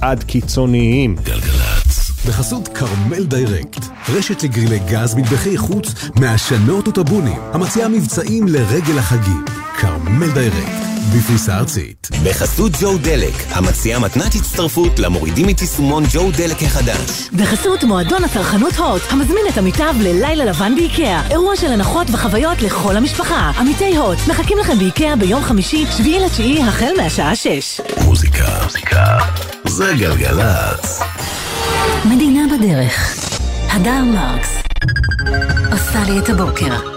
עד קיצוניים. גלגלצ. בחסות כרמל דיירקט, רשת לגרילי גז מטבחי חוץ מעשנות וטבונים, המציעה מבצעים לרגל החגים. כרמל דיירקט. בפריסה ארצית. בחסות ג'ו דלק, המציעה מתנת הצטרפות למורידים את יישומון ג'ו דלק החדש. בחסות מועדון הצרכנות הוט, המזמין את עמיתיו ללילה לבן באיקאה. אירוע של הנחות וחוויות לכל המשפחה. עמיתי הוט, מחכים לכם באיקאה ביום חמישי, שביעי לתשיעי, החל מהשעה שש. מוזיקה, מוזיקה, זה גלגלצ. מדינה בדרך. הדר מרקס עושה לי את הבוקר.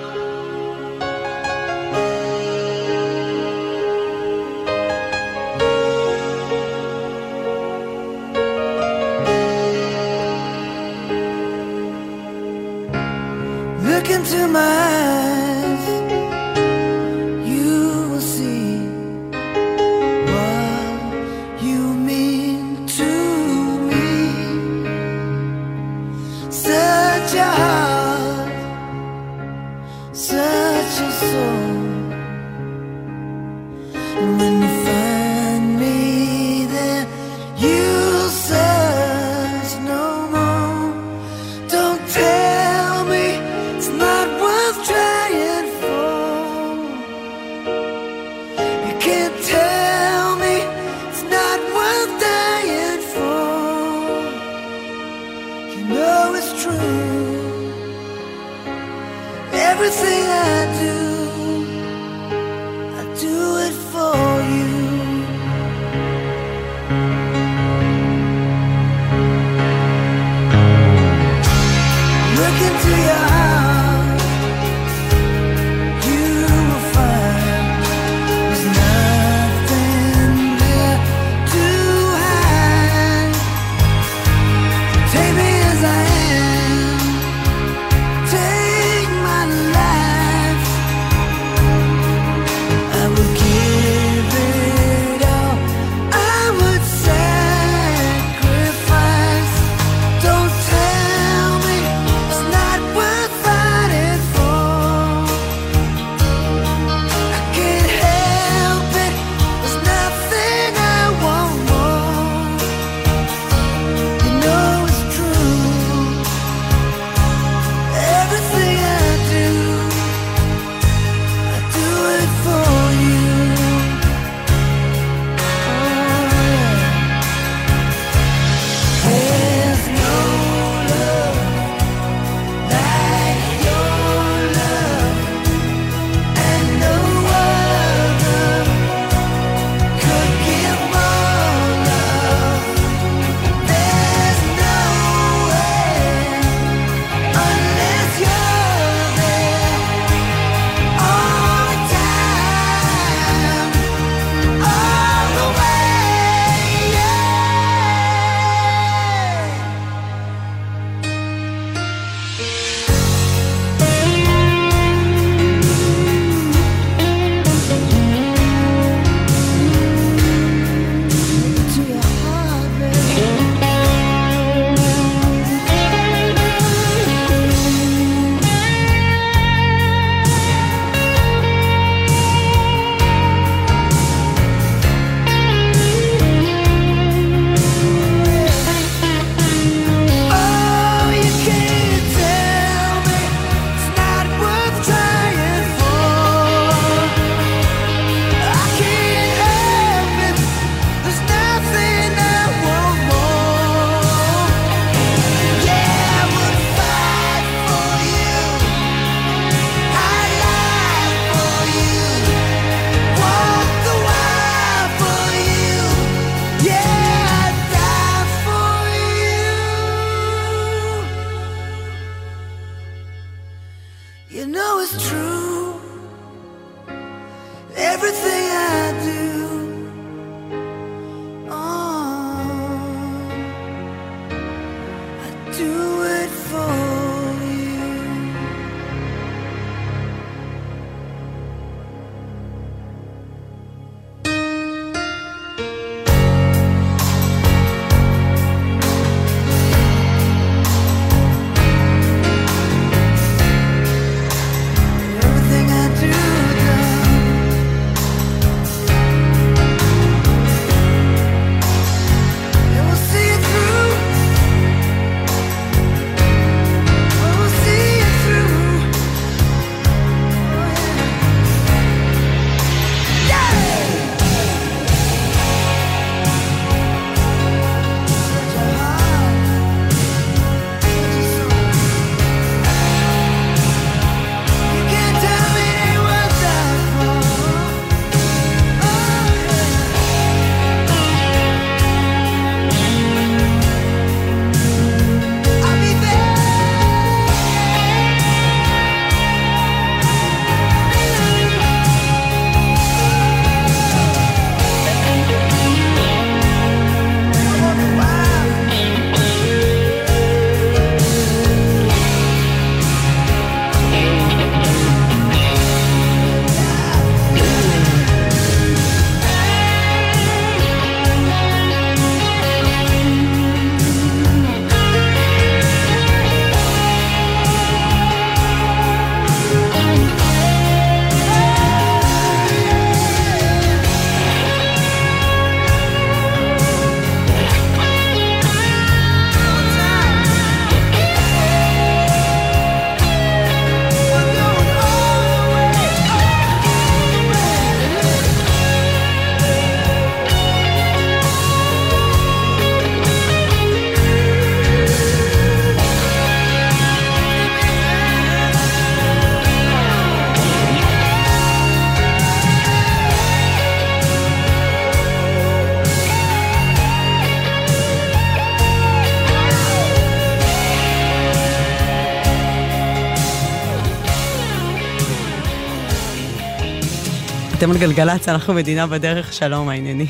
אתם על גלגלצ, אנחנו מדינה בדרך, שלום העניינים.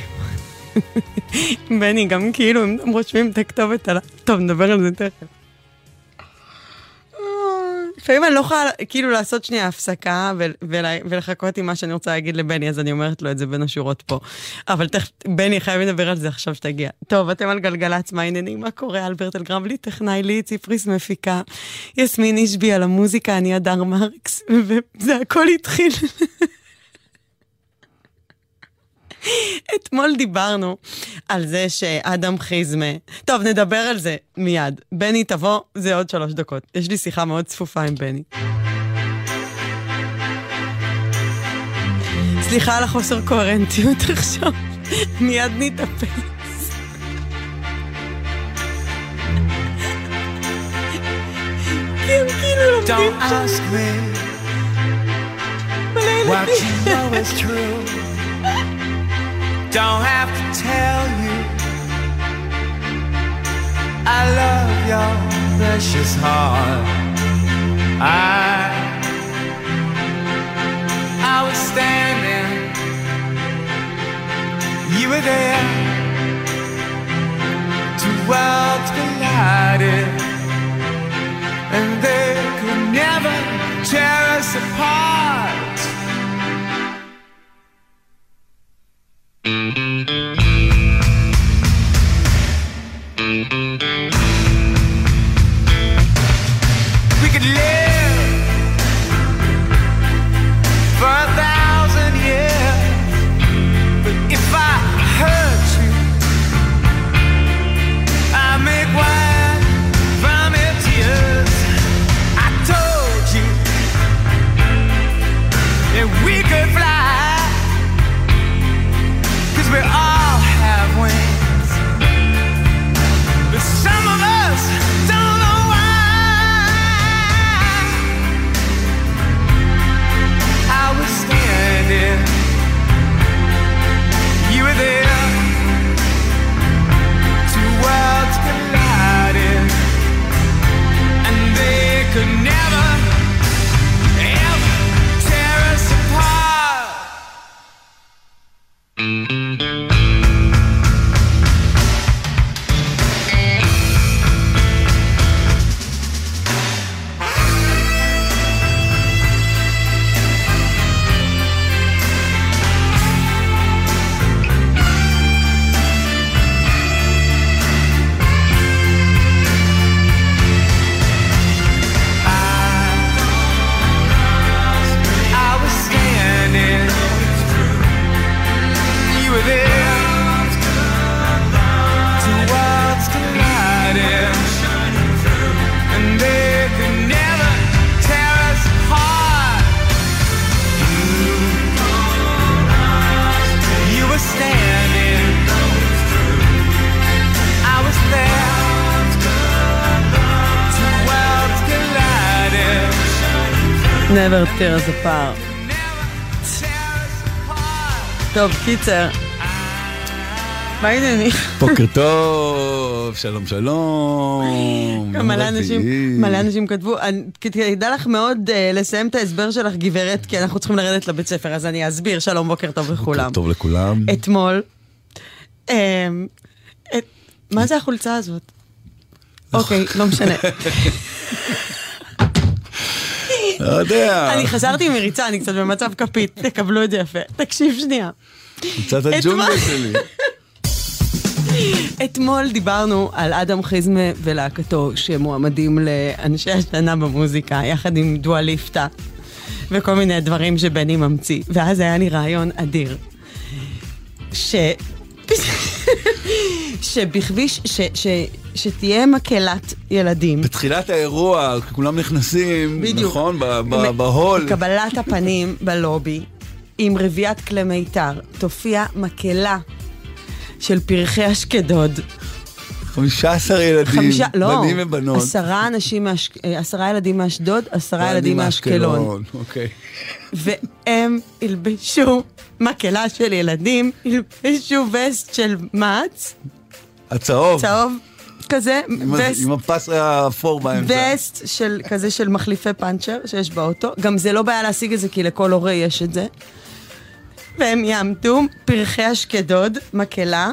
בני, גם כאילו, הם רושמים את הכתובת על ה... טוב, נדבר על זה תכף. לפעמים אני לא יכולה כאילו לעשות שנייה הפסקה ולחכות עם מה שאני רוצה להגיד לבני, אז אני אומרת לו את זה בין השורות פה. אבל תכף, בני, חייבים לדבר על זה עכשיו שתגיע. טוב, אתם על גלגלצ, מה העניינים? מה קורה? אלברט אלגרבלי, טכנאי לי, ציפריס מפיקה. יסמין אישבי על המוזיקה, אני הדר מרקס, וזה הכל התחיל. אתמול דיברנו על זה שאדם חיזמה... טוב, נדבר על זה מיד. בני, תבוא, זה עוד שלוש דקות. יש לי שיחה מאוד צפופה עם בני. סליחה על החוסר קוהרנטיות עכשיו, מיד נתאפס. כי הם כאילו לומדים Don't ask me what you know is true. Don't have to tell you. I love your precious heart. I I was standing. You were there. Two worlds collided. And they could never tear us apart We could live never tear us apart. טוב, קיצר. מה העניינים? בוקר טוב, שלום שלום. מלא אנשים. מלא אנשים כתבו, כדאי לך מאוד אה, לסיים את ההסבר שלך, גברת, כי אנחנו צריכים לרדת לבית ספר, אז אני אסביר, שלום, בוקר טוב לכולם. בוקר טוב לכולם. אתמול, אמ, מה זה החולצה הזאת? אוקיי, לא משנה. לא יודע, אני חזרתי מריצה, אני קצת במצב כפית, תקבלו את זה יפה. תקשיב שנייה. קצת הג'ונגל שלי. אתמול דיברנו על אדם חיזמה ולהקתו שמועמדים לאנשי השנה במוזיקה, יחד עם דואה ליפטה וכל מיני דברים שבני ממציא. ואז היה לי רעיון אדיר. ש... שבכביש, ש... ש... שתהיה מקהלת ילדים. בתחילת האירוע, כולם נכנסים, בדיוק. נכון? ב- ב- מ- בהול. קבלת הפנים בלובי, עם רביעיית כלי מיתר, תופיע מקהלה של פרחי אשקדוד. 15 ילדים, חמישה, לא, בנים ובנות. עשרה אנשים, מאש... אה, עשרה ילדים מאשדוד, עשרה ילדים מאשקלון. אוקיי. והם ילבשו מקהלה של ילדים, ילבשו וסט של מעץ, הצהוב. צהוב כזה, וסט, עם הפס האפור באמצע. וסט של כזה של מחליפי פאנצ'ר שיש באוטו. גם זה לא בעיה להשיג את זה, כי לכל הורה יש את זה. והם יעמדו פרחי אשקדוד, מקהלה,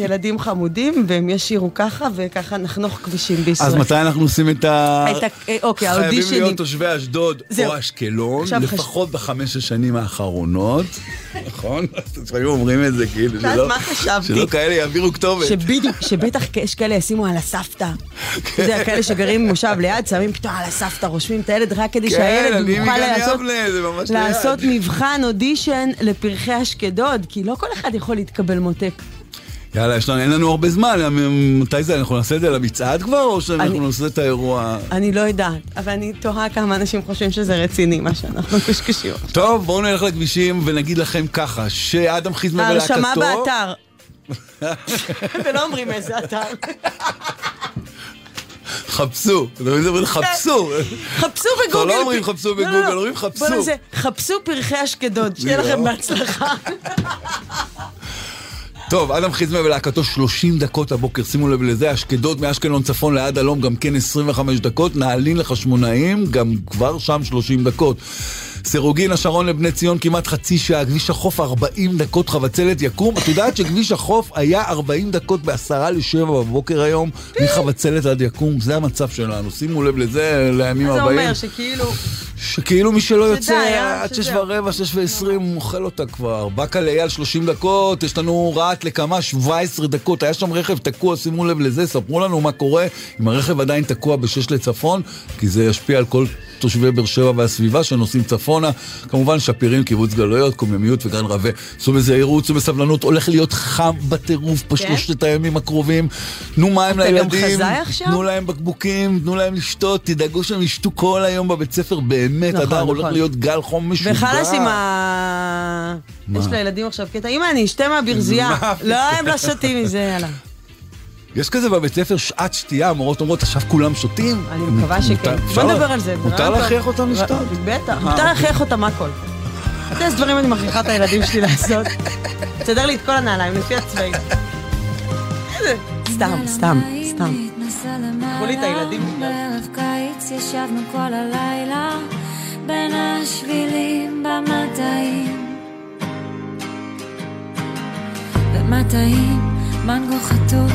ילדים חמודים, והם ישירו ככה, וככה נחנוך כבישים בישראל. אז מתי אנחנו עושים את ה... את ה- אה, אוקיי, חייבים האודישנים. להיות תושבי אשדוד. או אשקלון, לפחות בחמש השנים האחרונות, נכון? אז לפעמים אומרים את זה כאילו, שלא- מה חשבתי? שלא כאלה יעבירו כתובת. שבדיוק, שבטח יש כאלה ישימו על הסבתא. אתה יודע, כאלה שגרים במושב ליד, שמים פתאום על הסבתא, רושמים את הילד רק כדי כן, שהילד אני יוכל מגן לעשות... יבנה, זה ממש ליד. לעשות מבחן אודישן לפרחי אשקדוד, כי לא כל אחד יכול להתקבל מותק. יאללה, יש לנו, אין לנו הרבה זמן, מתי זה, אנחנו נעשה את זה למצעד כבר, או שאנחנו אני- נעשה את האירוע? אני לא יודעת, אבל אני תוהה כמה אנשים חושבים שזה רציני, מה שאנחנו קשקשים. טוב, בואו נלך לכבישים ונגיד לכם ככה, שאדם חיזמה ולהקתו... ההרשמה באתר. ולא אומרים איזה אתר. חפשו, חפשו. חפשו כבר בגוגל. לא אומרים חפשו לא, לא, בגוגל, לא. אומרים חפשו. בוא נעשה, חפשו פרחי אשקדוד, שיהיה. לכם בהצלחה. טוב, אדם חיזמה ולהקתו 30 דקות הבוקר, שימו לב לזה, אשקדות מאשקלון צפון ליד הלום, גם כן 25 דקות, נעלין לחשמונאים, גם כבר שם 30 דקות. סירוגין, השרון לבני ציון כמעט חצי שעה, כביש החוף 40 דקות, חבצלת יקום. את יודעת שכביש החוף היה 40 דקות בעשרה לשבע בבוקר היום, מחבצלת עד יקום, זה המצב שלנו. שימו לב לזה לימים זה הבאים. אומר שכאילו, שכאילו מי שלא יוצא אה, עד. שש ורבע, שש ועשרים, הוא אוכל אותה כבר. באקה לאייל 30 דקות, יש לנו רהט לקמה 17 דקות, היה שם רכב תקוע, שימו לב לזה, ספרו לנו מה קורה אם הרכב עדיין תקוע בשש לצפון, כי זה ישפיע על כל תושבי באר שבע והסביבה שנוסעים צפונה. כמובן שפירים, קיבוץ גלויות, קוממיות וגן רבה. צאו בזהירות, צאו בסבלנות, הולך להיות חם בטירוף בשלושת הימים הקרובים. תנו מים כן? לילדים? תנו להם בקבוקים, תנו להם לשתות, תדאגו שהם ישתו כל היום בבית ספר, באמת, נכון, אדר הולך נכון. להיות גל חום משוגע. וחלאס עם ה... יש לילדים עכשיו קטע, אמא, אני אשתה מהברזייה. מה? לא, הם לא שותים מזה, יאללה. יש כזה בבית ספר שעת שתייה, המורות אומרות, עכשיו כולם שותים? אני מקווה שכן. בוא נדבר על זה. מותר. להכריח אותם לשתות? בטח, אה, מותר אוקיי. להכריח אותם הכל. אתה יודע דברים אני מכריחה את הילדים שלי לעשות? תסדר לי את כל הנעליים לפי הצבעים. סתם, סתם, סתם. קחו לי את הילדים בגלל זה. בערב קיץ ישבנו כל הלילה בין השבילים במטעים במטעים מנגו חתוך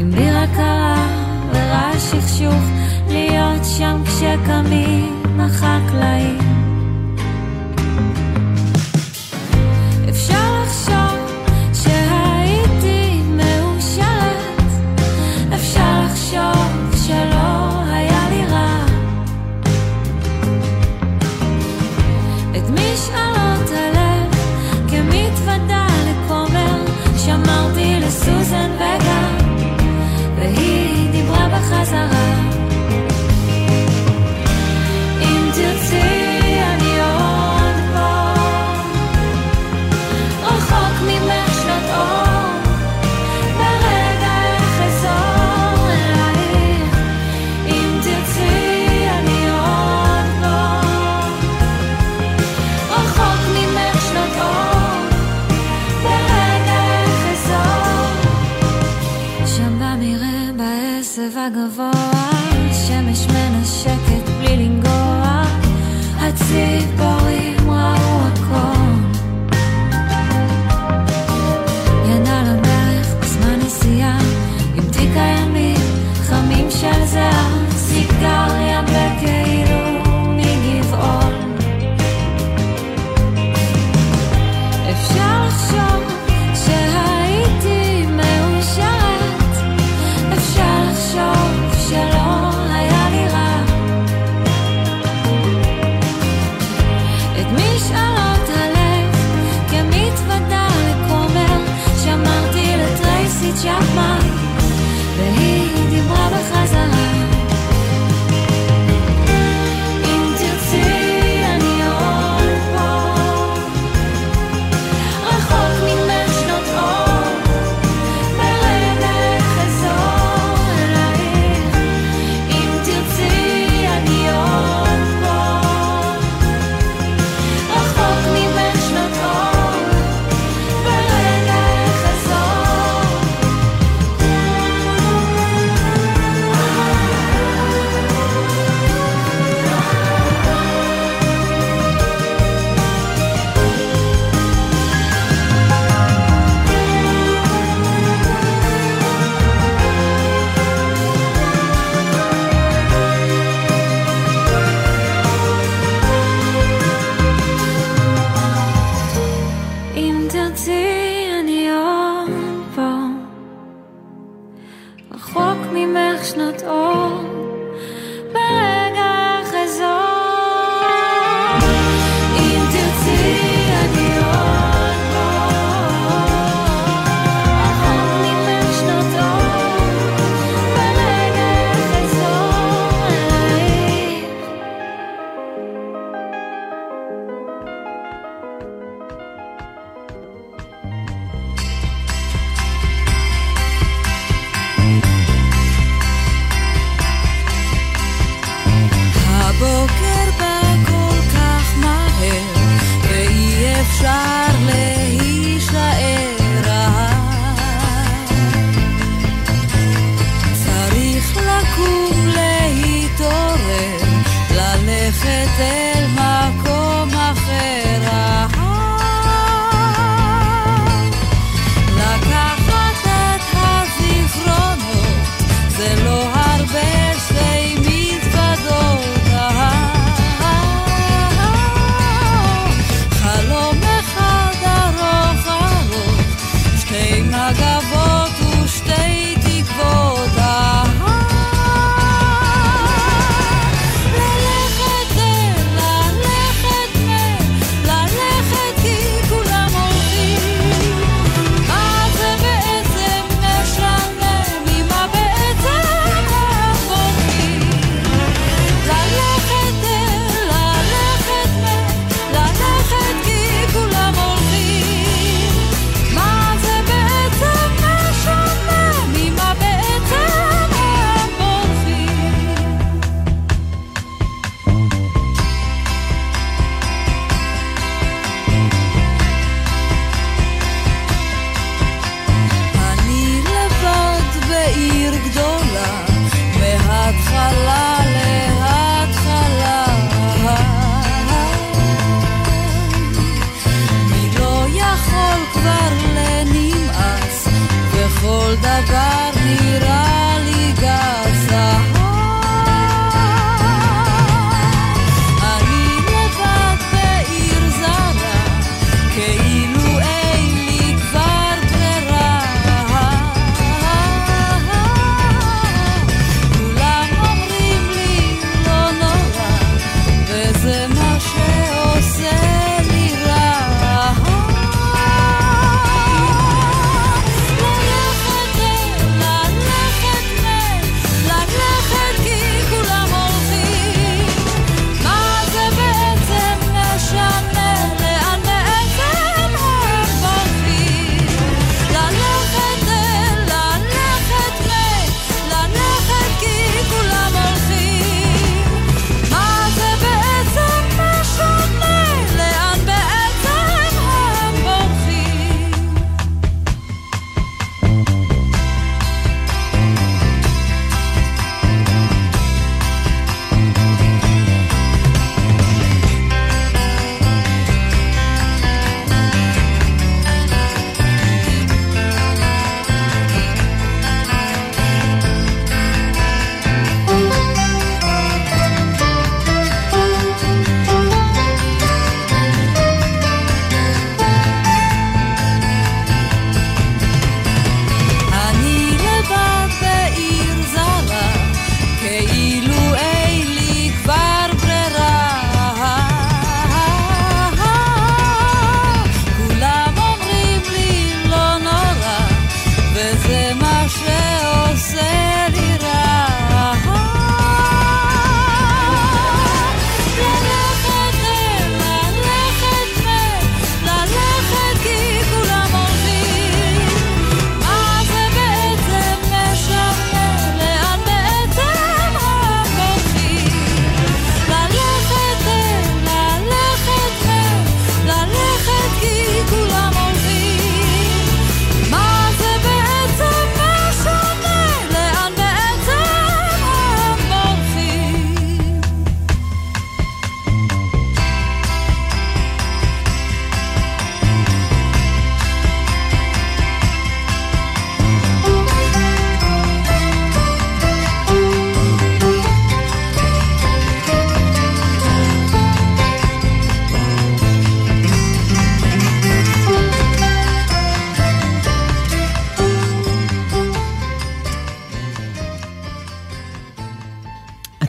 עם בירה קרה ורעש שכשוך להיות שם כשקמים החקלאים. אפשר of all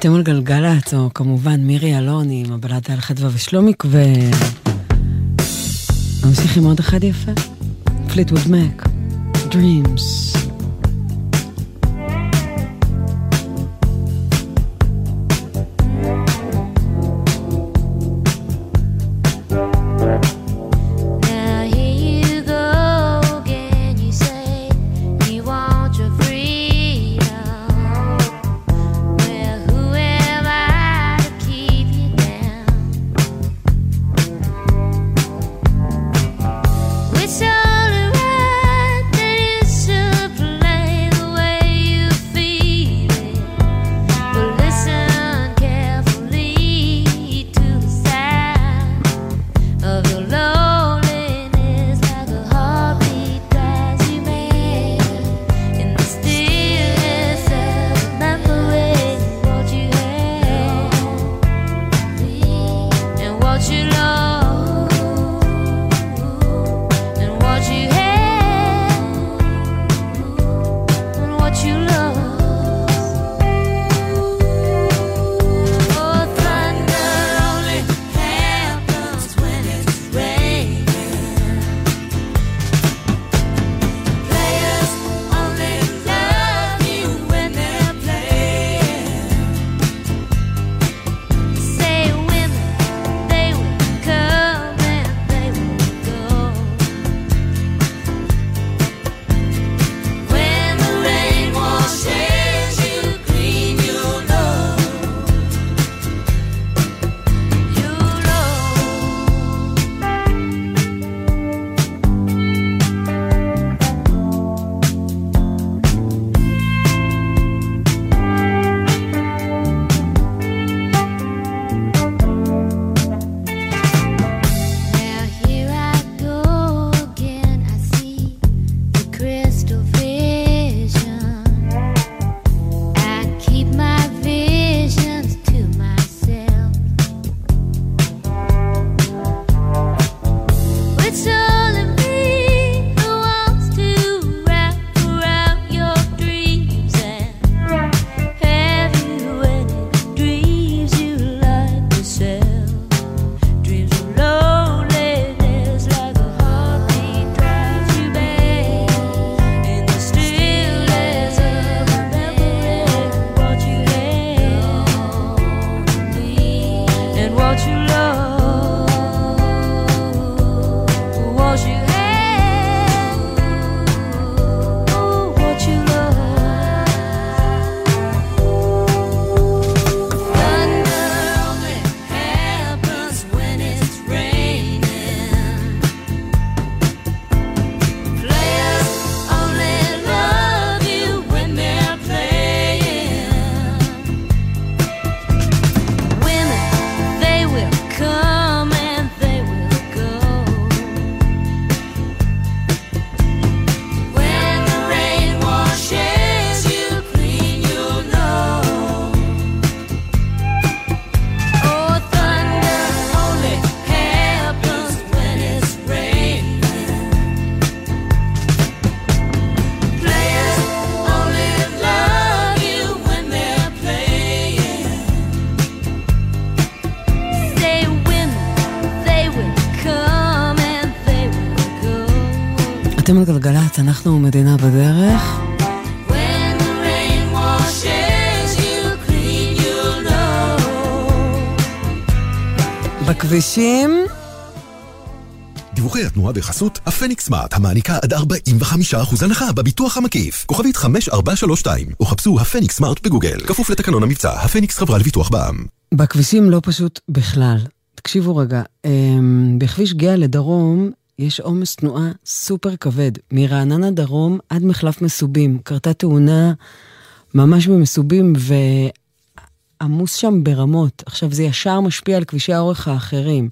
אתם על גלגלצ, או כמובן מירי אלוני עם הבלדה על חדווה ושלומיק, ו... נמשיך עם עוד אחד יפה, פליטווד מק, Dreams. גלגלצ, אנחנו מדינה בדרך. בכבישים דיווחי התנועה בחסות הפניקס סמארט, המעניקה עד 45% הנחה בביטוח המקיף. כוכבית 5432, או חפשו הפניקס סמארט בגוגל. כפוף לתקנון המבצע, הפניקס חברה לביטוח בע"מ. בכבישים לא פשוט בכלל. תקשיבו רגע, אמ, בכביש גאה לדרום יש עומס תנועה סופר כבד. מרעננה דרום עד מחלף מסובים. קרתה תאונה ממש במסובים, ועמוס שם ברמות. עכשיו, זה ישר משפיע על כבישי האורך האחרים.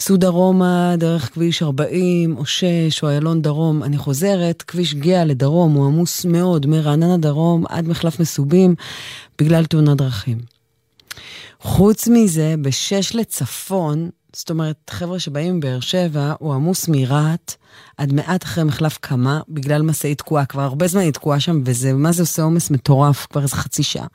סעו דרומה דרך כביש 40 או 6 או איילון דרום. אני חוזרת, כביש גאה לדרום הוא עמוס מאוד, מרעננה דרום עד מחלף מסובים, בגלל תאונת דרכים. חוץ מזה, בשש לצפון, זאת אומרת, חבר'ה שבאים מבאר שבע, הוא עמוס מרהט עד מעט אחרי מחלף קמה, בגלל משאית תקועה. כבר הרבה זמן היא תקועה שם, וזה, מה זה עושה עומס מטורף, כבר איזה חצי שעה.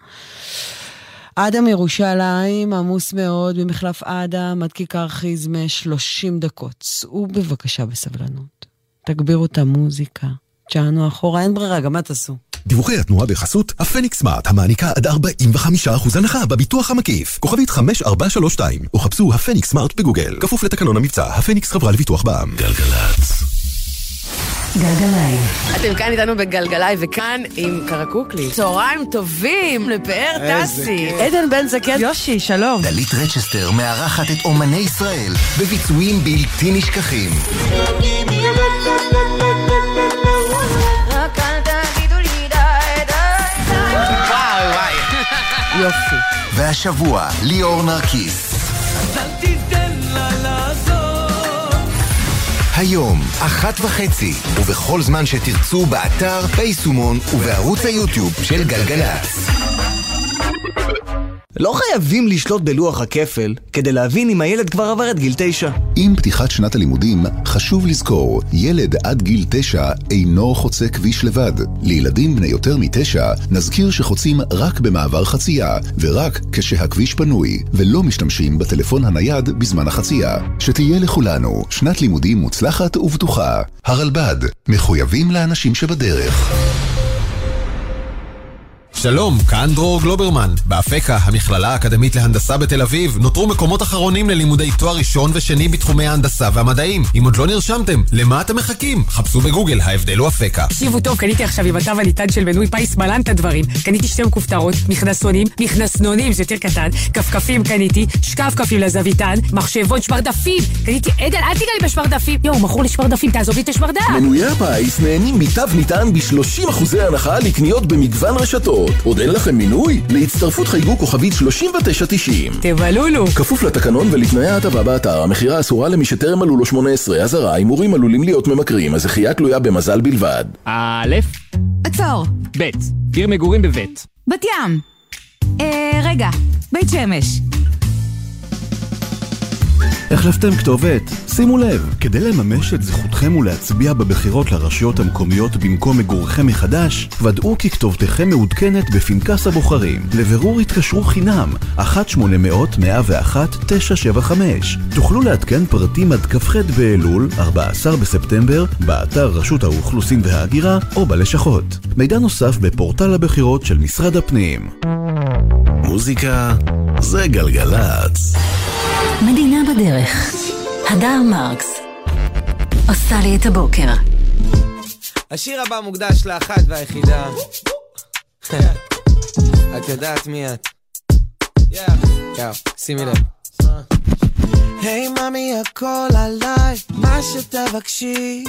אדם ירושלים, עמוס מאוד, ממחלף אדם עד כיכר חיזמה, 30 דקות. צאו בבקשה בסבלנות. תגבירו את המוזיקה, צ'אנו אחורה, אין ברירה, גם מה תעשו? דיווחי התנועה בחסות הפניקס סמארט, המעניקה עד 45% הנחה בביטוח המקיף. כוכבית 5432, או חפשו הפניקס סמארט בגוגל. כפוף לתקנון המבצע, הפניקס חברה לביטוח בע"מ. גלגלצ. גלגליים. אתם כאן איתנו בגלגלאי, וכאן עם קרקוקלי. צהריים טובים לפאר טסי. עדן בן זקן. יושי, שלום. דלית רצ'סטר מארחת את אומני ישראל בביצועים בלתי נשכחים. יופי. והשבוע, ליאור נרקיס. היום, אחת וחצי, ובכל זמן שתרצו באתר, ביישומון ובערוץ היוטיוב של גלגלצ. לא חייבים לשלוט בלוח הכפל כדי להבין אם הילד כבר עבר את גיל תשע. עם פתיחת שנת הלימודים, חשוב לזכור, ילד עד גיל תשע אינו חוצה כביש לבד. לילדים בני יותר מתשע, נזכיר שחוצים רק במעבר חצייה, ורק כשהכביש פנוי, ולא משתמשים בטלפון הנייד בזמן החצייה. שתהיה לכולנו שנת לימודים מוצלחת ובטוחה. הרלב"ד, מחויבים לאנשים שבדרך. שלום, כאן דרור גלוברמן. באפקה, המכללה האקדמית להנדסה בתל אביב, נותרו מקומות אחרונים ללימודי תואר ראשון ושני בתחומי ההנדסה והמדעים. אם עוד לא נרשמתם, למה אתם מחכים? חפשו בגוגל, ההבדל הוא אפקה. תקשיבו טוב, קניתי עכשיו עם התו הניתן של מנוי פיס מלן את הדברים. קניתי שתי מכופתרות, מכנסונים, מכנסנונים, זה יותר קטן, כפכפים קניתי, שקפקפים לזוויתן, מחשבות, שמרדפים. קניתי, עדן, אל תיגע לי בשמרדפים. יואו, מכור לשמרדפים, תעזוב לי את השמרדף. מנויי הפיס נהנים מתו ניתן ב-30% הנחה לקניות במגוון רשתות. עוד אין לכם מינוי? להצטרפות חייגו כוכבית 3990. תבלולו. כפוף לתקנון ולתנאי ההטבה באתר, המכירה אסורה למי שטרם מלאו לו 18, אזהרה, הימורים עלולים להיות ממכרים, הזכייה תלויה במזל בלבד. א', עצור. ב', עיר מגורים בבית. בת ים. אה, רגע, בית שמש. החלפתם כתובת? שימו לב, כדי לממש את זכותכם ולהצביע בבחירות לרשויות המקומיות במקום מגורכם מחדש, ודאו כי כתובתכם מעודכנת בפנקס הבוחרים. לבירור התקשרו חינם, 1-800-101-975. תוכלו לעדכן פרטים עד כ"ח באלול, 14 בספטמבר, באתר רשות האוכלוסין וההגירה או בלשכות. מידע נוסף בפורטל הבחירות של משרד הפנים. מוזיקה זה גלגלצ. מדינה בדרך. הדר מרקס. עושה לי את הבוקר. השיר הבא מוקדש לאחת והיחידה. את יודעת מי את. יאו, שימי לב. היי ממי הכל עליי, מה שתבקשי,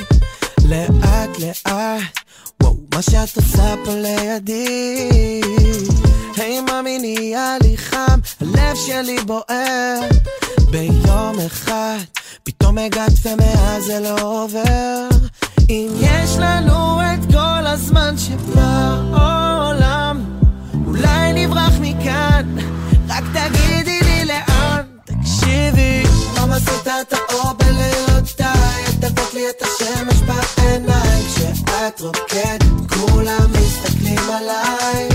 לאט לאט, וואו, מה שאת עושה פה לידי. היי ממי נהיה לי חם, הלב שלי בוער, ביום אחד, פתאום הגעת ומאז זה לא עובר. אם יש לנו את כל הזמן שבעולם, אולי נברח מכאן, רק תגידי לי לאן, תקשיבי. לא עשית את האור בלילותיי, את דקות לי את השמש בעיניים, כשאת רוקדת, כולם מסתכלים עליי.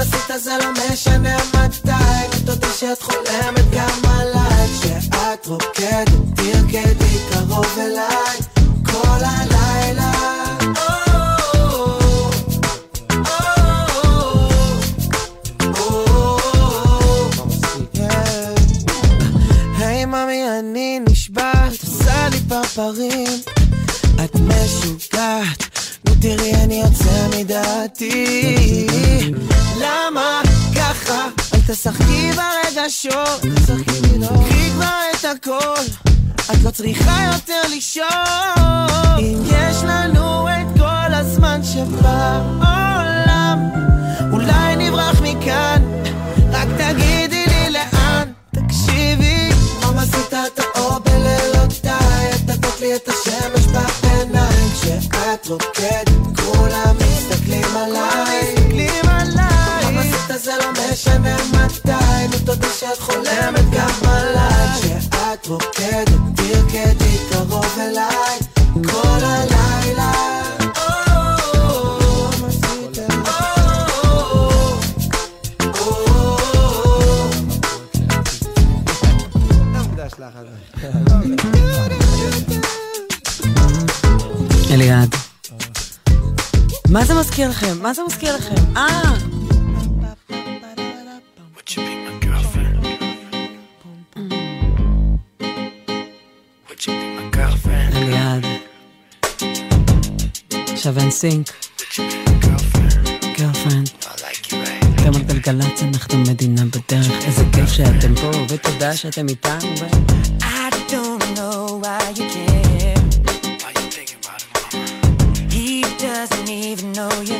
עשית זה לא משנה מתי, תודה שאת חולמת גם עליי, כשאת רוקדת, תרקדי קרוב אליי, כל הלילה. אני נשבעת, עושה לי פרפרים, את משוגעת, תראי אני יוצא מדעתי. למה ככה? אל תשחקי ברגשות, קחי כבר את הכל, את לא צריכה יותר לישון. אם יש לנו את כל הזמן שבעולם, אולי נברח מכאן, רק תגידי לי לאן, תקשיבי. לא עשית את לי את השמש בעיניים. כשאת רוקדת כולם מסתכלים עליי. מסתכלים עליי. המסת הזה לא משנה מתי. נו תודה שאת חולמת גם עליי. כשאת רוקדת תרקדי קרוב אליי. כל הלילה. לך על זה. אליעד. מה זה מזכיר לכם? מה זה מזכיר לכם? אה! אליעד. עכשיו NSYNC. Girlfriend. אתם על גלגלצ, אנחנו מדינה בדרך. איזה כיף שאתם פה, ותודה שאתם איתנו. I don't know why you can't doesn't even know you.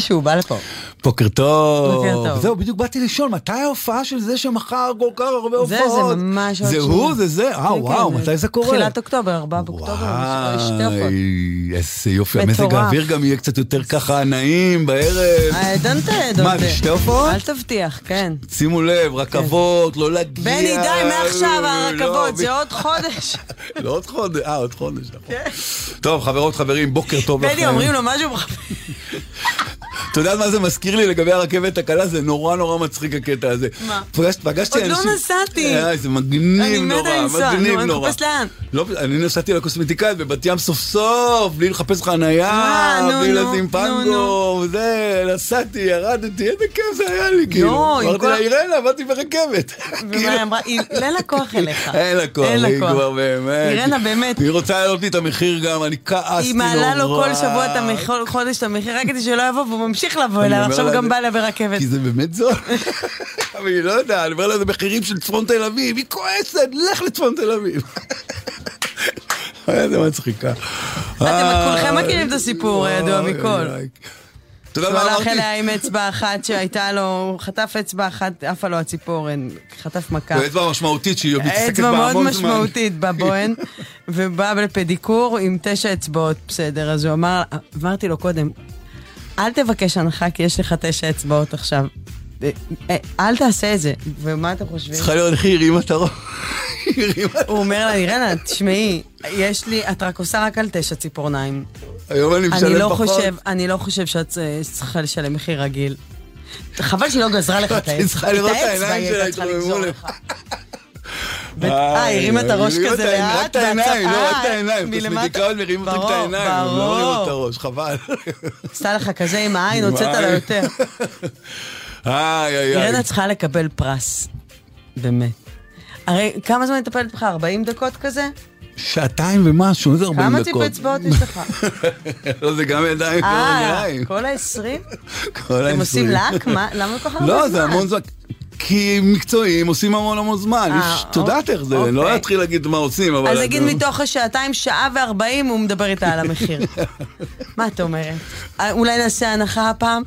שהוא בא לפה. בוקר טוב. בוקר טוב. זהו, בדיוק באתי לשאול, מתי ההופעה של זה שמכר כל כך הרבה זה, הופעות? זה ממש עוד זה. הוא, זה זה? כן, אה, וואו, כן, מתי זה קורה? תחילת אוקטובר, 4 באוקטובר, יש שתי הופעות. וואי, איזה יופי. המזג האוויר גם יהיה קצת יותר ככה נעים בערב. אה, don't tell, don't מה, זה. שתי הופעות? אל תבטיח, כן. שימו לב, רכבות, לא להגיע. בני, די, מעכשיו לא, הרכבות, זה עוד חודש. לא עוד חודש, אה, עוד חודש, נכון. טוב, חברות, חברים, בוקר טוב לכם. בני, אומרים לו משהו, אתה יודע מה זה מזכיר לי לגבי הרכבת הקלה? זה נורא נורא מצחיק הקטע הזה. מה? פגשת, פגשתי עוד לא אנשים... נסעתי. אה, זה מגניב נורא, מגניב נורא. לא, אני נסעתי לקוסמטיקאית בבת ים סוף סוף, בלי לחפש חנייה, אה, בלי לשים פנגו, וזה, נסעתי, ירדתי, איזה כיף זה היה לי, כאילו. עם אמרתי לה, אירנה, באתי ברכבת. ומה היא אמרה? אין לה כוח אליך. אין לה כוח, היא. כבר באמת. אירנה, באמת. היא רוצה להעלות לי את המחיר גם, אני כעסתי נורא. היא מעלה לו כל שבוע את המחיר, חודש את המחיר, רק כדי שלא יבוא, והוא ממשיך לבוא אליה, אומר ועכשיו לה, הוא גם בא אליה ברכבת. כי זה באמת זול. אבל היא לא יודעת, אני אומר לה, זה מחירים של צפון תל אביב, היא כועסת, לך לצפון תל אביב. איזה מצחיקה. אתם כולכם מכירים את הסיפור הידוע מכל. אתה יודע שהוא מה הלך אמרתי? אליה עם אצבע אחת שהייתה לו, הוא חטף אצבע אחת, עפה לו הציפורן, חטף מכה. אצבע משמעותית שהיא מתעסקת אצבע בה מאוד המון זמן. משמעותית בבוהן, ובא לפדיקור עם תשע אצבעות, בסדר. אז הוא אמר, אמרתי לו קודם, אל תבקש הנחה כי יש לך תשע אצבעות עכשיו. אה, אה, אל תעשה את זה. ומה אתם חושבים? צריכה להיות איך היא הרימה את הראש. הוא אומר לה, אירנה, תשמעי, יש לי, את רק עושה רק על תשע ציפורניים. היום אני משלם לא פחות. חושב, אני לא חושב שאת אה, צריכה לשלם מחיר רגיל. חבל שהיא לא גזרה לך את האצבע. היא צריכה לראות את האצבע העיניים היא שלה, הייתה צריכה לגזור לך. לך. אה, הרימה את הראש כזה לאט, רק את העיניים, לא, רק אה, את העיניים. קוסמטיקאיות מרימות רק את העיניים, הם לא. מרימות את הראש, חבל. עשתה לך כזה עם העין, הוצאת לה. יותר. איי, איי, איי. אירנה צריכה לקבל פרס. באמת. הרי כמה זמן מטפלת בך? 40 דקות כזה? שעתיים ומשהו, איזה 40 כמה דקות. ציפי אצבעות יש לך? לא, זה גם ידיים וגם אה, רגליים. כל ה-20? כל אתם ה- עושים. לק? מה- למה כל כך הרבה זמן? לא, זה המון זמן. כי מקצועיים עושים המון המון זמן. אה, יש- את יודעת איך זה, אוקיי. לא להתחיל להגיד מה עושים, אבל... אז נגיד את- מתוך השעתיים, שעה וארבעים, הוא מדבר איתה על המחיר. מה את אומרת? אה, אולי נעשה הנחה הפעם?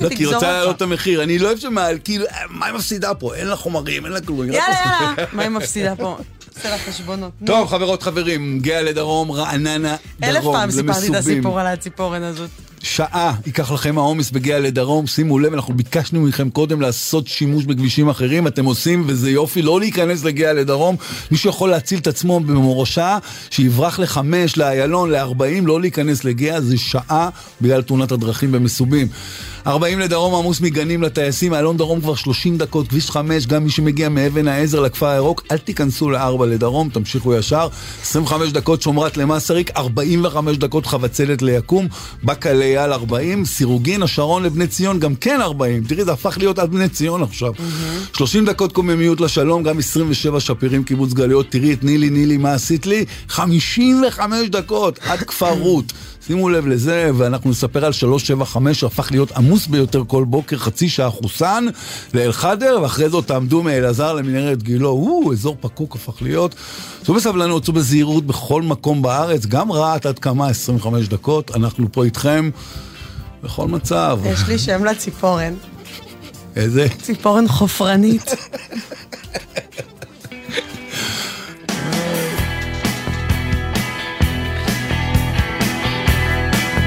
לא, כי היא רוצה. להעלות את המחיר. אני לא אוהב שמעל, כאילו, אה, מה היא מפסידה פה? אין לה חומרים, אין לה כלום. רק יאללה, יאללה. מה היא מפסידה פה? עושה לה חשבונות. נו. טוב, חברות, חברים, גאה לדרום, רעננה, דרום, אלף פעם סיפרתי את למסובים. הסיפור על הציפורן הזאת. שעה ייקח לכם העומס בגאה לדרום, שימו לב, אנחנו ביקשנו מכם קודם לעשות שימוש בכבישים אחרים, אתם עושים וזה יופי, לא להיכנס לגאה לדרום, מישהו יכול להציל את עצמו במורשה, שיברח לחמש, לאיילון, לארבעים, לא להיכנס לגאה, זה שעה בגלל תאונת הדרכים במסובים. 40 לדרום עמוס מגנים לטייסים, איילון דרום כבר 30 דקות, כביש 5, גם מי שמגיע מאבן העזר לכפר הירוק, אל תיכנסו ל-4 לדרום, תמשיכו ישר. 25 דקות שומרת למסריק, 45 דקות חבצלת ליקום, באקה לאייל 40, סירוגין, השרון לבני ציון גם כן 40. תראי, זה הפך להיות עד בני ציון עכשיו. 30 דקות קוממיות לשלום, גם 27 שפירים קיבוץ גלויות, תראי את נילי, נילי, מה עשית לי? 55 דקות עד כפר רות. שימו לב לזה, ואנחנו נספר על 375 שהפך להיות עמוס ביותר כל בוקר, חצי שעה חוסן לאל-חדר, ואחרי זאת תעמדו מאלעזר למנהרת גילו, או, אזור פקוק הפך להיות. צאו בסבלנות, צאו בזהירות בכל מקום בארץ, גם רהט עד כמה 25 דקות, אנחנו פה איתכם בכל מצב. יש לי שם לציפורן. איזה? ציפורן חופרנית.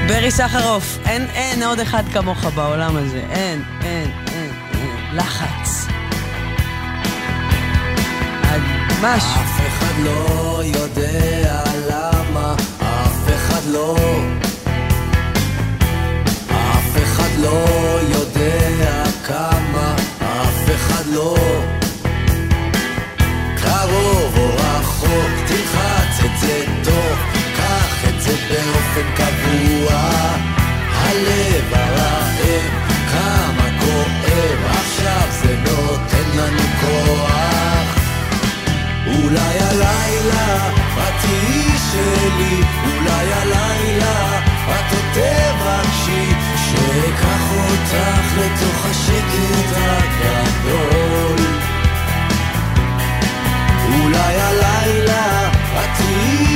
ברי סחרוף, אין, אין עוד אחד כמוך בעולם הזה. אין, אין, אין, אין. לחץ. ממש. אף אחד לא יודע למה, אף אחד לא... אף אחד לא יודע כמה, אף אחד לא... קרוב או רחוק, תלחץ את זה טוב, זה באופן קבוע. הלב הרעב, כמה כואב, עכשיו זה נותן לנו כוח. אולי הלילה את תהיי שלי, אולי הלילה את עוד תבקשי שאקח אותך לתוך השקט הגדול. אולי הלילה את תהיי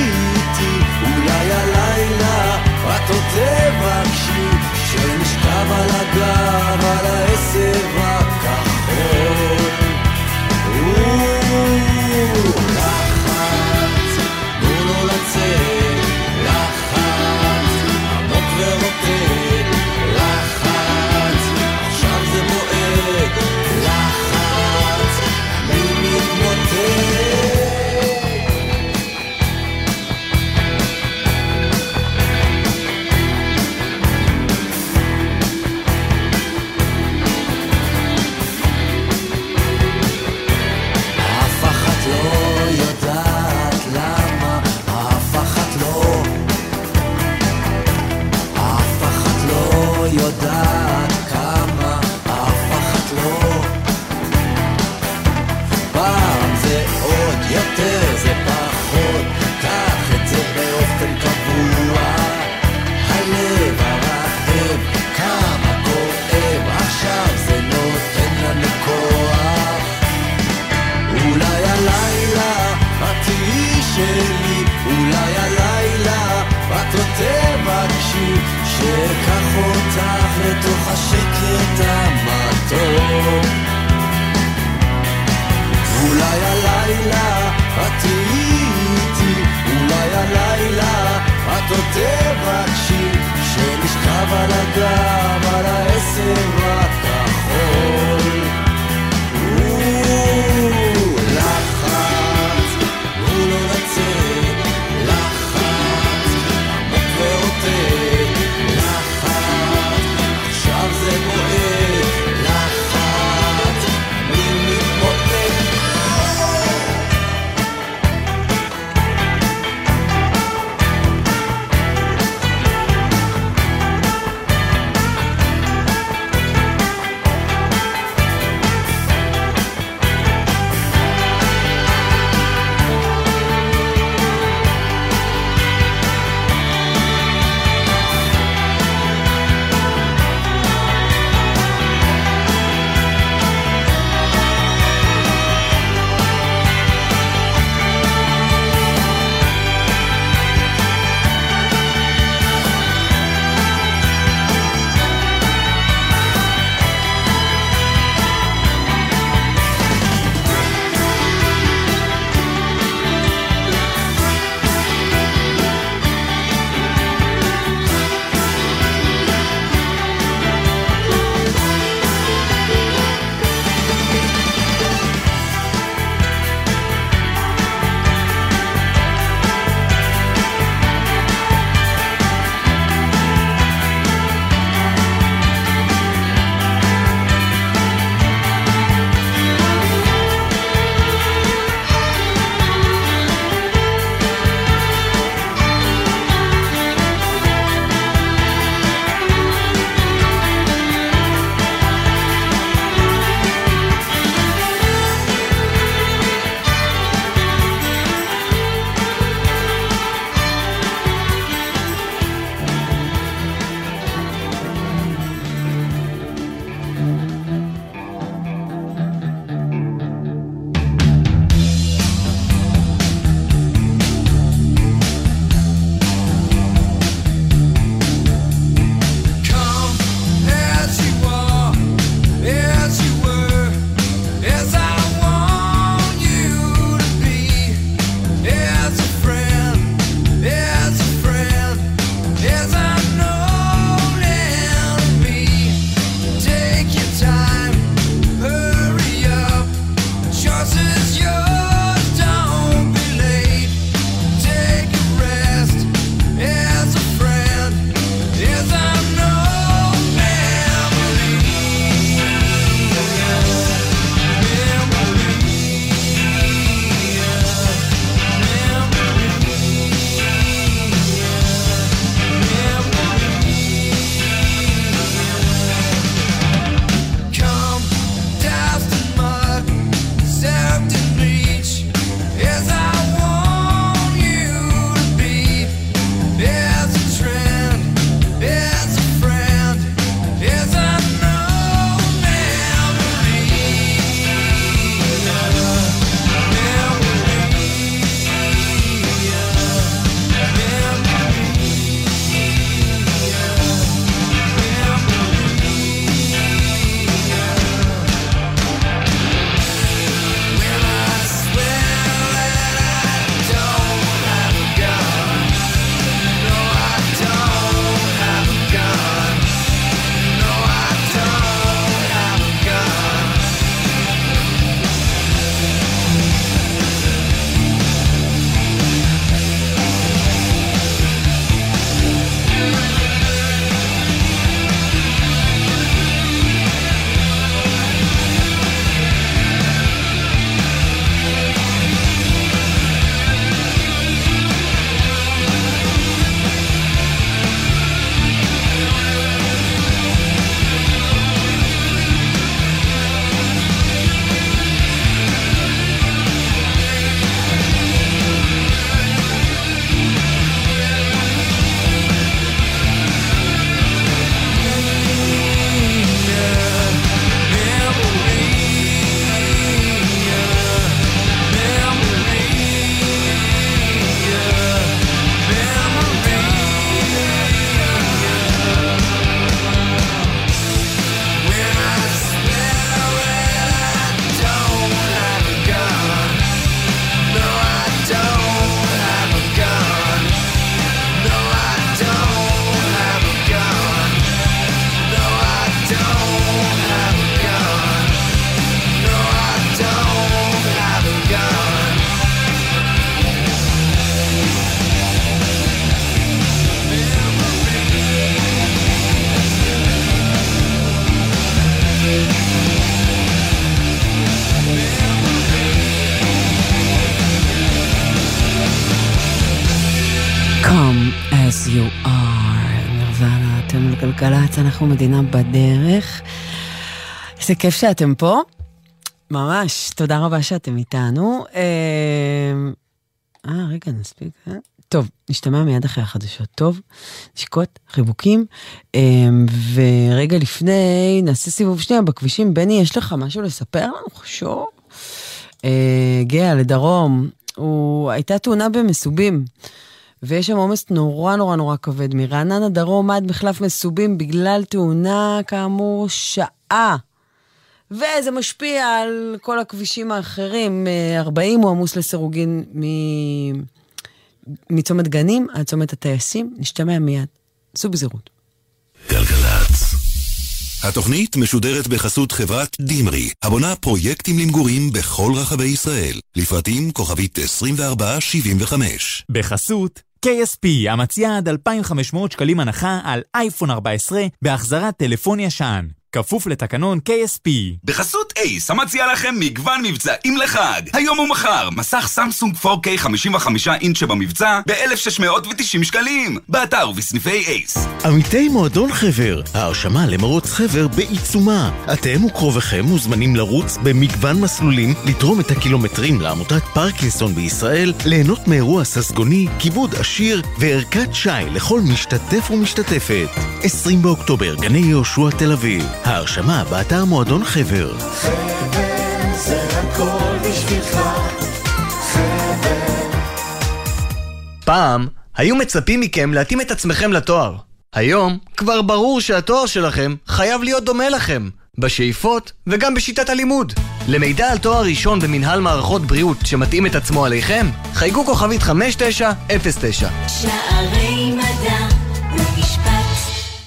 bana esir var. אנחנו מדינה בדרך. איזה כיף שאתם פה. ממש, תודה רבה שאתם איתנו. אה, אה, רגע, נספיק. אה? טוב, נשתמע מיד אחרי החדשות. טוב, נשיקות, חיבוקים. אה, ורגע לפני, נעשה סיבוב שנייה בכבישים. בני, יש לך משהו לספר לנו? חשוב. אה, גאה, לדרום. הוא... הייתה תאונה במסובים. ויש שם עומס נורא נורא נורא כבד. מרעננה דרום עד מחלף מסובים בגלל תאונה, כאמור, שעה. וזה משפיע על כל הכבישים האחרים. אה, 40 הוא עמוס לסירוגין מ- מצומת גנים עד צומת הטייסים. נשתמע מיד. סעו בזהירות. התוכנית משודרת בחסות חברת דימרי, הבונה פרויקטים למגורים בכל רחבי ישראל. לפרטים כוכבית 2475. בחסות KSP, המציעה עד 2,500 שקלים הנחה על אייפון 14 בהחזרת טלפון ישן. כפוף לתקנון KSP. בחסות אייס, המציע לכם מגוון מבצעים לחג. היום ומחר, מסך סמסונג 4K 55 אינץ' שבמבצע ב-1,690 שקלים. באתר ובסניפי אייס. עמיתי מועדון חבר, ההרשמה למרוץ חבר בעיצומה. אתם וקרוביכם מוזמנים לרוץ במגוון מסלולים, לתרום את הקילומטרים לעמותת פרקינסון בישראל, ליהנות מאירוע ססגוני, כיבוד עשיר וערכת שי לכל משתתף ומשתתפת. 20 באוקטובר, גני יהושע תל אביב. ההרשמה באתר מועדון חבר. זה הכל בשבילך. פעם היו מצפים מכם להתאים את עצמכם לתואר. היום כבר ברור שהתואר שלכם חייב להיות דומה לכם, בשאיפות וגם בשיטת הלימוד. למידע על תואר ראשון במנהל מערכות בריאות שמתאים את עצמו עליכם, חייגו כוכבית 5909. שערי מדע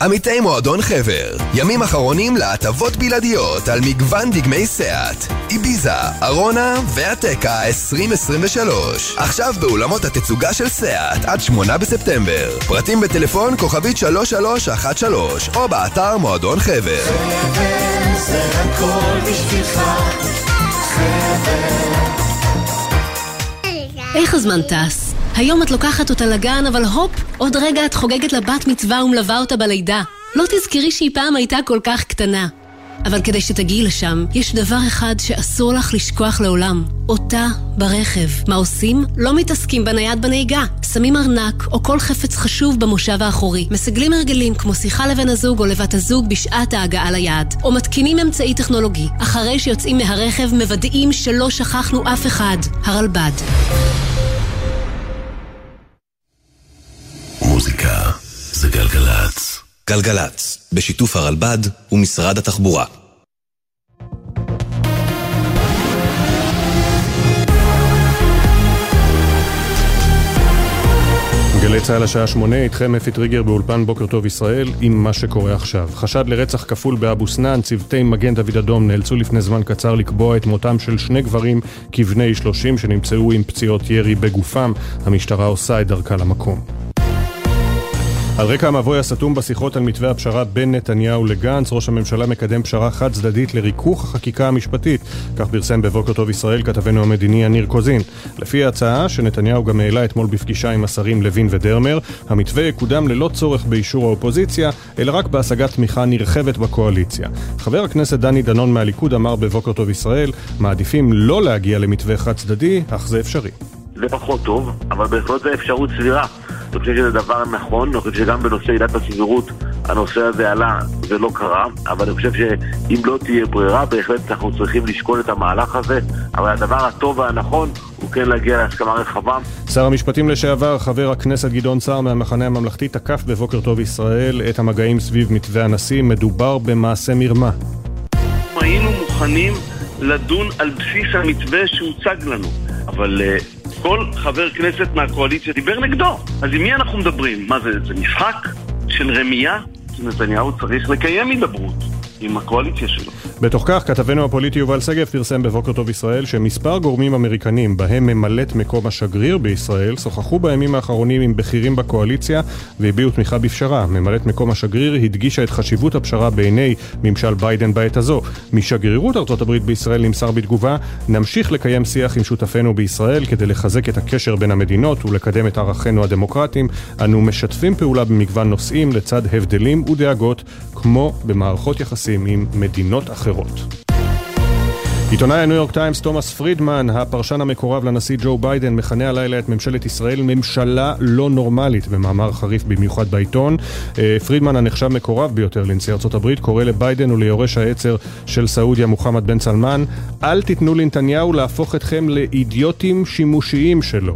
עמיתי מועדון חבר, ימים אחרונים להטבות בלעדיות על מגוון דגמי סאט, איביזה, ארונה ואטקה 2023. עכשיו באולמות התצוגה של סאט עד 8 בספטמבר. פרטים בטלפון כוכבית 3313 או באתר מועדון חבר. זה הכל בשבילך. איך הזמן טס? היום את לוקחת אותה לגן, אבל הופ, עוד רגע את חוגגת לה בת מצווה ומלווה אותה בלידה. לא תזכרי שהיא פעם הייתה כל כך קטנה. אבל כדי שתגיעי לשם, יש דבר אחד שאסור לך לשכוח לעולם. אותה ברכב. מה עושים? לא מתעסקים בנייד בנהיגה. שמים ארנק או כל חפץ חשוב במושב האחורי. מסגלים הרגלים כמו שיחה לבן הזוג או לבת הזוג בשעת ההגעה ליעד. או מתקינים אמצעי טכנולוגי. אחרי שיוצאים מהרכב מוודאים שלא שכחנו אף אחד. הרלב"ד. גלגלצ. בשיתוף הרלב"ד ומשרד התחבורה. גלי צה"ל השעה שמונה, איתכם אפי טריגר באולפן בוקר טוב ישראל עם מה שקורה עכשיו. חשד לרצח כפול באבו סנאן, צוותי מגן דוד אדום נאלצו לפני זמן קצר לקבוע את מותם של שני גברים כבני 30 שנמצאו עם פציעות ירי בגופם. המשטרה עושה את דרכה למקום. על רקע המבוי הסתום בשיחות על מתווה הפשרה בין נתניהו לגנץ, ראש הממשלה מקדם פשרה חד צדדית לריכוך החקיקה המשפטית. כך פרסם בבוקר טוב ישראל כתבנו המדיני יניר קוזין. לפי ההצעה, שנתניהו גם העלה אתמול בפגישה עם השרים לוין ודרמר, המתווה יקודם ללא צורך באישור האופוזיציה, אלא רק בהשגת תמיכה נרחבת בקואליציה. חבר הכנסת דני דנון מהליכוד אמר בבוקר טוב ישראל, מעדיפים לא להגיע למתווה חד צדדי, אך זה אפשרי. זה פחות טוב, אבל בהחלט זו אפשרות סבירה. אני חושב שזה דבר נכון, אני חושב שגם בנושא עילת הסבירות הנושא הזה עלה ולא קרה, אבל אני חושב שאם לא תהיה ברירה, בהחלט אנחנו צריכים לשקול את המהלך הזה, אבל הדבר הטוב והנכון הוא כן להגיע להסכמה רחבה. שר המשפטים לשעבר, חבר הכנסת גדעון סער מהמחנה הממלכתי, תקף בבוקר טוב ישראל את המגעים סביב מתווה הנשיא. מדובר במעשה מרמה. היינו מוכנים לדון על בסיס המתווה שהוצג לנו, אבל uh, כל חבר כנסת מהקואליציה דיבר נגדו. אז עם מי אנחנו מדברים? מה זה, זה משחק של רמייה? נתניהו צריך לקיים הידברות עם הקואליציה שלו. בתוך כך, כתבנו הפוליטי יובל שגב פרסם בבוקר טוב ישראל שמספר גורמים אמריקנים, בהם ממלאת מקום השגריר בישראל, שוחחו בימים האחרונים עם בכירים בקואליציה והביעו תמיכה בפשרה. ממלאת מקום השגריר הדגישה את חשיבות הפשרה בעיני ממשל ביידן בעת הזו. משגרירות ארצות הברית בישראל נמסר בתגובה, נמשיך לקיים שיח עם שותפינו בישראל כדי לחזק את הקשר בין המדינות ולקדם את ערכינו הדמוקרטיים. אנו משתפים פעולה במגוון נושאים לצד הבדלים ודאגות, כמו במערכות יחסים עם מדינות אחרות. עיתונאי הניו יורק טיימס תומאס פרידמן, הפרשן המקורב לנשיא ג'ו ביידן, מכנה הלילה את ממשלת ישראל ממשלה לא נורמלית, במאמר חריף במיוחד בעיתון. אה, פרידמן, הנחשב מקורב ביותר לנשיא ארצות הברית, קורא לביידן וליורש העצר של סעודיה מוחמד בן סלמן, אל תיתנו לנתניהו להפוך אתכם לאידיוטים שימושיים שלו.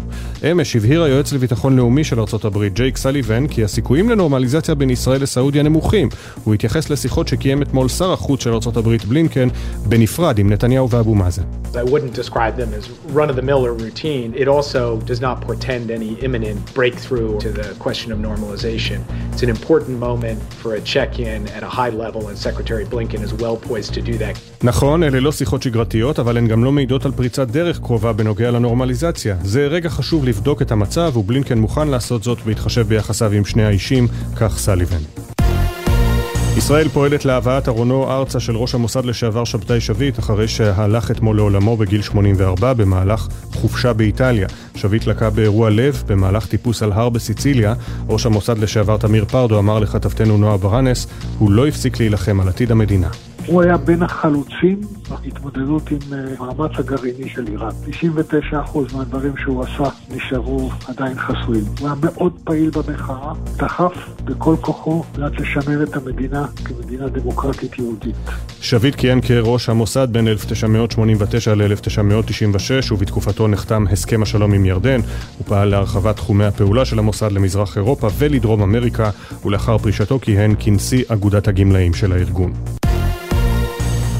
אמש הבהיר היועץ לביטחון לאומי של ארצות הברית, ג'ייק סליבן, כי הסיכויים לנורמליזציה בין ישראל לסעודיה נמוכים. הוא התייחס לשיחות שקיים אתמול שר החוץ של ארצות הברית בלינקן, בנפרד עם נתניהו ואבו מאזן. I wouldn't describe them as run of the mill or routine. It also does not portend any imminent breakthrough to the question of normalization. It's an important moment for a check in at a high level, and Secretary Blinken is well poised to do that. נכון, אלה לא שיחות שגרתיות, אבל הן גם לא מעידות על פריצת דרך קרובה בנוגע לנורמליזציה. זה רגע חשוב לבדוק את המצב, ובלינקן מוכן לעשות זאת בהתחשב ביחסיו עם שני האישים, כך סליבן. ישראל פועלת להבאת ארונו ארצה של ראש המוסד לשעבר שבתאי שביט אחרי שהלך אתמול לעולמו בגיל 84 במהלך חופשה באיטליה. שביט לקה באירוע לב במהלך טיפוס על הר בסיציליה. ראש המוסד לשעבר תמיר פרדו אמר לכתבתנו נועה ברנס, הוא לא הפסיק להילחם על עתיד המדינה. הוא היה בין החלוצים בהתמודדות עם אה, המאמץ הגרעיני של איראן. 99% מהדברים שהוא עשה נשארו עדיין חסויים. הוא היה מאוד פעיל במחאה, דחף בכל כוחו מנת לשמר את המדינה כמדינה דמוקרטית יהודית. שביט כיהן כראש המוסד בין 1989 ל-1996 ובתקופתו נחתם הסכם השלום עם ירדן. הוא פעל להרחבת תחומי הפעולה של המוסד למזרח אירופה ולדרום אמריקה ולאחר פרישתו כיהן כנשיא אגודת הגמלאים של הארגון.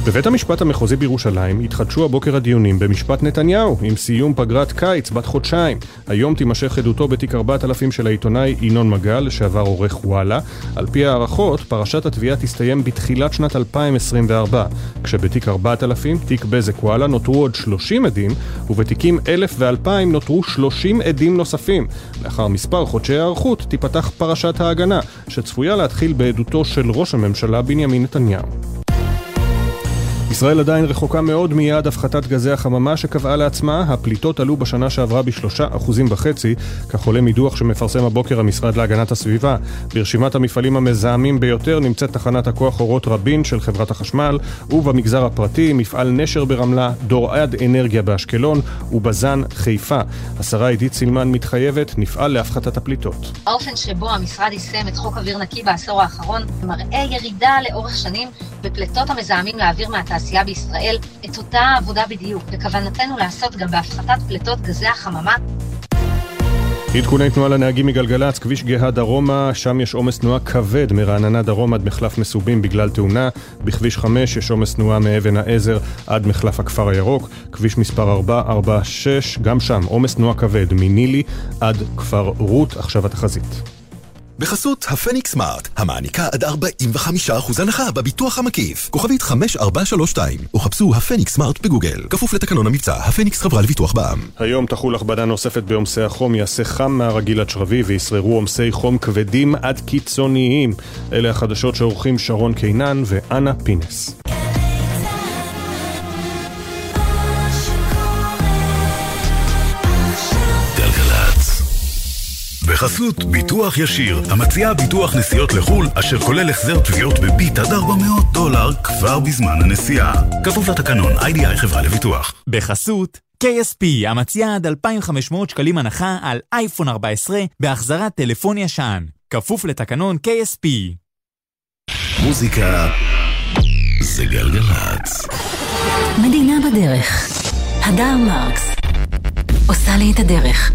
בבית המשפט המחוזי בירושלים התחדשו הבוקר הדיונים במשפט נתניהו עם סיום פגרת קיץ בת חודשיים. היום תימשך עדותו בתיק 4000 של העיתונאי ינון מגל, לשעבר עורך וואלה. על פי הערכות, פרשת התביעה תסתיים בתחילת שנת 2024, כשבתיק 4000, תיק בזק וואלה, נותרו עוד 30 עדים, ובתיקים 1000 ו-2000 נותרו 30 עדים נוספים. לאחר מספר חודשי היערכות תיפתח פרשת ההגנה, שצפויה להתחיל בעדותו של ראש הממשלה בנימין נתניהו. ישראל עדיין רחוקה מאוד מיעד הפחתת גזי החממה שקבעה לעצמה. הפליטות עלו בשנה שעברה בשלושה אחוזים וחצי, כך עולה מדוח שמפרסם הבוקר המשרד להגנת הסביבה. ברשימת המפעלים המזהמים ביותר נמצאת תחנת הכוח אורות רבין של חברת החשמל, ובמגזר הפרטי מפעל נשר ברמלה, דורד אנרגיה באשקלון ובזן חיפה. השרה עידית סילמן מתחייבת, נפעל להפחתת הפליטות. האופן שבו המשרד יישם את חוק אוויר נקי בעשור האחרון מראה ירידה לאורך שנים בפליטות המזהמים לאוויר מהתעשייה בישראל, את אותה עבודה בדיוק. בכוונתנו לעשות גם בהפחתת פליטות גזי החממה. עדכוני תנועה לנהגים מגלגלצ, כביש גאה דרומה, שם יש עומס תנועה כבד מרעננה דרום עד מחלף מסובים בגלל תאונה. בכביש 5 יש עומס תנועה מאבן העזר עד מחלף הכפר הירוק. כביש מספר 446, גם שם עומס תנועה כבד מנילי עד כפר רות, עכשיו התחזית. בחסות הפניקס סמארט, המעניקה עד 45% הנחה בביטוח המקיף. כוכבית 5432, או חפשו הפניקס סמארט בגוגל. כפוף לתקנון המבצע, הפניקס חברה לביטוח בע"מ. היום תחול הכבדה נוספת בעומסי החום, יעשה חם מהרגיל עד שרבי וישררו עומסי חום כבדים עד קיצוניים. אלה החדשות שעורכים שרון קינן ואנה פינס. בחסות ביטוח ישיר, המציעה ביטוח נסיעות לחו"ל, אשר כולל החזר תביעות בביט עד 400 דולר כבר בזמן הנסיעה. כפוף לתקנון, איי-די-איי חברה לביטוח. בחסות KSP, המציעה עד 2,500 שקלים הנחה על אייפון 14 בהחזרת טלפון ישן. כפוף לתקנון KSP. מוזיקה זה גלגלצ. מדינה בדרך. הדר מרקס. עושה לי את הדרך.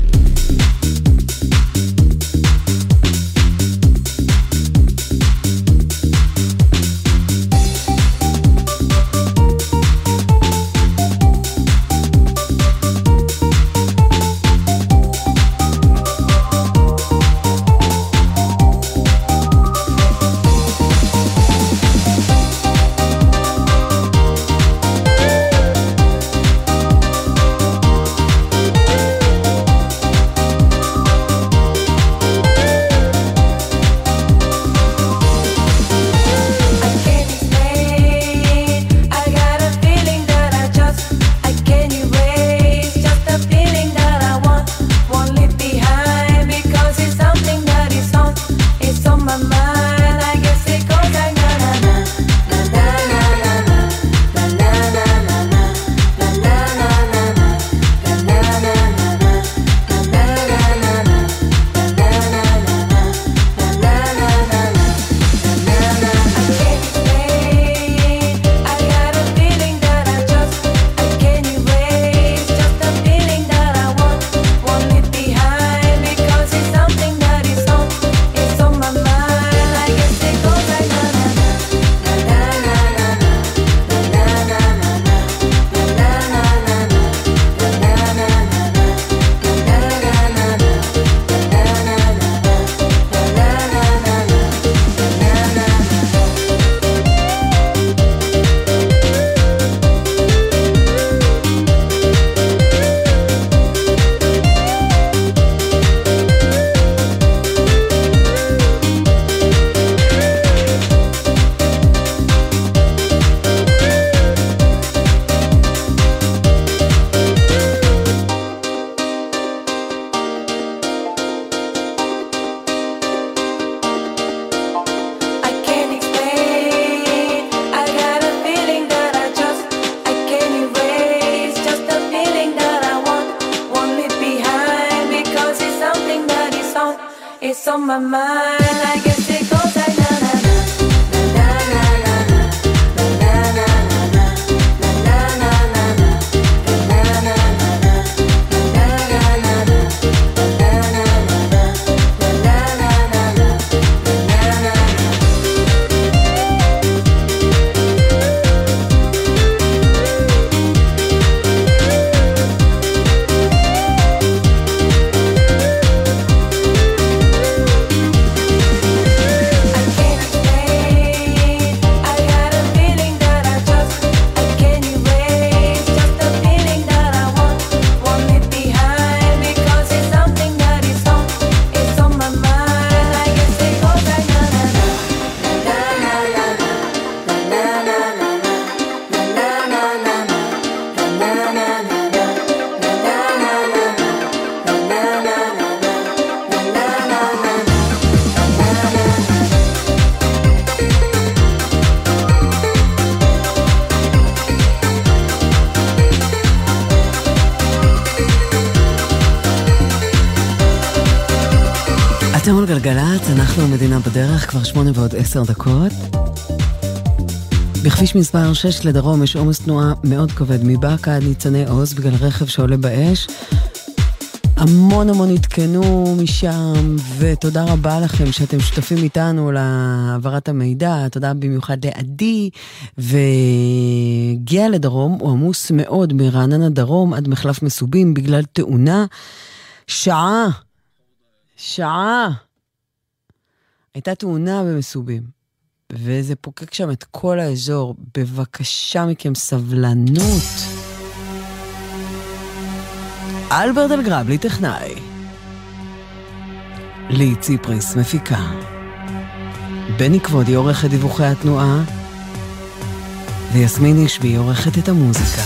המדינה בדרך, כבר שמונה ועוד עשר דקות. בכביש מספר 6 לדרום יש עומס תנועה מאוד כבד מבאקה עד ניצני עוז בגלל רכב שעולה באש. המון המון עדכנו משם, ותודה רבה לכם שאתם שותפים איתנו להעברת המידע. תודה במיוחד לעדי, והגיע לדרום, הוא עמוס מאוד מרעננה דרום עד מחלף מסובים בגלל תאונה. שעה, שעה הייתה תאונה במסובים, וזה פוקק שם את כל האזור. בבקשה מכם, סבלנות. אלברט אלגרבלי, טכנאי. לי ציפריס, מפיקה. בני כבודי, עורכת דיווחי התנועה, ויסמין ישבי, עורכת את המוזיקה.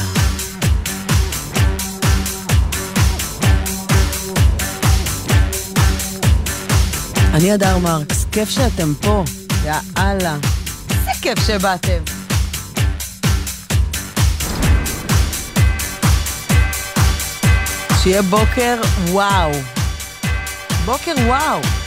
אני אדר מרקס. כיף שאתם פה. יאללה. איזה כיף שבאתם. שיהיה בוקר וואו. בוקר וואו.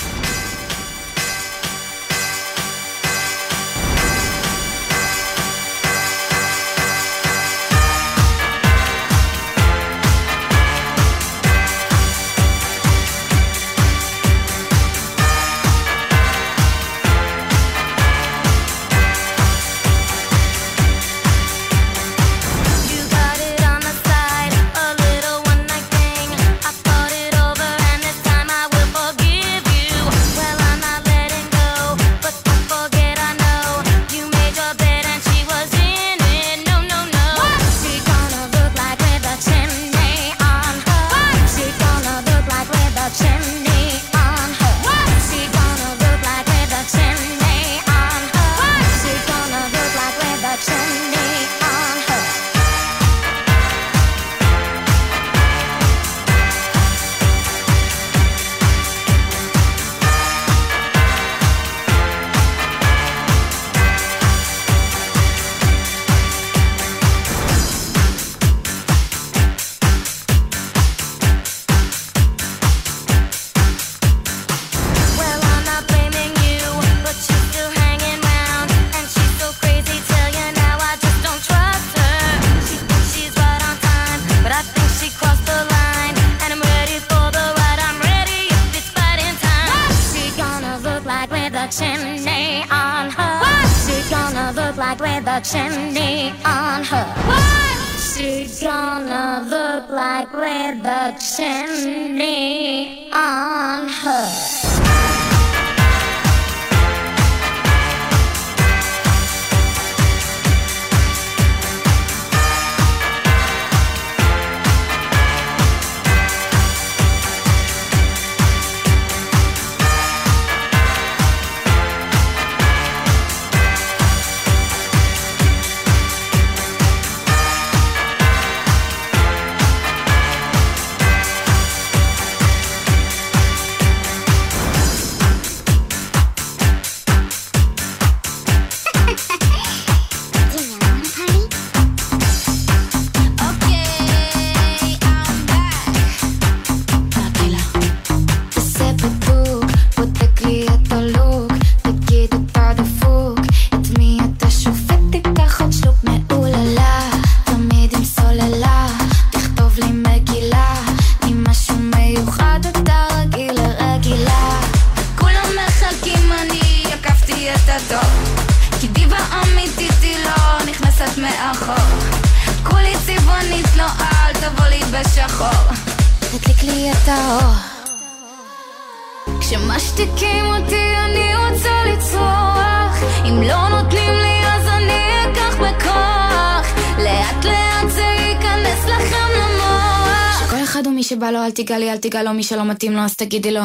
תיגע לי אל תיגע לו מי שלא מתאים לו אז תגידי לו.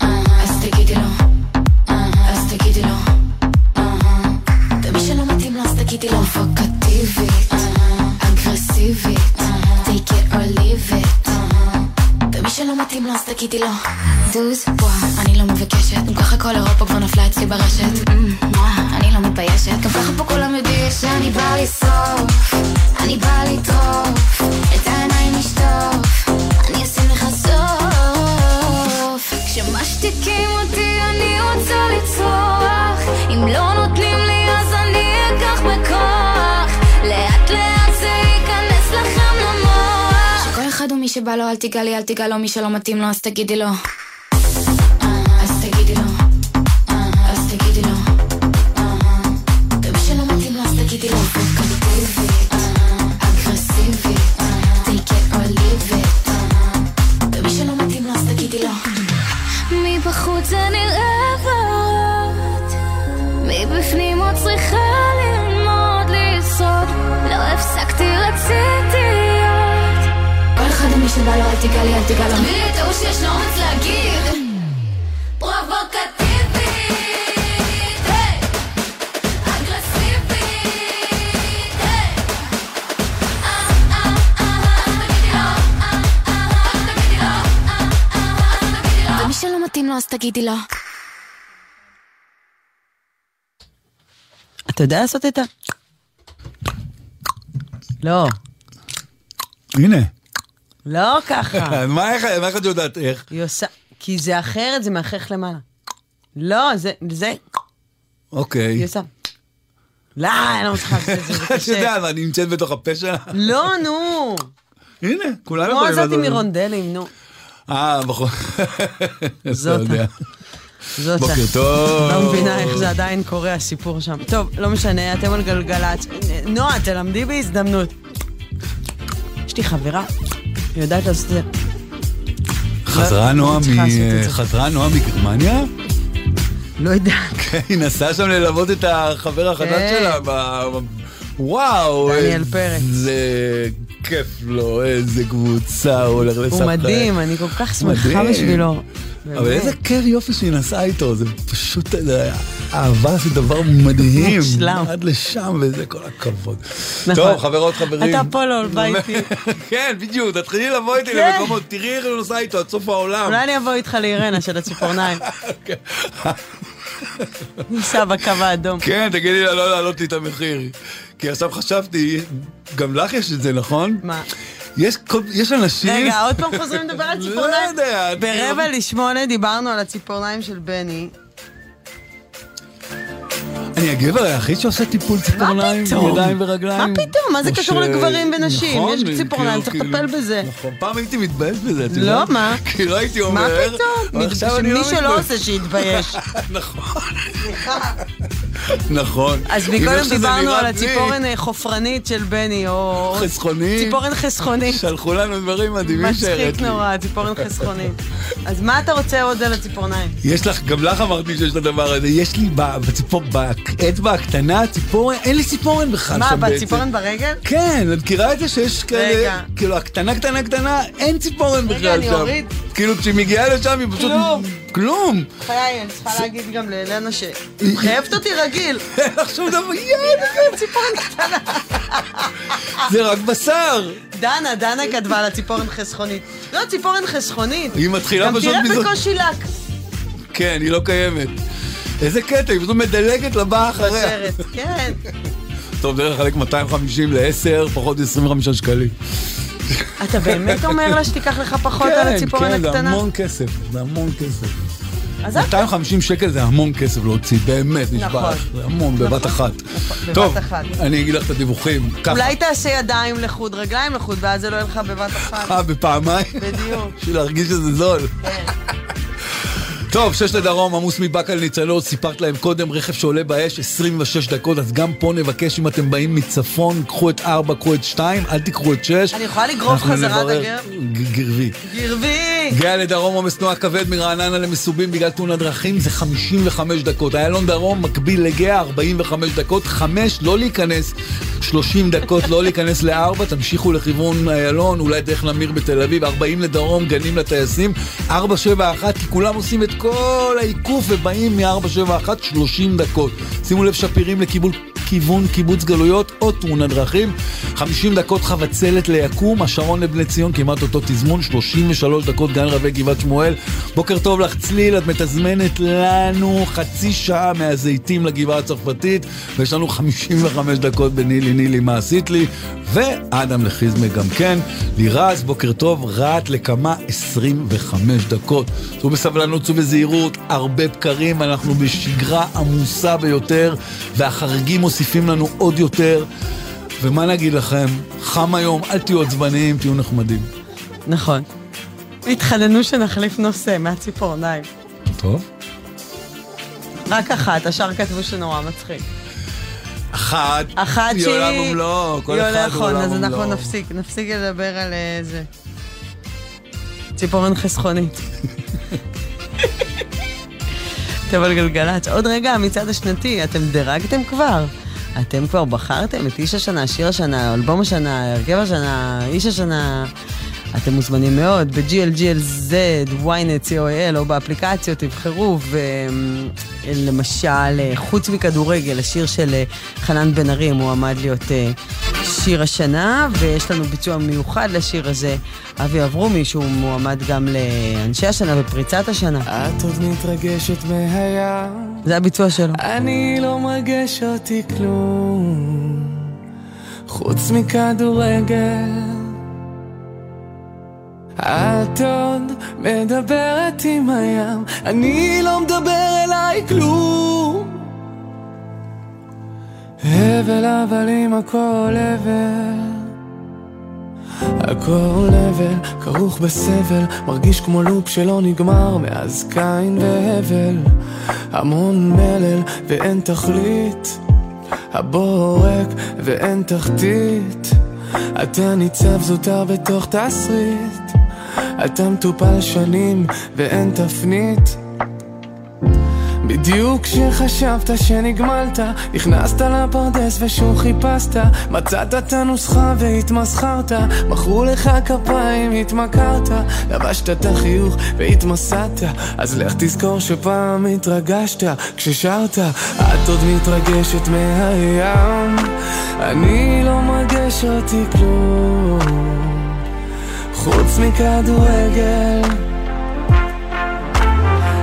אז תגידי לו. פרובוקטיבית תגידי לו. זוז, וואה, אני לא מבקשת. גם ככה כל אירופה כבר נפלה אצלי ברשת. וואה, אני לא מתביישת. גם ככה פה כולם יודעים שאני באה לשרוף אני באה לטרוף שבא לו אל תיגע לי אל תיגע לו מי שלא מתאים לו אז תגידי לו אתה יודע לעשות את ה... לא. הנה. לא ככה. מה איך את יודעת איך? היא עושה... כי זה אחרת, זה מאחך למעלה. לא, זה... זה... אוקיי. היא עושה... לא, אני לא מצליחה לעשות את זה, זה את קשה. יודעת, אני נמצאת בתוך הפה שלה. לא, נו. הנה, כולנו כמו יכולים זאתי לעשות את זה. מרונדלים, נו. אה, נכון. זאת. זאת בוקר טוב. לא מבינה איך זה עדיין קורה, הסיפור שם. טוב, לא משנה, אתם על גלגלצ. נועה, תלמדי בהזדמנות. יש לי חברה, היא יודעת לעשות את זה. חזרה לא נועה את מ-. חזרה נועה מגרמניה? לא יודעת. כן, היא נסעה שם ללוות את החבר החדש כן. שלה. וואו. דניאל פרץ. כיף לו, איזה קבוצה הוא הולך לשחק. הוא מדהים, אני כל כך שמחה. בשבילו. אבל. איזה כיף יופי שהיא נסעה איתו, זה פשוט, זה- אהבה זה דבר מדהים. מושלם. עד לשם, וזה כל הכבוד. נכון. טוב, חברות, חברים. אתה פה לא בא איתי. כן, בדיוק, תתחילי לבוא איתי כן. למקומות, תראי איך היא נוסעה איתו עד סוף העולם. אולי אני אבוא איתך לאירנה של הציפורניים. ניסע בקו האדום. כן, תגידי לה לא להעלות לי את המחיר. כי עכשיו חשבתי, גם לך יש את זה, נכון? מה? יש, יש אנשים... רגע, עוד פעם חוזרים לדבר על לא ציפורניים? יודע. ברבע לשמונה דיברנו על הציפורניים של בני. אני הגבר היחיד שעושה טיפול ציפורניים, פתאום? ידיים ורגליים. מה פתאום? מה זה קשור לגברים ונשים? נכון, יש ציפורניים, צריך כאילו- לטפל בזה. נכון, פעם הייתי מתבייש בזה, את לא, יודעת? מה? כי לא הייתי מה אומר... פתאום? אבל עכשיו אני לא מי שלא. עושה שיתבייש. נכון. נכון. אז מקודם דיברנו על הציפורן אה, חופרנית של בני, או... חסכונית. ציפורן חסכונית. שלחו לנו דברים מדהימים שהראית מצחיק. נורא, ציפורן חסכונית. אז מה אתה רוצה עוד על הציפורניים? יש לך, גם לך אמרתי שיש את הדבר הזה, יש לי בציפור, באצבע הקטנה, ציפורן, אין לי ציפורן בכלל מה, שם בעצם. בציפורן ברגל? כן, את מכירה את זה שיש כאלה, רגע. כאילו הקטנה קטנה קטנה, אין ציפורן רגע, בכלל אני שם. אוריד. כאילו כשהיא מגיעה לשם היא פשוט... כלום. כלום. חיי, אני צריכה להגיד גם לאלנה ש... חייבת אותי רגיל. אין לך שום דבר, יאללה. ציפורן קטנה. זה רק בשר. דנה, דנה כתבה לה ציפורן חסכונית. לא, ציפורן חסכונית. היא מתחילה פשוט גם מזה. תראה בקושי לק. כן, היא לא קיימת. איזה קטע, היא פשוט מדלגת לבאה אחריה. כן. טוב, דרך לחלק 250 ל-10, פחות 25 שקלים. אתה באמת אומר לה שתיקח לך פחות על הציפורן כן, זה הקטנה? המון כסף, זה המון כסף. אז אל 250 שקל זה המון כסף להוציא, באמת, נשבע נכון. לך. זה המון, בבת אחת. בבת טוב. אני אגיד לך את הדיווחים. אולי תעשה ידיים לחוד, רגליים לחוד, ואז זה לא יהיה לך בבת אחת. אה, בפעמיים? בדיוק. בשביל להרגיש שזה זול. כן. טוב, שש לדרום, עמוס מבאקה לניצלות, סיפרת להם קודם, רכב שעולה באש 26 דקות, אז גם פה נבקש אם אתם באים מצפון, קחו את 4, קחו את 2, אל תקחו את 6. אני יכולה לגרוף חזרה את הגר? גרבי. גרבי! גאה לדרום, עומס תנועה כבד מרעננה למסובים בגלל תאונת דרכים, זה 55 דקות. איילון דרום מקביל לגאה, 45 דקות, 5 לא להיכנס, 30 דקות לא להיכנס ל-4, תמשיכו לכיוון איילון, אולי דרך נמיר בתל אביב, 40 לדרום, גנים לטייסים, 471, כי כולם עושים את כל העיקוף ובאים מ-471, 30 דקות. שימו לב שפירים לכיוון כיוון קיבוץ גלויות או תאונת דרכים. 50 דקות חבצלת ליקום, השרון לבני ציון, כמעט אותו תזמון, 33 דקות גן רבי גבעת שמואל. בוקר טוב לך צליל, את מתזמנת לנו חצי שעה מהזיתים לגבעה הצרפתית, ויש לנו 55 דקות בנילי נילי מה עשית לי, ואדם לחיזמה גם כן. לירז, בוקר טוב, רהט לכמה 25 דקות. צאו בסבלנות, צאו בזהירות, הרבה בקרים, אנחנו בשגרה עמוסה ביותר, והחריגים מוסיפים לנו עוד יותר. ומה נגיד לכם? חם היום, אל תהיו עצבניים, תהיו נחמדים. נכון. התחננו שנחליף נושא מהציפורניים. טוב. רק אחת, השאר כתבו שנורא מצחיק. אחת, אחת היא. עולם ומלואו, כל אחד הוא עולם אז אנחנו ומלואו. נפסיק, נפסיק לדבר על אה, זה. ציפורן חסכונית. טוב, על גלגלצ. עוד רגע, המצעד השנתי, אתם דירגתם כבר? אתם כבר בחרתם את איש השנה, שיר השנה, אלבום השנה, הרכב השנה, איש השנה. אתם מוזמנים מאוד ב-GLGLZ, ynet, co.il או באפליקציות, תבחרו, ולמשל, חוץ מכדורגל, השיר של אה, חנן בן ארי מועמד להיות אה, שיר השנה, ויש לנו ביצוע מיוחד לשיר הזה, אבי אברומי, שהוא מועמד גם לאנשי השנה ופריצת השנה. את עוד מתרגשת מהים. זה הביצוע שלו. אני לא מרגש אותי כלום, חוץ מכדורגל. את עוד מדברת עם הים, אני לא מדבר אליי כלום. הבל אבל עם הכל הבל. הכל הבל, כרוך בסבל, מרגיש כמו לופ שלא נגמר מאז קין והבל. המון מלל ואין תכלית, הבור ריק ואין תחתית. אתה ניצב זוטר בתוך תסריט, אתה מטופל שנים ואין תפנית. בדיוק כשחשבת שנגמלת, נכנסת לפרדס ושוב חיפשת, מצאת את הנוסחה והתמסחרת, מכרו לך כפיים, התמכרת, לבשת את החיוך והתמסדת, אז לך תזכור שפעם התרגשת. כששרת, את עוד מתרגשת מהים, אני לא מרגש אותי כלום, חוץ מכדורגל.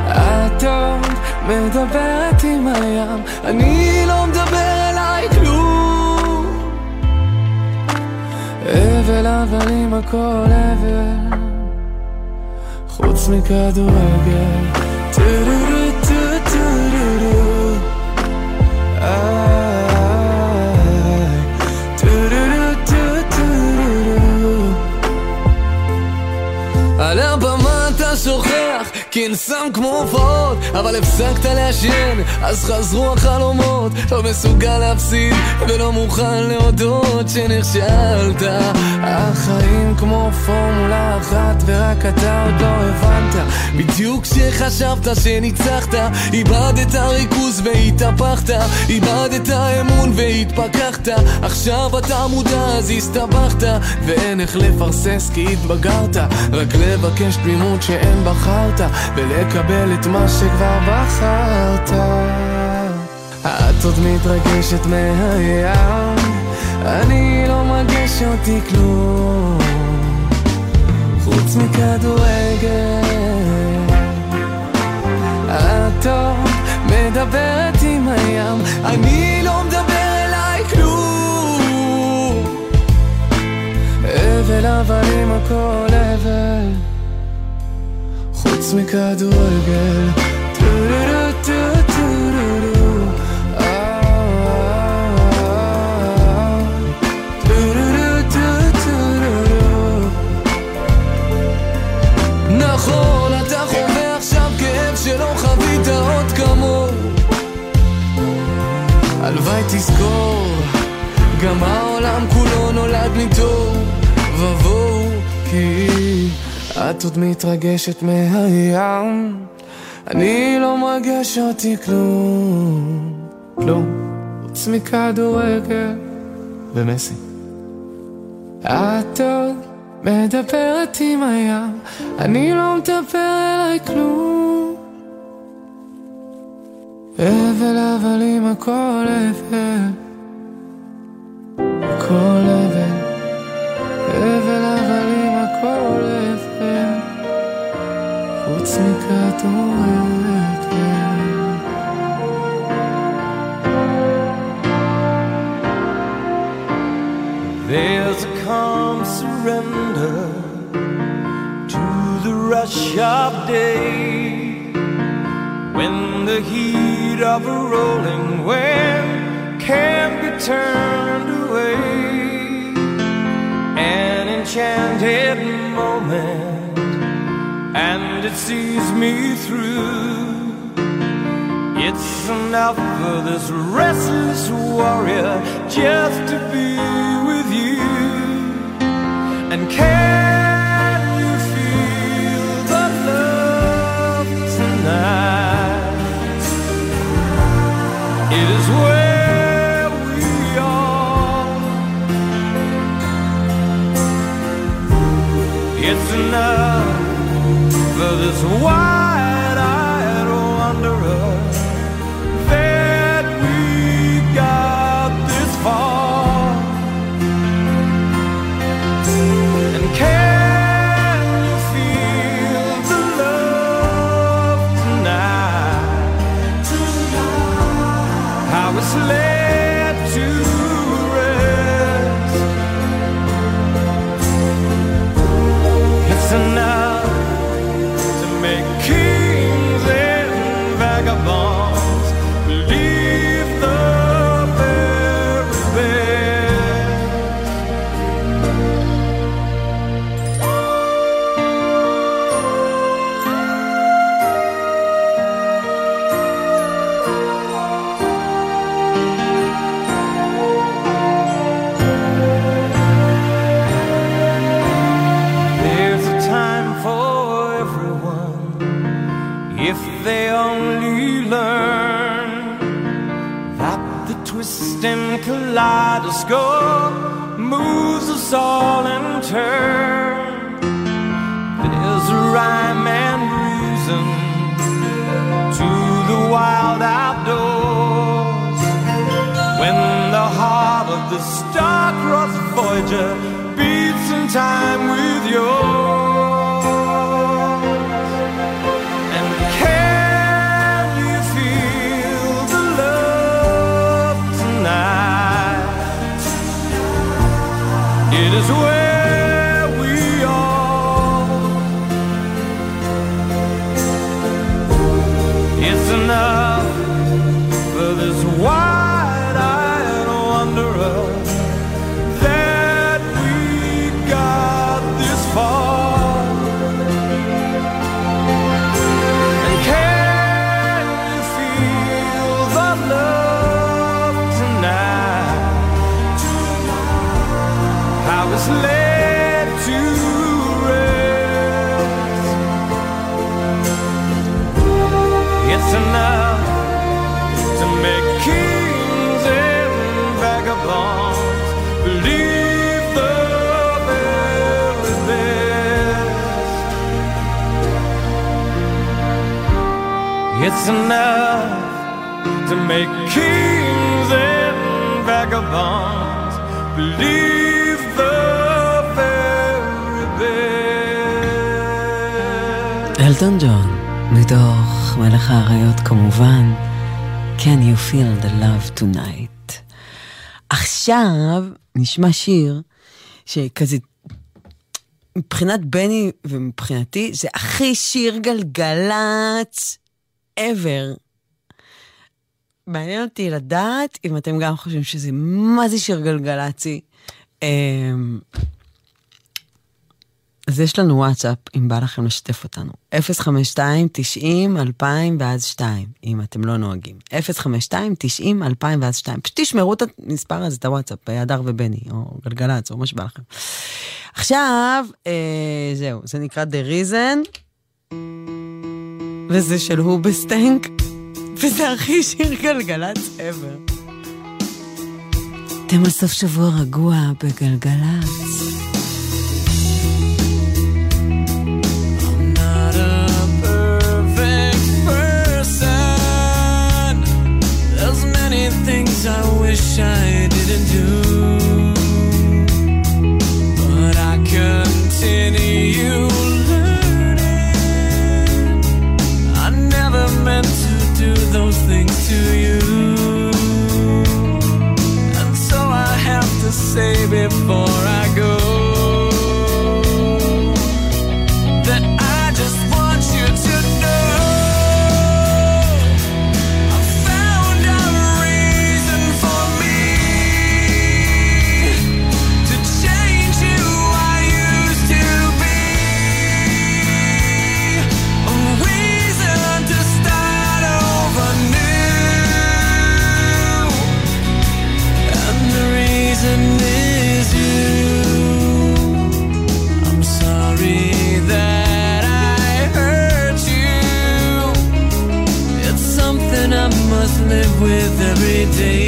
את עוד מדברת עם הים, אני לא מדבר אליי כלום. הבל הבלים הכל הבל, חוץ מכדורגל. טו-דו-דו, שוכח, כי אין סם כמו הופעות, אבל הפסקת לעשן, אז חזרו החלומות. לא מסוגל להפסיד, ולא מוכן להודות שנכשלת. החיים כמו פורמולה אחת, ורק אתה עוד לא הבנת. בדיוק כשחשבת שניצחת, איבדת ריכוז והתהפכת, איבדת אמון והתפכחת. עכשיו אתה מודע אז הסתבכת, ואין איך לפרסס כי התבגרת. רק לבקש תמימות שאין בחרת, ולקבל את מה שכבר בחרת. את עוד מתרגשת מהים, אני לא מרגיש אותי כלום, חוץ מכדורגל. את עוד מדברת עם הים, אני לא מדבר אליי כלום. הבל אבל עם הכל הבל, Ah, נכון, חוץ מכדורגל. הלוואי תזכור, גם העולם כולו נולד מתוהו. ובוהו, כי... את עוד מתרגשת מהים. אני לא מרגש אותי כלום. כלום. חוץ מכדורגל ומסי. את עוד מדברת עם הים. אני לא מדבר אליי כלום. הבל הבלים הכל הבל הכל הבל There's a calm surrender to the rush of day when the heat of a rolling wave can't be turned away. An enchanted moment, and it sees me through. It's enough for this restless warrior just to be with you. And can you feel the love tonight? It is where we are. It's enough over this one. Kaleidoscope moves us all in turn. There's a rhyme and reason to the wild outdoors when the heart of the star-crossed Voyager beats in time with yours. It is where we are. It's enough It's enough to make kings and vagabonds believe the very best. אלטון ג'ון, מתוך מלך האריות כמובן, Can you feel the love tonight. עכשיו נשמע שיר שכזה, מבחינת בני ומבחינתי, זה הכי שיר גלגלצ ever. מעניין אותי לדעת אם אתם גם חושבים שזה מה זה שיר גלגלצי. אמ, אז יש לנו וואטסאפ, אם בא לכם לשתף אותנו. 052 90 2000 ואז 2, אם אתם לא נוהגים. 052 90 2000 ואז 2. פשוט תשמרו את המספר הזה, את הוואטסאפ, הדר ובני, או גלגלצ, או מה שבא לכם. עכשיו, אה, זהו, זה נקרא The Reason, וזה של הובסטנק, וזה הכי שיר גלגלצ ever. אתם על סוף שבוע רגוע בגלגלצ. not a perfect person. There's many things I wish I didn't do, but I continue meant to do those things to you, and so I have to say before I with every day.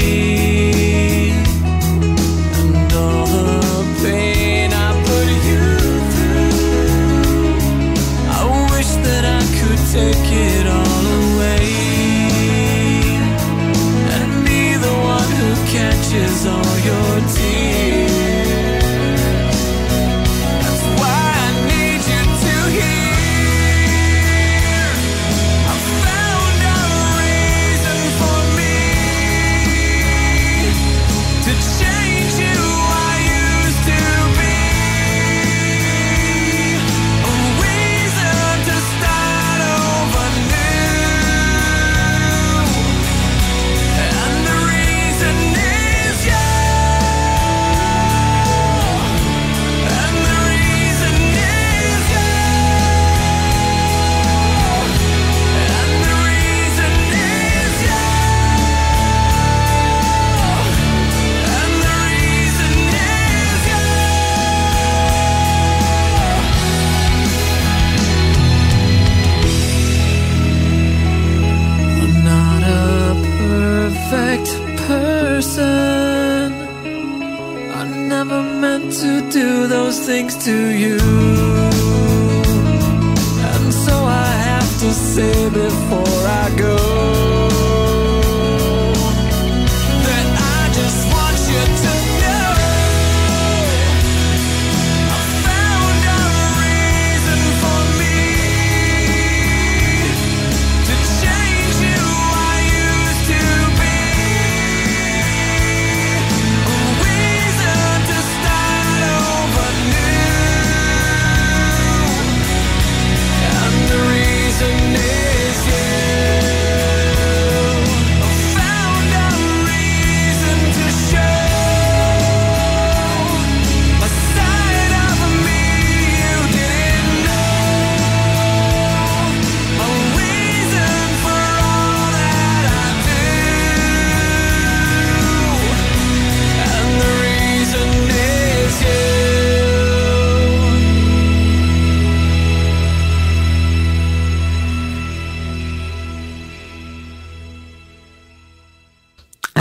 Those things to you. And so I have to say before I go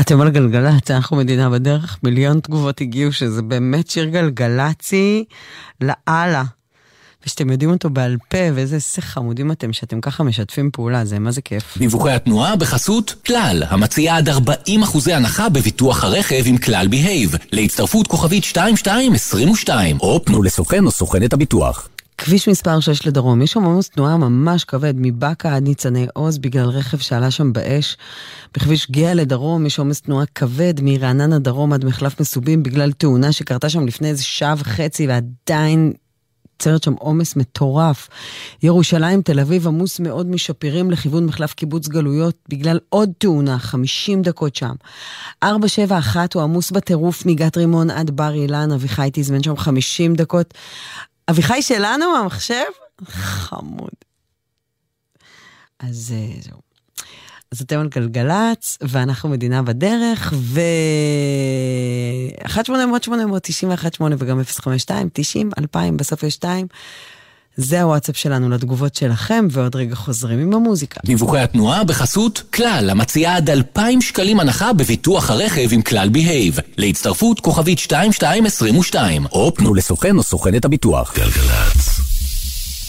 אתם על גלגלצ, אנחנו מדינה בדרך, מיליון תגובות הגיעו שזה באמת שיר גלגלצי לאללה. ושאתם יודעים אותו בעל פה, ואיזה איזה חמודים אתם, שאתם ככה משתפים פעולה, זה מה זה כיף. דיווחי התנועה בחסות כלל, המציעה עד 40 אחוזי הנחה בביטוח הרכב עם כלל בהייב, להצטרפות כוכבית 2222, או פנו לסוכן או סוכנת הביטוח. כביש מספר 6 לדרום, יש שם עומס תנועה ממש כבד, מבאקה עד ניצני עוז, בגלל רכב שעלה שם באש. בכביש גאה לדרום יש עומס תנועה כבד, מרעננה דרום עד מחלף מסובים, בגלל תאונה שקרתה שם לפני איזה שעה וחצי, ועדיין יוצרת שם עומס מטורף. ירושלים, תל אביב עמוס מאוד משפירים לכיוון מחלף קיבוץ גלויות בגלל עוד תאונה, 50 דקות שם. 471 הוא עמוס בטירוף מגת רימון עד בר אילן, אביחי תזמן שם 50 דקות. אביחי שלנו, המחשב? חמוד. אז אה, זהו. אז אתם על גלגלצ, ואנחנו מדינה בדרך, ו... 1 800 800 91 8 וגם 052 90 2000 בסוף יש 2. זה הוואטסאפ שלנו לתגובות שלכם, ועוד רגע חוזרים עם המוזיקה. דיווחי התנועה בחסות כלל, המציעה עד 2,000 שקלים הנחה בביטוח הרכב עם כלל בהייב. להצטרפות כוכבית 2222, או פנו לסוכן או סוכנת הביטוח. גלגלצ.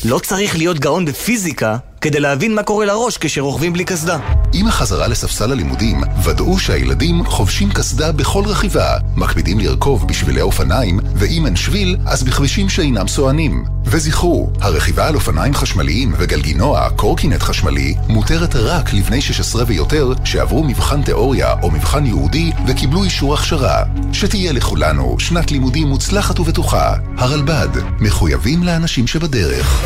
לא צריך להיות גאון בפיזיקה כדי להבין מה קורה לראש כשרוכבים בלי קסדה. עם החזרה לספסל הלימודים, ודאו שהילדים חובשים קסדה בכל רכיבה, מקפידים לרכוב בשבילי אופניים, ואם אין שביל, אז בכבישים שאינם סוענים. וזכרו, הרכיבה על אופניים חשמליים וגלגינוע, קורקינט חשמלי, מותרת רק לבני 16 ויותר שעברו מבחן תיאוריה או מבחן ייעודי וקיבלו אישור הכשרה. שתהיה לכולנו שנת לימודים מוצלחת ובטוחה. הרלב"ד, מחויבים לאנשים שבדרך.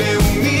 לאומי,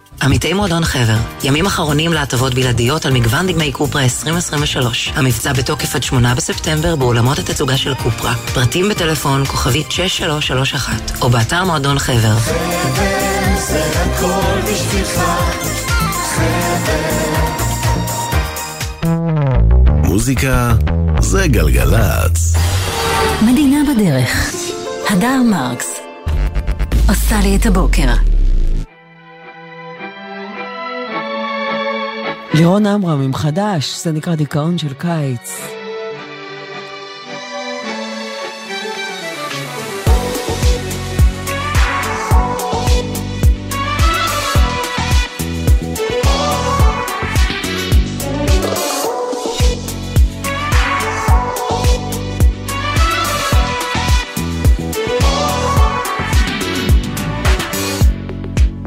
עמיתי מועדון חבר, ימים אחרונים להטבות בלעדיות על מגוון דגמי קופרה 2023. המבצע בתוקף עד 8 בספטמבר באולמות התצוגה של קופרה. פרטים בטלפון כוכבית 6331 או באתר מועדון חבר. חבר זה הכל בשבילך, חבר. מוזיקה זה גלגלצ. מדינה בדרך. הדר מרקס. עושה לי את הבוקר. לירון עמרם עם חדש, זה נקרא דיכאון של קיץ.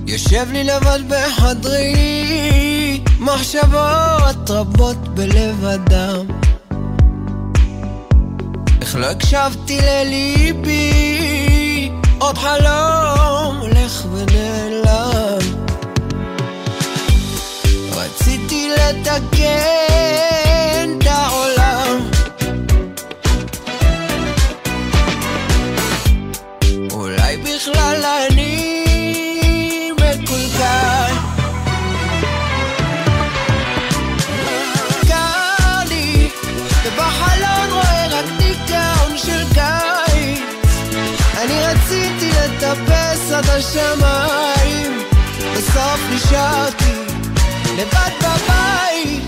יושב לי לבד בחדרי, מחשבות רבות בלב אדם. איך לא הקשבתי לליבי, עוד חלום הולך ונעלם. רציתי לתקן עד השמיים, בסוף נשארתי לבד בבית.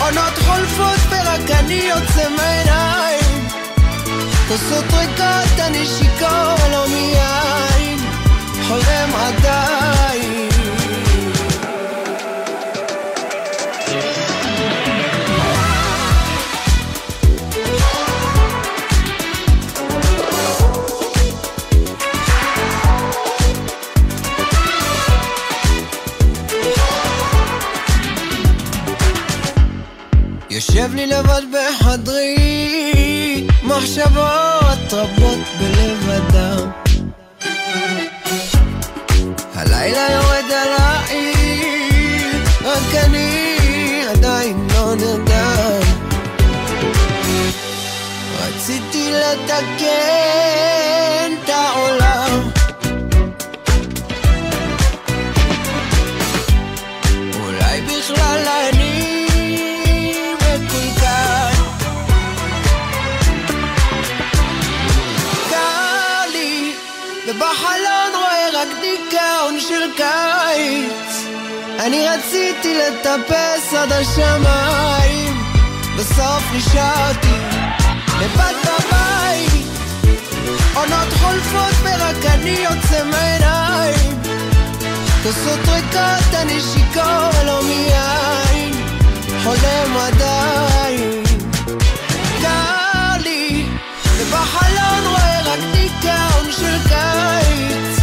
עונות חולפות ורק אני יוצא מהעיניים. כוסות ריקות אני שיכור לא מיין, חולם עדיין. יושב לי לבד בחדרי, מחשבות רבות בלב אדם. הלילה יורד על העיר, רק אני עדיין לא נרדם. רציתי לתקן לטפס עד השמיים. בסוף נשארתי לבד בבית. עונות חולפות ורק אני יוצא מהעיניים. כוסות ריקות אני שיכור ולא מיין. חולם עדיין. קר לי ובחלון רואה רק דיכאון של קיץ.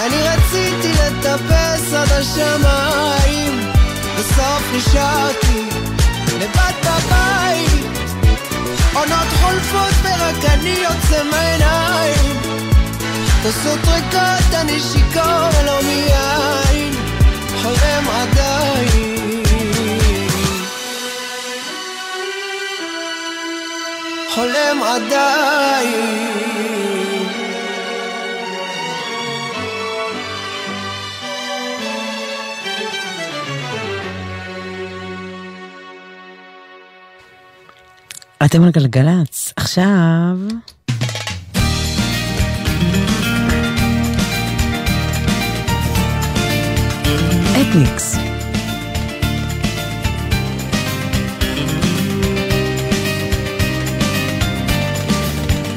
אני רציתי לטפס עד השמיים בסוף נשארתי לבד בבית. עונות חולפות ורק אני יוצא מהעיניים. כוסות ריקות אני שיכור ולא מיין. חולם עדיין. חולם עדיין אתם על גלגלצ. עכשיו... אתניקס.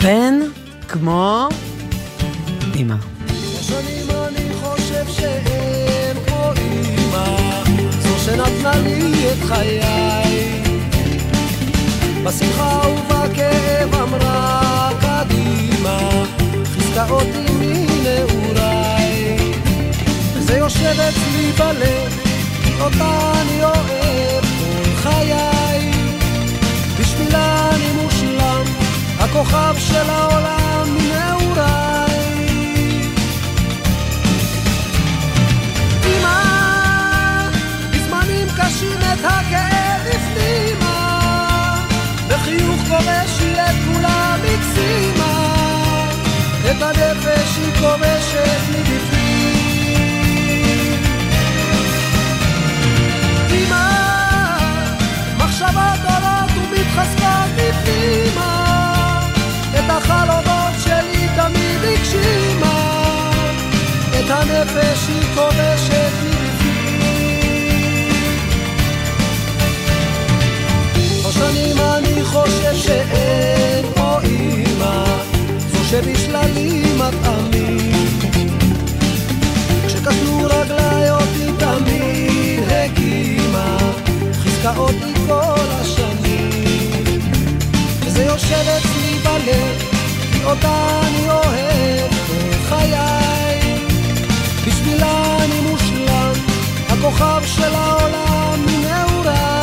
פן כמו אמא. שנתנה לי את חיי בשמחה ובכאב אמרה קדימה חיזקה אותי מנעוריי וזה יושב אצלי בלב אותה אני אוהב כל חיי. בשבילה אני מושלם הכוכב של העולם מנעוריי את הכאב בחיוך כובש את כולם הקסימה, את הנפש היא כובשת מבפנים. אמא, מחשבות עולות ומתחזקות בפנימה, את החלומות שלי תמיד הגשימה. את הנפש היא כובשת מבפנים. כבר שנים אני חושב שאין כמו אמא, זו שבישלה לי מטעמים. כשקשרו רגליי אותי תמיד הקימה, חיזקה אותי כל השנים. וזה יושב אצלי בלב, כי אותה אני אוהב כל חיי. בשבילה אני מושלם, הכוכב של העולם מנעוריי.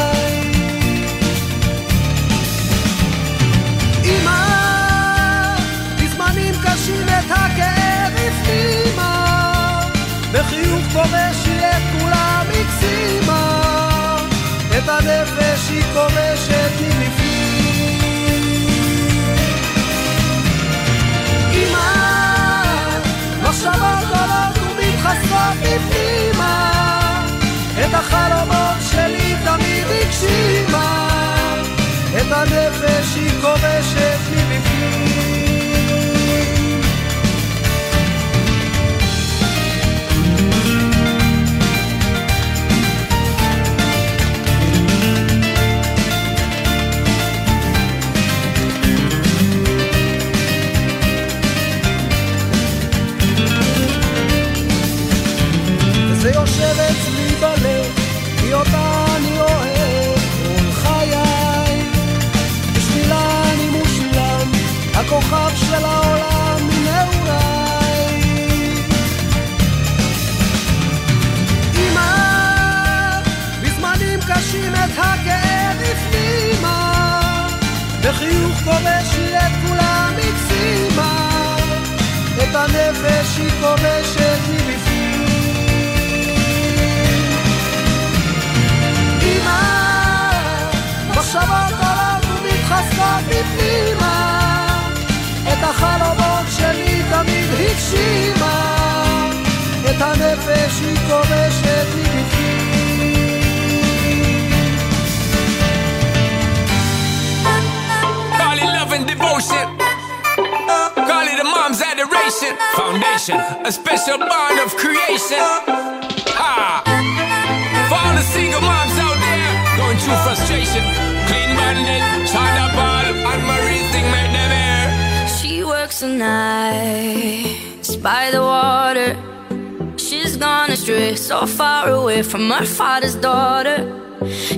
הנפש היא כובשת מבפנים. אמא, מחשבות עולות ומתחזקות בפנימה. את החלומות שלי תמיד הגשימה. את הנפש היא כובשת מבפנים יושב אצלי בלב, כי אותה אני אוהב כל חיי. בשבילה אני מושלם, הכוכב של העולם מנעוריי. אמא, בזמנים קשים את הכאב הפנימה, בחיוך כובש היא את כולם הקסימה, את הנפש היא כובשת מבפנים. מחשבות עולות ומתחזקות בפנימה, את החלומות שלי תמיד הגשימה, את הנפש היא כובשת מבפנים. Call it love and devotion. Call it a mom's adoration. Foundation. sensation, a special bond of creation. Ha! For all the single moms out there going through frustration, clean bandit, and Marie thing make them air. She works the nights by the water. She's gone astray, so far away from her father's daughter.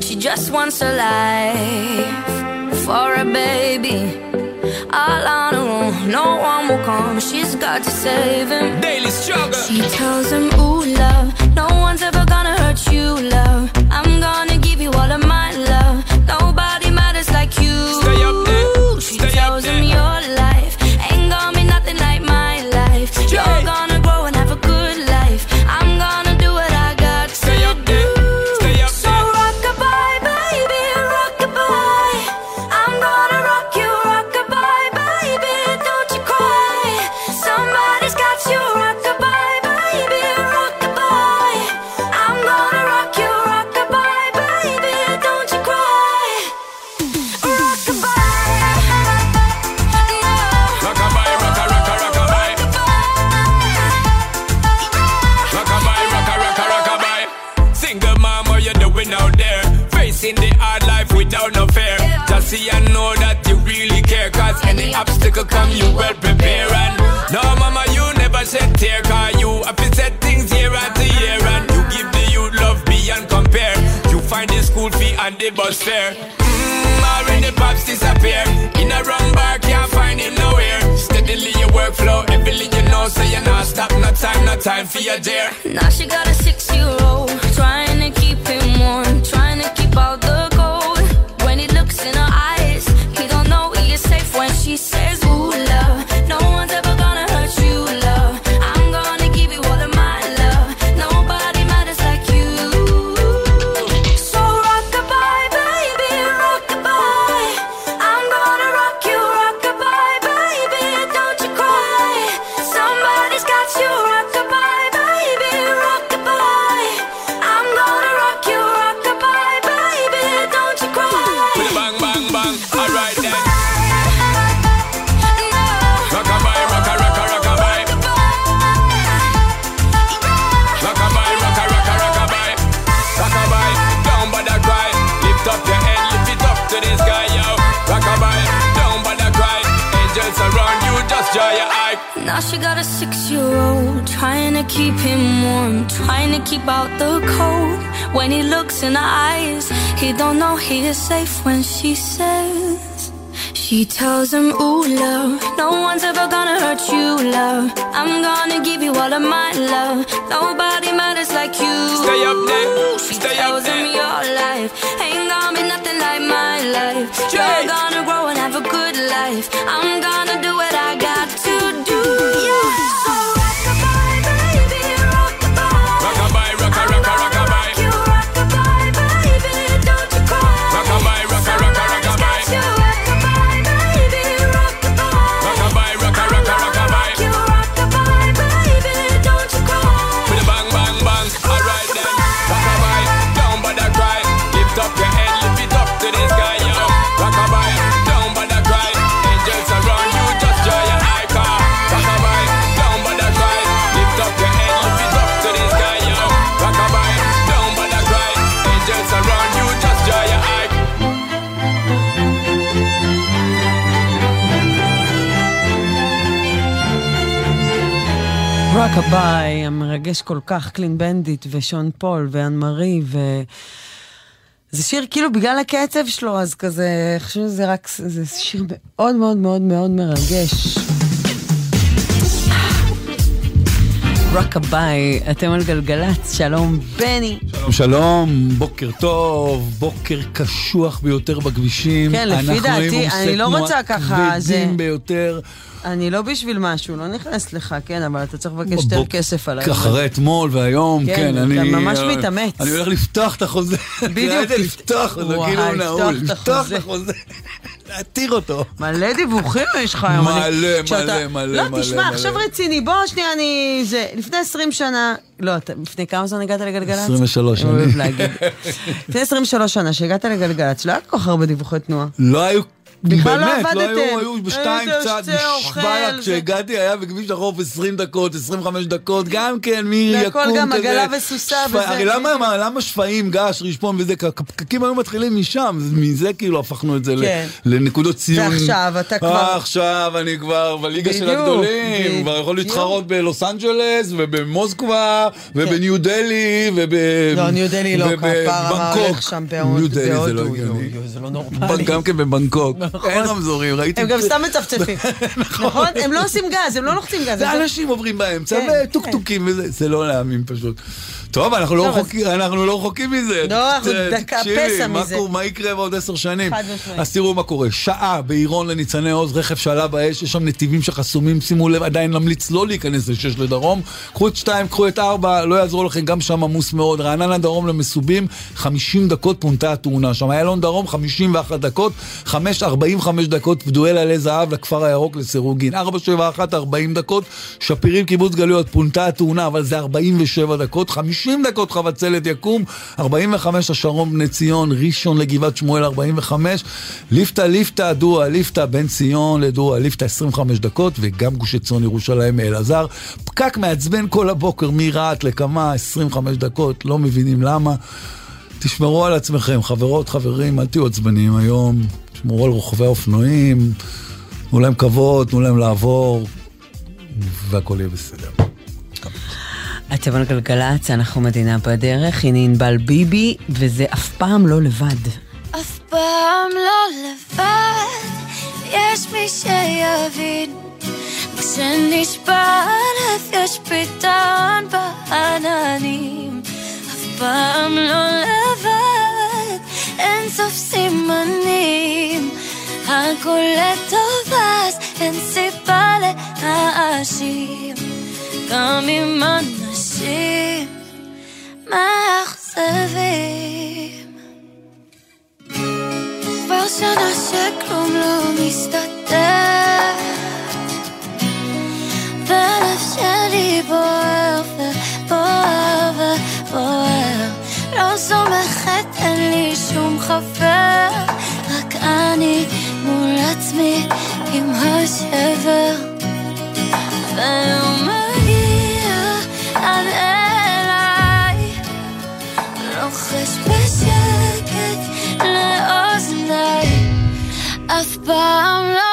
She just wants a life for a baby. All on her own, no one will come. She's got to save him. Daily struggle. She tells him, Ooh, love, no one's ever gonna hurt you, love. Obstacle come, you well prepare. And no, mama, you never said tear. Cause you have set things year after year. And you give the youth love beyond compare. You find the school fee and the bus fare. Mmm, already pops disappear. In a wrong bar, can't find him nowhere. Steadily your workflow, everything you know, so you're not stop, no time, no time for your dear. Now she got a six-year-old trying to keep him warm, trying to keep to keep him warm, trying to keep out the cold. When he looks in her eyes, he don't know he is safe when she says. She tells him, Ooh, love, no one's ever gonna hurt you, love. I'm gonna give you all of my love. Nobody matters like you. Stay up there, She stay up tells him there. your life ain't gonna be nothing like my life. You're gonna grow and have a good life. I'm gonna do what I Rockabye, המרגש כל כך, Clean Bandit ושון פול ו Anne-Marie ו... זה שיר כאילו בגלל הקצב שלו, אז כזה, חושבת שזה רק, זה שיר מאוד מאוד מאוד מאוד מרגש. Rockabye, אתם על גלגלצ, שלום בני. שלום שלום, בוקר טוב, בוקר קשוח ביותר בכבישים. כן, לפי דעתי, אני לא רוצה ככה, זה- כבדים ביותר. אני לא בשביל משהו, לא נכנס לך, כן, אבל אתה צריך לבקש יותר כסף על האירוע. אחרי אתמול והיום, כן, כן, אתה אני... ממש מתאמץ. אני הולך לפתוח את החוזה. בדיוק, לפתוח וואי, כאילו נעול. לפתוח. את החוזה. להתיר אותו. מלא דיווחים יש לך היום. מלא, כשאתה- מלא, מלא, לא, מלא, תשמע, מלא. עכשיו רציני, בוא שנייה, אני... זה, לפני 20 שנה... לא, לפני כמה זמן הגעת לגלגלצ? 23 אני אוהב שנים. להגיד. לפני 23 שנה שהגעת לגלגלצ, לא היה כל כך הרבה דיווחי תנועה. לא היו בכלל לא באמת, עבדתם. היו, היו בשתיים קצת, נשבע כשהגעתי היה בכביש החוף 20 דקות, 25 דקות, גם כן, מירי יקום והכל כזה. גם עגלה וסוסה וזה. הרי למה, מה, למה שפיים, געש, רשפון וזה, הפקקים היו מתחילים משם, מזה כאילו הפכנו את זה כן. לנקודות ציון. ועכשיו אתה כבר- אה, עכשיו אני כבר בליגה של הגדולים. כבר יכול להתחרות בלוס אנג'לס, ובמוסקבה, ובניו דלהי, וב... לא, ניו דלהי לא, ובבנקוק. הולך שם בהוד- ניו דלהי זה בהודו, לא יו, הגיוני. יו, זה לא נורמלי. גם כן בבנקוק. אין רמזורים, ראיתי... הם גם סתם מצפצפים. נכון? הם לא עושים גז, הם לא לוחצים גז. זה אנשים עוברים באמצע, כן, וטוקטוקים וזה, זה לא להאמין פשוט. טוב, אנחנו לא רחוקים- אנחנו לא רחוקים מזה. לא, אנחנו דקה פסע מזה. מה יקרה בעוד עשר שנים? חד משמעית. אז תראו מה קורה. שעה בעירון לניצני עוז, רכב שעלה באש, יש שם נתיבים שחסומים, שימו לב, עדיין ממליץ לא להיכנס לשש לדרום. קחו את שתיים, קחו את ארבע, לא יעזור לכם, גם שם עמוס מאוד. רעננה דרום למסובים, 50 דקות פונתה התאונה. שם איילון דרום, 51 דקות, 5, 45 דקות, פדואל עלי זהב לכפר הירוק לסירוגין. 471, 40 דקות, שפירים קיבוץ גלויות, פונתה התאונה, אבל זה 47 דקות, 50 דקות חבצלת יקום, 45 השרון בני ציון, ראשון לגבעת שמואל 45, ליפתא ליפתא דואה, ליפתא בן ציון לדואה, ליפתא 25 דקות, וגם גוש עציון ירושלים מאלעזר. פקק מעצבן כל הבוקר מרהט לקמה, 25 דקות, לא מבינים למה. תשמרו על עצמכם, חברות, חברים, אל תהיו עצבניים היום, תשמרו על רוכבי האופנועים, תנו להם כבוד, תנו להם לעבור, והכל יהיה בסדר. אתם על גלגלצ, אנחנו מדינה בדרך, הנה ענבל ביבי, וזה אף פעם לא לבד. אף פעם לא לבד, יש מי שיבין. כשנשבע הלב יש פתרון בעננים. אף פעם לא לבד, אין סוף סימנים. הכל לטוב אז אין סיבה להאשים. גם אם אנשים מאכזבים. כבר שנה שכלום לא מסתדר והלב שלי בוער ובוער ובוער. לא סומכת, אין לי שום חבר. רק אני מול עצמי עם השבר. והוא אף פעם לא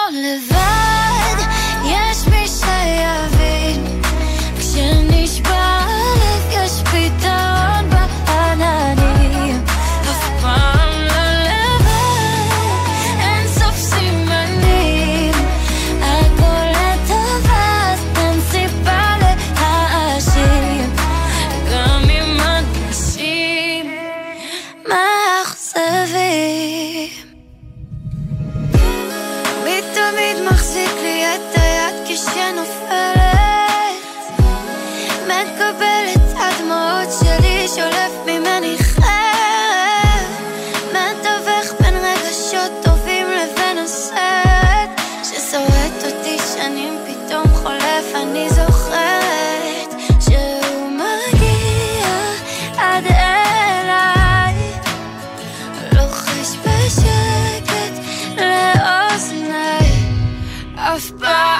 אף פעם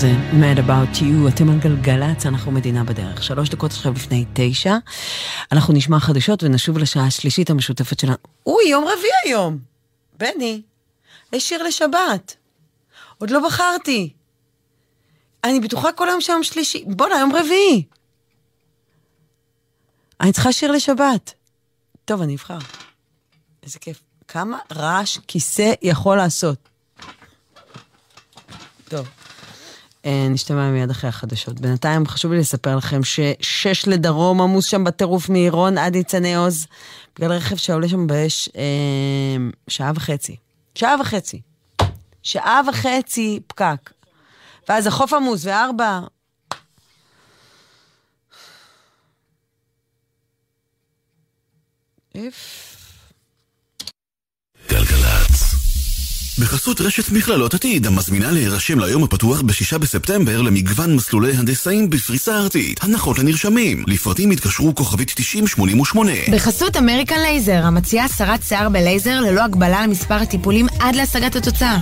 זה Mad About You, אתם על גלגלצ, אנחנו מדינה בדרך. שלוש דקות עכשיו לפני תשע. אנחנו נשמע חדשות ונשוב לשעה השלישית המשותפת שלנו. אוי, יום רביעי היום. בני, יש שיר לשבת. עוד לא בחרתי. אני בטוחה כל היום שיום שלישי. בואנה, יום רביעי. אני צריכה שיר לשבת. טוב, אני אבחר. איזה כיף. כמה רעש כיסא יכול לעשות. טוב. אה, נשתמע מיד אחרי החדשות. בינתיים חשוב לי לספר לכם ששש לדרום עמוס שם בטירוף מעירון עד ניצני עוז, בגלל רכב שעולה שם באש אה, שעה וחצי. שעה וחצי. שעה וחצי פקק. ואז החוף עמוס וארבע. איף. גלגלצ. בחסות רשת מכללות עתיד, המזמינה להירשם ליום הפתוח בשישה בספטמבר למגוון מסלולי הנדסאים בפריסה ארצית. הנחות לנרשמים. לפרטים התקשרו כוכבית 9088. בחסות אמריקן לייזר, המציעה הסרת שיער בלייזר ללא הגבלה למספר הטיפולים עד להשגת התוצאה.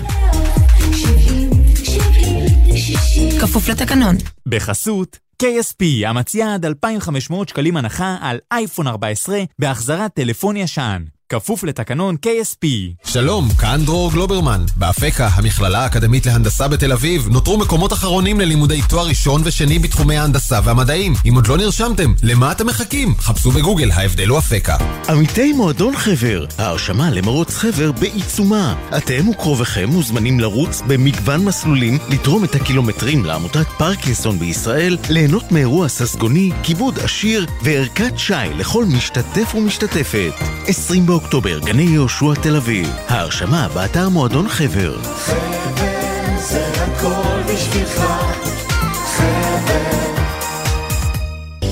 כפוף לתקנון. בחסות KSP, המציעה עד 2,500 שקלים הנחה על אייפון 14 בהחזרת טלפון ישן. כפוף לתקנון KSP. שלום, כאן דרור גלוברמן. באפקה, המכללה האקדמית להנדסה בתל אביב, נותרו מקומות אחרונים ללימודי תואר ראשון ושני בתחומי ההנדסה והמדעים. אם עוד לא נרשמתם, למה אתם מחכים? חפשו בגוגל, ההבדל הוא אפקה. עמיתי מועדון חבר, ההרשמה למרוץ חבר בעיצומה. אתם וקרוביכם מוזמנים לרוץ במגוון מסלולים, לתרום את הקילומטרים לעמותת פרקינסון בישראל, ליהנות מאירוע ססגוני, כיבוד עשיר וערכת שי לכל משתתף ומשתתפת. 20 באוקטובר, גני יהושע תל אביב. ההרשמה באתר מועדון חבר. זה הכל בשבילך,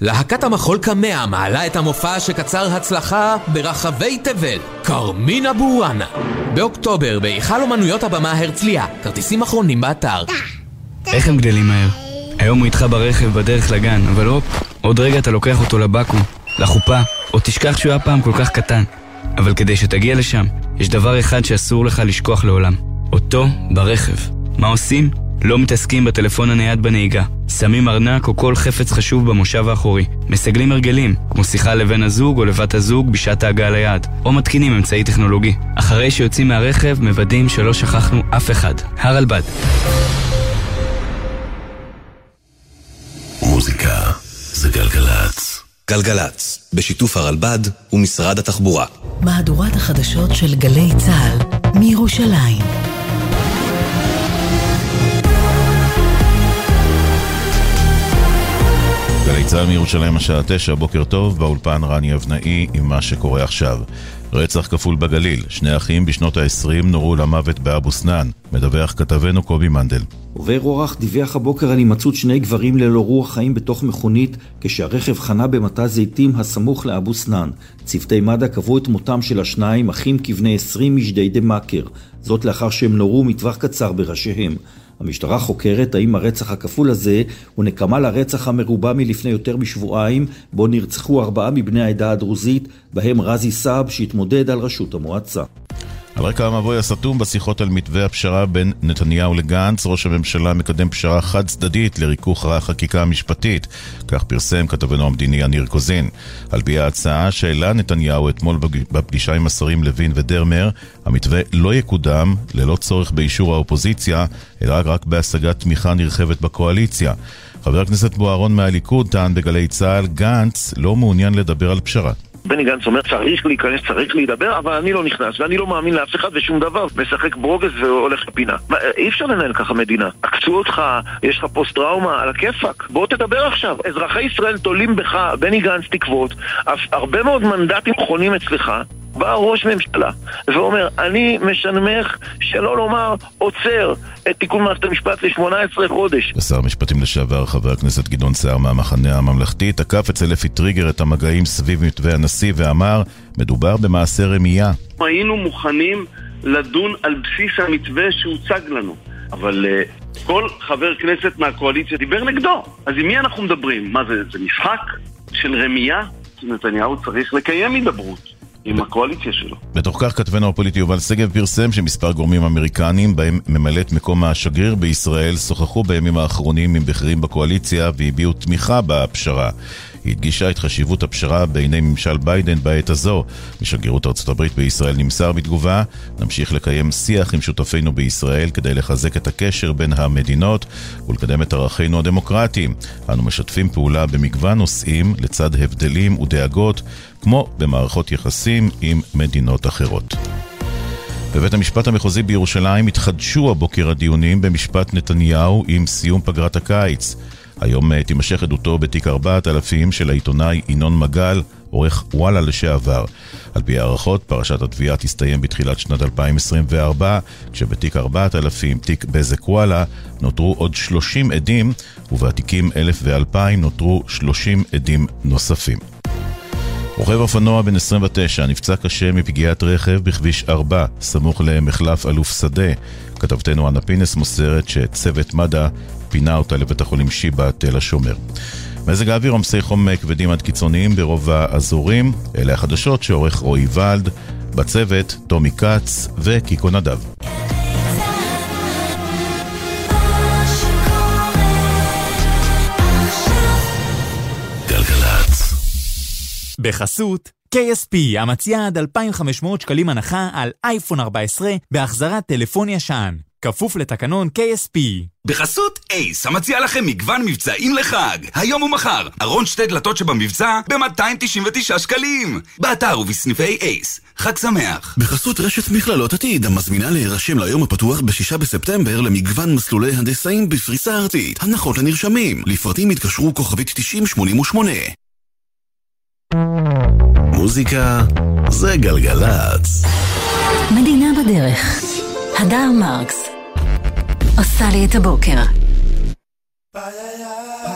להקת המחול קמע מעלה את המופע שקצר הצלחה ברחבי תבל, כרמין אבו-ראנה. באוקטובר, בהיכל אומנויות הבמה הרצליה, כרטיסים אחרונים באתר. איך הם גדלים מהר? היום הוא איתך ברכב בדרך לגן, אבל הופ, עוד רגע אתה לוקח אותו לבקו"ם, לחופה, או תשכח שהוא היה פעם כל כך קטן. אבל כדי שתגיע לשם, יש דבר אחד שאסור לך לשכוח לעולם. אותו ברכב. מה עושים? לא מתעסקים בטלפון הנייד בנהיגה. שמים ארנק או כל חפץ חשוב במושב האחורי. מסגלים הרגלים, כמו שיחה לבן הזוג או לבת הזוג בשעת ההגעה ליעד. או מתקינים אמצעי טכנולוגי. אחרי שיוצאים מהרכב, מוודאים שלא שכחנו אף אחד. הרלב"ד. מוזיקה זה גלגלצ. גלגלצ, בשיתוף הרלב"ד ומשרד התחבורה. מהדורת החדשות של גלי צה"ל מירושלים. גלי צה"ל מירושלים השעה תשע, בוקר טוב, באולפן רני אבנאי עם מה שקורה עכשיו. רצח כפול בגליל, שני אחים בשנות ה-20 נורו למוות באבו סנאן, מדווח כתבנו קובי מנדל. עובר אורח דיווח הבוקר על הימצאות שני גברים ללא רוח חיים בתוך מכונית כשהרכב חנה במטע זיתים הסמוך לאבו סנאן. צוותי מד"א קבעו את מותם של השניים, אחים כבני 20 מג'דיידה מכר. זאת לאחר שהם נורו מטווח קצר בראשיהם. המשטרה חוקרת האם הרצח הכפול הזה הוא נקמה לרצח המרובע מלפני יותר משבועיים, בו נרצחו ארבעה מבני העדה הדרוזית, בהם רזי סאב שהתמודד על ראשות המועצה. על רקע המבוי הסתום בשיחות על מתווה הפשרה בין נתניהו לגנץ, ראש הממשלה מקדם פשרה חד צדדית לריכוך החקיקה המשפטית. כך פרסם כתבנו המדיני יניר קוזין. על פי ההצעה שהעלה נתניהו אתמול בפגישה עם השרים לוין ודרמר, המתווה לא יקודם ללא צורך באישור האופוזיציה, אלא רק בהשגת תמיכה נרחבת בקואליציה. חבר הכנסת בוארון מהליכוד טען בגלי צה"ל, גנץ לא מעוניין לדבר על פשרה. בני גנץ אומר צריך להיכנס, צריך להידבר, אבל אני לא נכנס ואני לא מאמין לאף אחד ושום דבר. משחק ברוגז והולך לפינה. מה, אי אפשר לנהל ככה מדינה. עקצו אותך, יש לך פוסט טראומה, על הכיפאק. בוא תדבר עכשיו. אזרחי ישראל תולים בך, בני גנץ, תקוות. הרבה מאוד מנדטים חונים אצלך. בא ראש ממשלה ואומר, אני משנמך, שלא לומר עוצר את תיקון מערכת המשפט ל-18 חודש. ושר המשפטים לשעבר, חבר הכנסת גדעון סער מהמחנה הממלכתי, תקף אצל אפי טריגר את המגעים סביב מתווה הנשיא ואמר, מדובר במעשה רמייה. היינו מוכנים לדון על בסיס המתווה שהוצג לנו, אבל uh, כל חבר כנסת מהקואליציה דיבר נגדו. אז עם מי אנחנו מדברים? מה זה, זה משחק של רמייה? נתניהו צריך לקיים הידברות עם הקואליציה שלו. בתוך כך כתבנו הפוליטי יובל שגב פרסם שמספר גורמים אמריקנים, בהם ממלאת מקום השגריר בישראל, שוחחו בימים האחרונים עם בכירים בקואליציה והביעו תמיכה בפשרה. היא הדגישה את חשיבות הפשרה בעיני ממשל ביידן בעת הזו. משגרירות ארצות הברית בישראל נמסר בתגובה, נמשיך לקיים שיח עם שותפינו בישראל כדי לחזק את הקשר בין המדינות ולקדם את ערכינו הדמוקרטיים. אנו משתפים פעולה במגוון נושאים לצד הבדלים ודאגות, כמו במערכות יחסים עם מדינות אחרות. בבית המשפט המחוזי בירושלים התחדשו הבוקר הדיונים במשפט נתניהו עם סיום פגרת הקיץ. היום אה, תימשך עדותו בתיק 4000 של העיתונאי ינון מגל, עורך וואלה לשעבר. על פי הערכות, פרשת התביעה תסתיים בתחילת שנת 2024, כשבתיק 4000, תיק בזק וואלה, נותרו עוד 30 עדים, ובתיקים 1000 ו-2000 נותרו 30 עדים נוספים. רוכב אופנוע בן 29 נפצע קשה מפגיעת רכב בכביש 4, סמוך למחלף אלוף שדה. כתבתנו אנה פינס מוסרת שצוות מד"א פינה אותה לבית החולים שיבא תל השומר. מזג האוויר עומסי חום כבדים עד קיצוניים ברוב האזורים. אלה החדשות שעורך רועי ולד, בצוות טומי כץ וקיקו נדב. בחסות KSP, המציעה עד 2,500 שקלים הנחה על אייפון 14 בהחזרת טלפון ישן. כפוף לתקנון KSP. בחסות אייס, המציע לכם מגוון מבצעים לחג. היום ומחר, ארון שתי דלתות שבמבצע ב-299 שקלים. באתר ובסניפי אייס. חג שמח. בחסות רשת מכללות עתיד, המזמינה להירשם ליום הפתוח ב-6 בספטמבר למגוון מסלולי הנדסאים בפריסה ארצית. הנחות לנרשמים. לפרטים התקשרו כוכבית 9088. מוזיקה זה גלגלצ. מדינה בדרך. הדר מרקס. עושה לי את הבוקר. There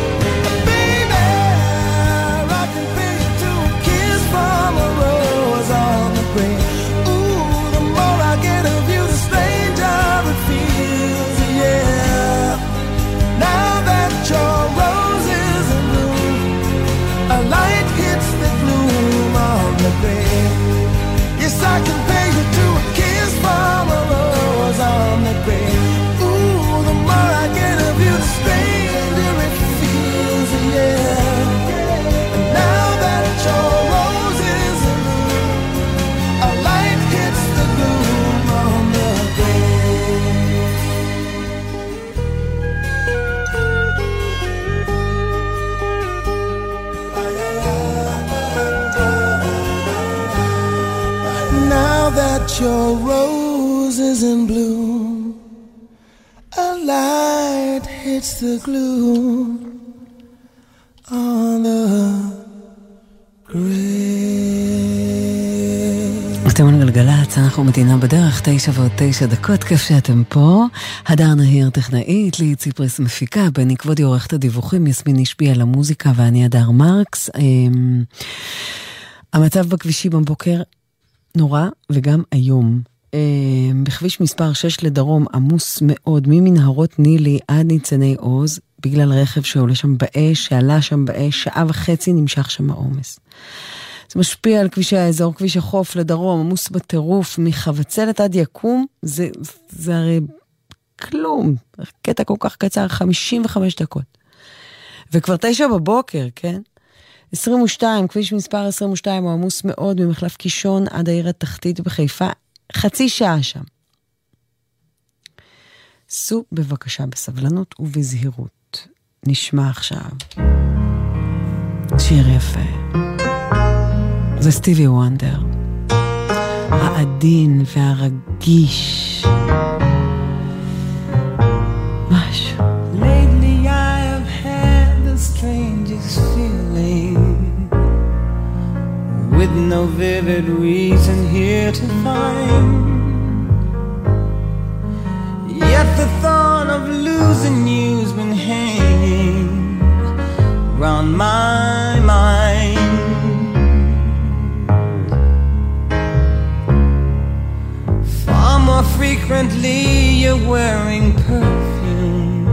Your rose is in bloom, a light hits the gloom on the. אתם על גלגלצ, אנחנו מדינה בדרך, תשע ועוד תשע דקות, כיף שאתם פה. הדר נהיר טכנאית, לי ציפרס מפיקה, בני כבודי עורכת הדיווחים, יסמין השפיע על המוזיקה ואני הדר מרקס. אמ, המצב בכבישים הבוקר נורא, וגם היום. אמ, בכביש מספר 6 לדרום עמוס מאוד, ממנהרות נילי עד ניצני עוז, בגלל רכב שעולה שם באש, שעלה שם באש, שעה וחצי נמשך שם העומס. זה משפיע על כבישי האזור, כביש החוף לדרום, עמוס בטירוף, מחבצלת עד יקום, זה, זה הרי כלום. קטע כל כך קצר, 55 דקות. וכבר תשע בבוקר, כן? 22, כביש מספר 22 הוא עמוס מאוד ממחלף קישון עד העיר התחתית בחיפה, חצי שעה שם. סעו בבקשה בסבלנות ובזהירות. נשמע עכשיו שיר יפה. זה סטיבי וונדר. העדין והרגיש. With no vivid reason here to find. Yet the thought of losing you's been hanging round my mind. Far more frequently you're wearing perfume.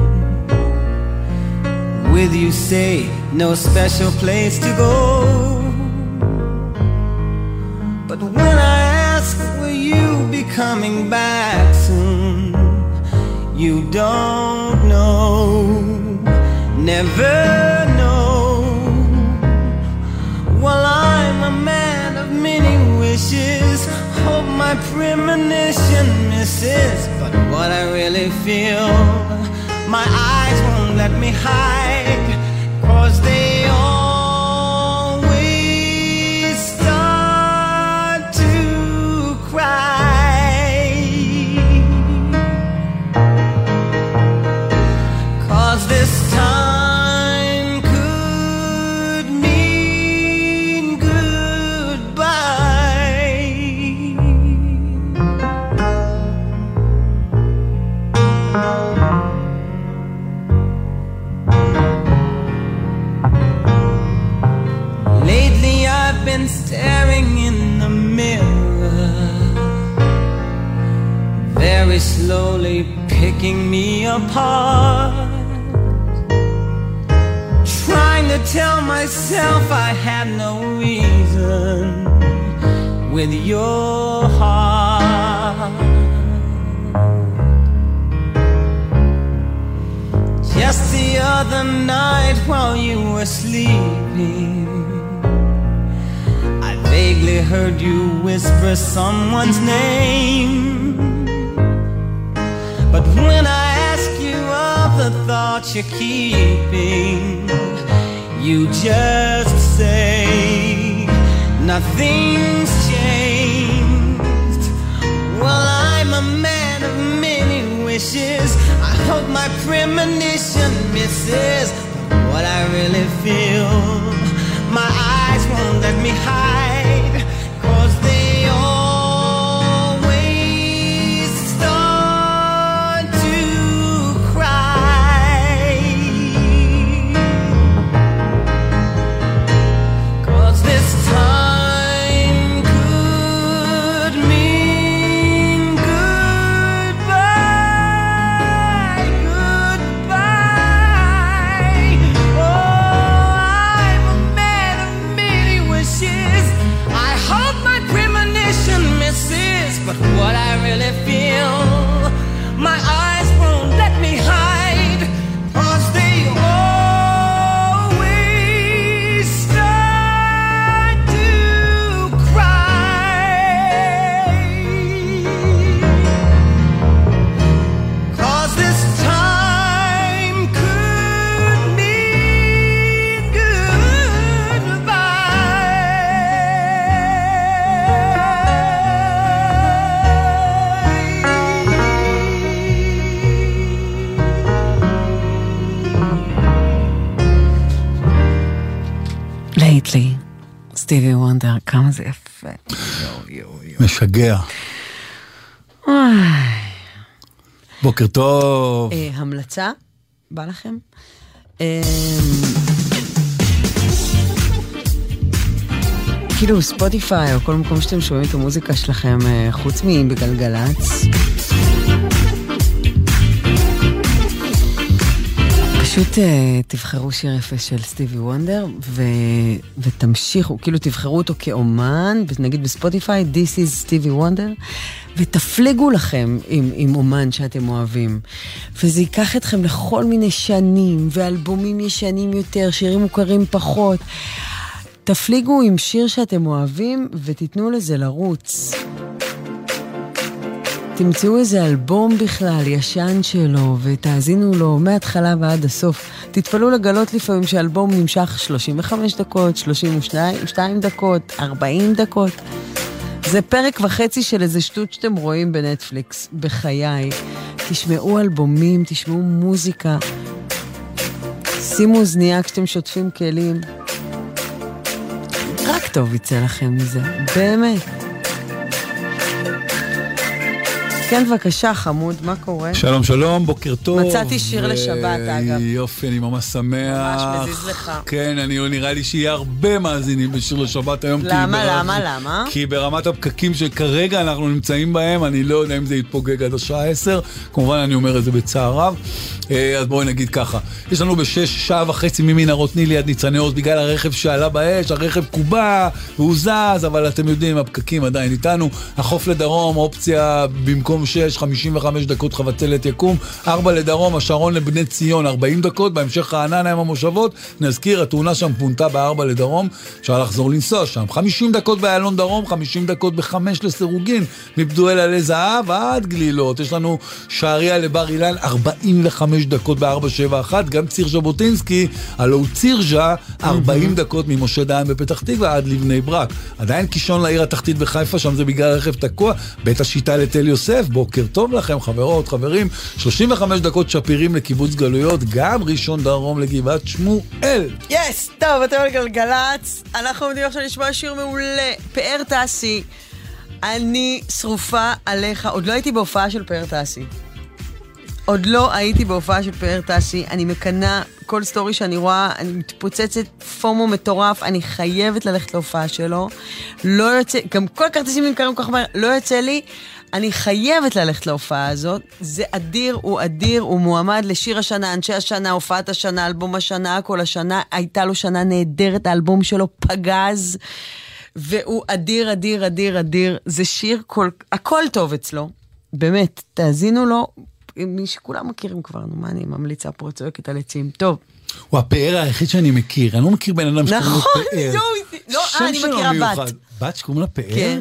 With you say no special place to go But when I ask will you be coming back soon You don't know, never know. While I'm a man of many wishes. Hope my premonition misses. But what I really feel, my eyes won't let me hide. Cause they always picking me apart. Trying to tell myself I had no reason with your heart. Just the other night while you were sleeping, I vaguely heard you whisper someone's name. But when I ask you of the thoughts you're keeping, you just say nothing's changed. Well, I'm a man of many wishes. I hope my premonition misses what I really feel. My eyes won't let me hide, משגע. בוקר טוב. אה, המלצה? בא לכם? אה, כאילו ספוטיפיי או כל מקום שאתם שומעים את המוזיקה שלכם, אה, חוץ מבגלגלצ. פשוט אה, תבחרו שיר יפה של סטיבי וונדר ו... ותמשיכו, כאילו תבחרו אותו כאומן, נגיד בספוטיפיי, This is סטיבי וונדר, ותפליגו לכם עם, עם אומן שאתם אוהבים. וזה ייקח אתכם לכל מיני שנים, ואלבומים ישנים יותר, שירים מוכרים פחות. תפליגו עם שיר שאתם אוהבים ותיתנו לזה לרוץ. תמצאו איזה אלבום בכלל, ישן שלו, ותאזינו לו מההתחלה ועד הסוף. תתפלאו לגלות לפעמים שאלבום נמשך 35 דקות, 32 דקות, 40 דקות. זה פרק וחצי של איזה שטות שאתם רואים בנטפליקס, בחיי. תשמעו אלבומים, תשמעו מוזיקה. שימו אוזנייה כשאתם שוטפים כלים. רק טוב יצא לכם מזה, באמת. כן, בבקשה, חמוד, מה קורה? שלום, שלום, בוקר טוב. מצאתי שיר לשבת, אגב. יופי, אני ממש שמח. ממש מזיז לך. כן, אני נראה לי שיהיה הרבה מאזינים בשיר לשבת היום. למה, ברמת- למה, למה? כי ברמת הפקקים שכרגע אנחנו נמצאים בהם, אני לא יודע אם זה יתפוגג עד השעה 10. כמובן, אני אומר את זה בצער רב. אה, אז בואי נגיד ככה, יש לנו בשש, שעה וחצי ממנהרות נילי עד ניצני עוז בגלל הרכב שעלה באש, הרכב קובע והוא זז, אבל אתם יודעים, הפקקים עדיין איתנו. החוף לדרום, אופציה במקום מקסימום 6, 55 דקות חבצלת יקום, 4 לדרום, השרון לבני ציון, 40 דקות, בהמשך רעננה עם המושבות, נזכיר, התאונה שם פונתה ב-4 לדרום, אפשר לחזור לנסוע שם, 50 דקות באיילון דרום, 50 דקות ב-5 לסירוגין, מפדואל עלי זהב עד גלילות, יש לנו שעריה לבר אילן, 45 דקות ב-471, גם ציר ז'בוטינסקי, הלו הוא צירז'ה, 40 דקות ממשה דיין בפתח תקווה עד לבני ברק. עדיין קישון לעיר התחתית בחיפה, שם זה בגלל רכב תקוע, בית השיטה לתל יוסף, בוקר טוב לכם חברות, חברים, 35 דקות שפירים לקיבוץ גלויות, גם ראשון דרום לגבעת שמואל. יס! טוב, אתם על גלגלצ, אנחנו עומדים עכשיו לשמוע שיר מעולה, פאר טסי. אני שרופה עליך, עוד לא הייתי בהופעה של פאר טסי. עוד לא הייתי בהופעה של פאר טסי, אני מקנאה כל סטורי שאני רואה, אני מתפוצצת פומו מטורף, אני חייבת ללכת להופעה שלו. לא יוצא, גם כל הכרטיסים נמכרים כל כך מהר, לא יוצא לי. אני חייבת ללכת להופעה הזאת. זה אדיר, הוא אדיר, הוא מועמד לשיר השנה, אנשי השנה, הופעת השנה, אלבום השנה, כל השנה. הייתה לו שנה נהדרת, האלבום שלו פגז. והוא אדיר, אדיר, אדיר, אדיר. זה שיר כל... הכל טוב אצלו. באמת, תאזינו לו. מי שכולם מכירים כבר, נו, מה אני ממליצה פה, צועקת על עצים. טוב. הוא הפאר היחיד שאני מכיר, אני לא מכיר בן אדם שקוראים לו נכון, פאר. יואו, לא, אה, אני מכירה בת. בת שקוראים לה פאר? כן.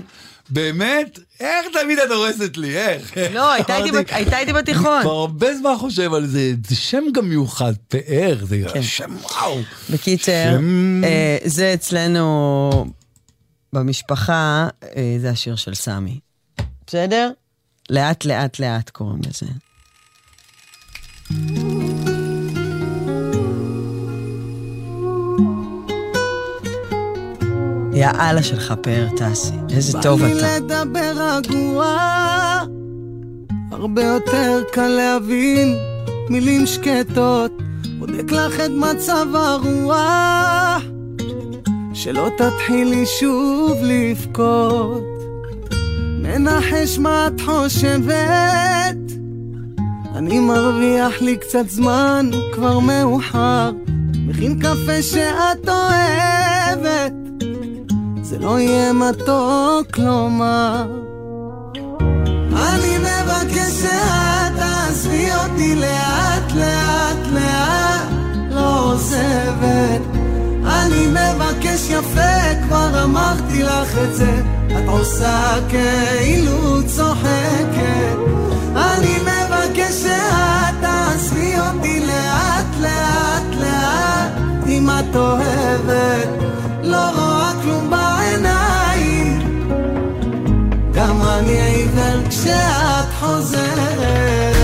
באמת? איך תמיד את הורסת לי, איך? לא, הייתה איתי בתיכון. כבר הרבה זמן חושב על זה, זה שם גם מיוחד, פאר, זה שם וואו. בקיצר, אה, זה אצלנו במשפחה, אה, זה השיר של סמי. בסדר? לאט לאט לאט קוראים לזה. יא אללה שלך פאר טסי, איזה טוב בא לי אתה. לדבר רגוע, הרבה יותר קל להבין מילים שקטות, בודק לך את מצב הרוח, שלא תתחילי שוב לבכות. מנחש מה את חושבת, אני מרוויח לי קצת זמן, כבר מאוחר, מכין קפה שאת אוהבת. זה לא יהיה מתוק לומר. אני מבקש שאת תעזבי אותי לאט לאט לאט, לא עוזבת. אני מבקש יפה, כבר אמרתי לך את זה, את עושה כאילו צוחקת. אני מבקש שאת תעזבי אותי לאט לאט אם את אוהבת, לא רואה כלום בעיניים. גם אני עיוור כשאת חוזרת.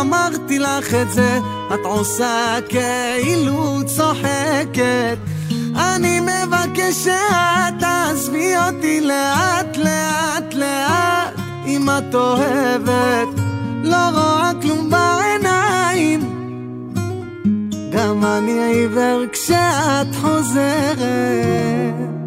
אמרתי לך את זה, את עושה כאילו צוחקת. אני מבקש שאת תעזבי אותי לאט לאט את אוהבת, לא רואה כלום בעיניים. גם אני עיוור כשאת חוזרת.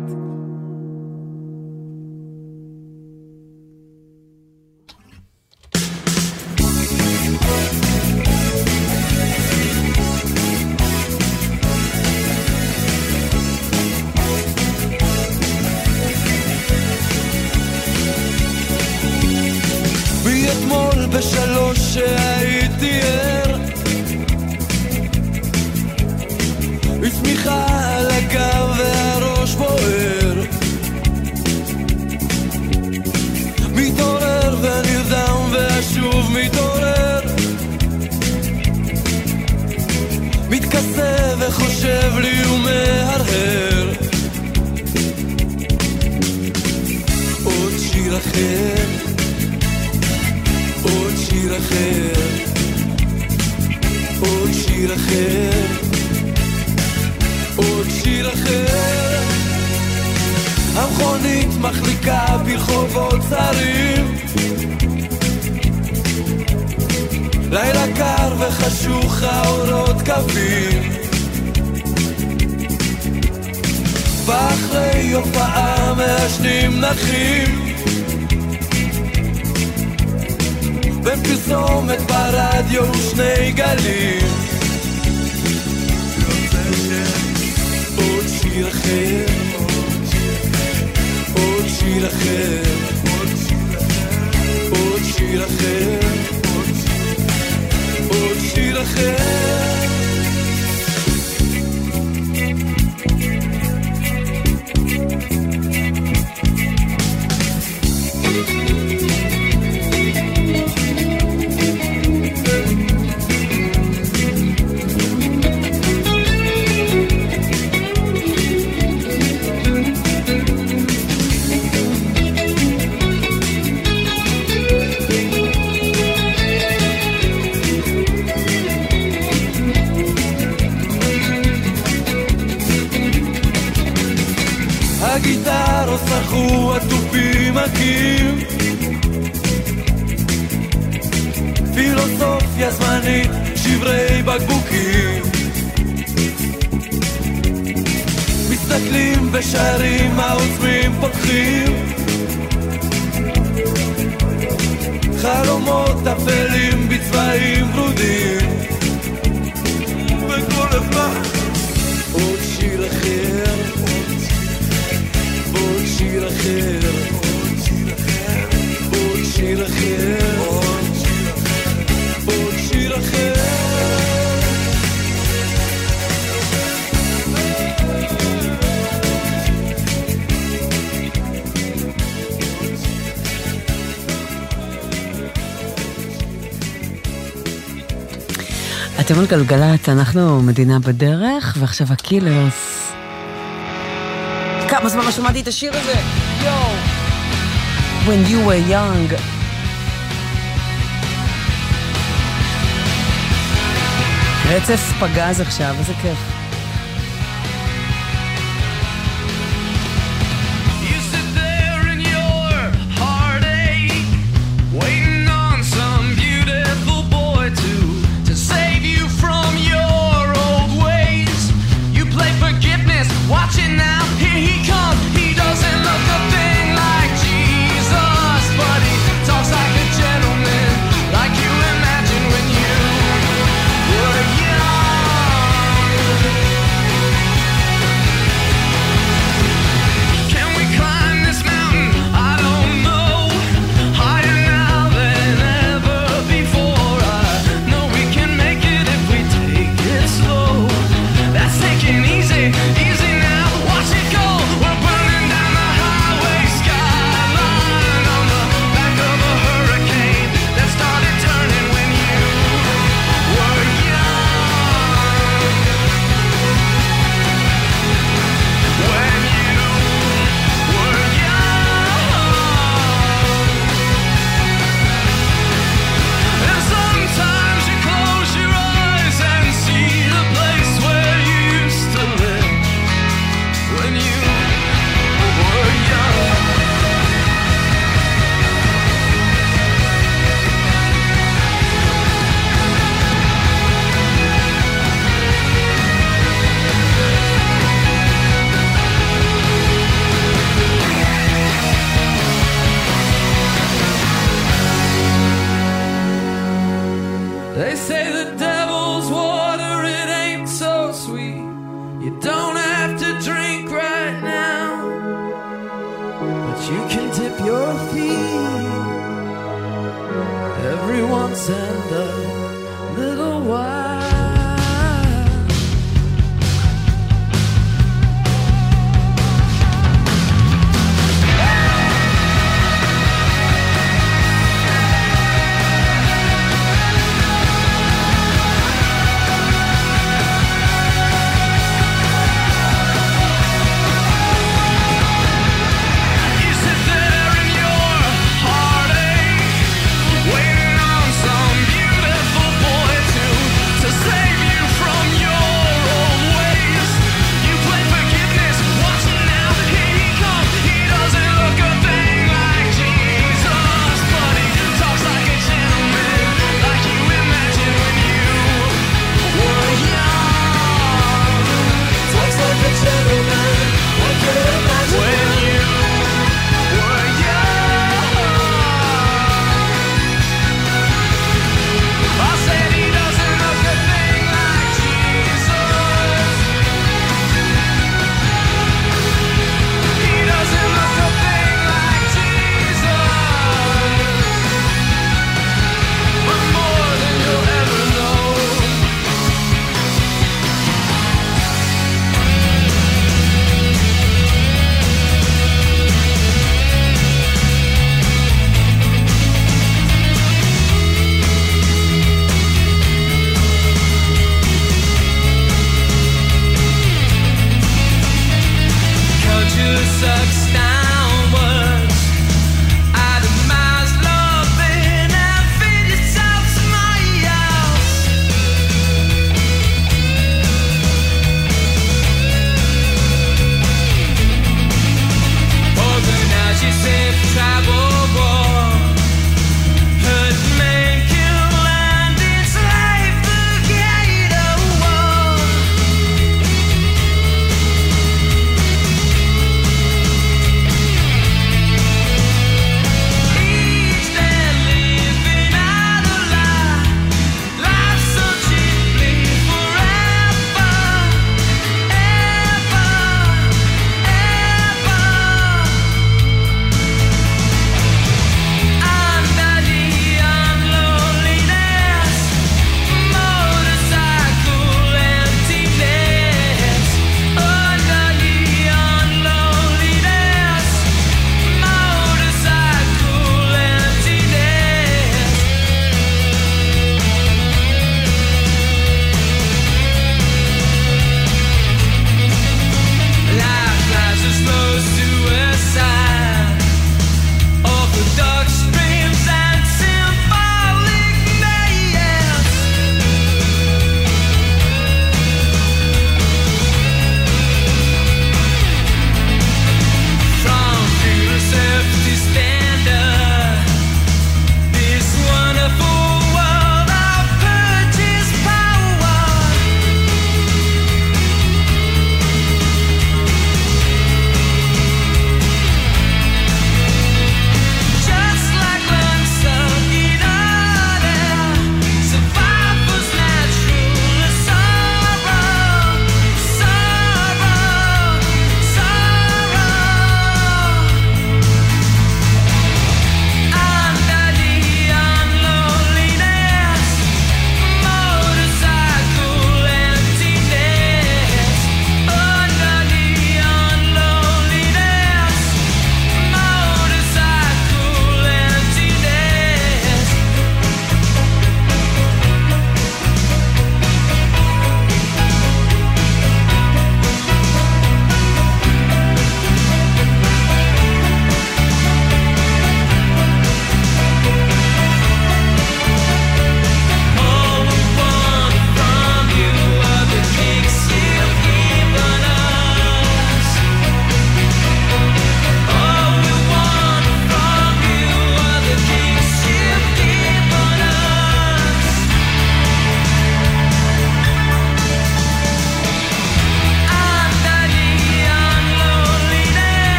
וחושב לי ומהרהר. עוד שיר אחר. עוד שיר אחר. עוד שיר אחר. עוד שיר אחר. המכונית מחליקה ברחובות צרים. לילה קר וחשוך האורות קווים ואחרי הופעה מעשנים נחים. בין פרסומת ברדיו ושני גלים. עוד שיר אחר עוד שיר אחר עוד שיר אחר עוד שיר אחר זמנית, שברי בקבוקים. מסתכלים ושרים, העוצמים פותחים. חלומות אפלים בצבעים ורודים. וכל הזמן עוד שיר אחר. עוד שיר אחר. עוד שיר אחר אתם על גלגלצ, אנחנו מדינה בדרך, ועכשיו הקילרס. כמה זמן לא שמעתי את השיר הזה? יואו. When you were young. רצף פגז עכשיו, איזה כיף.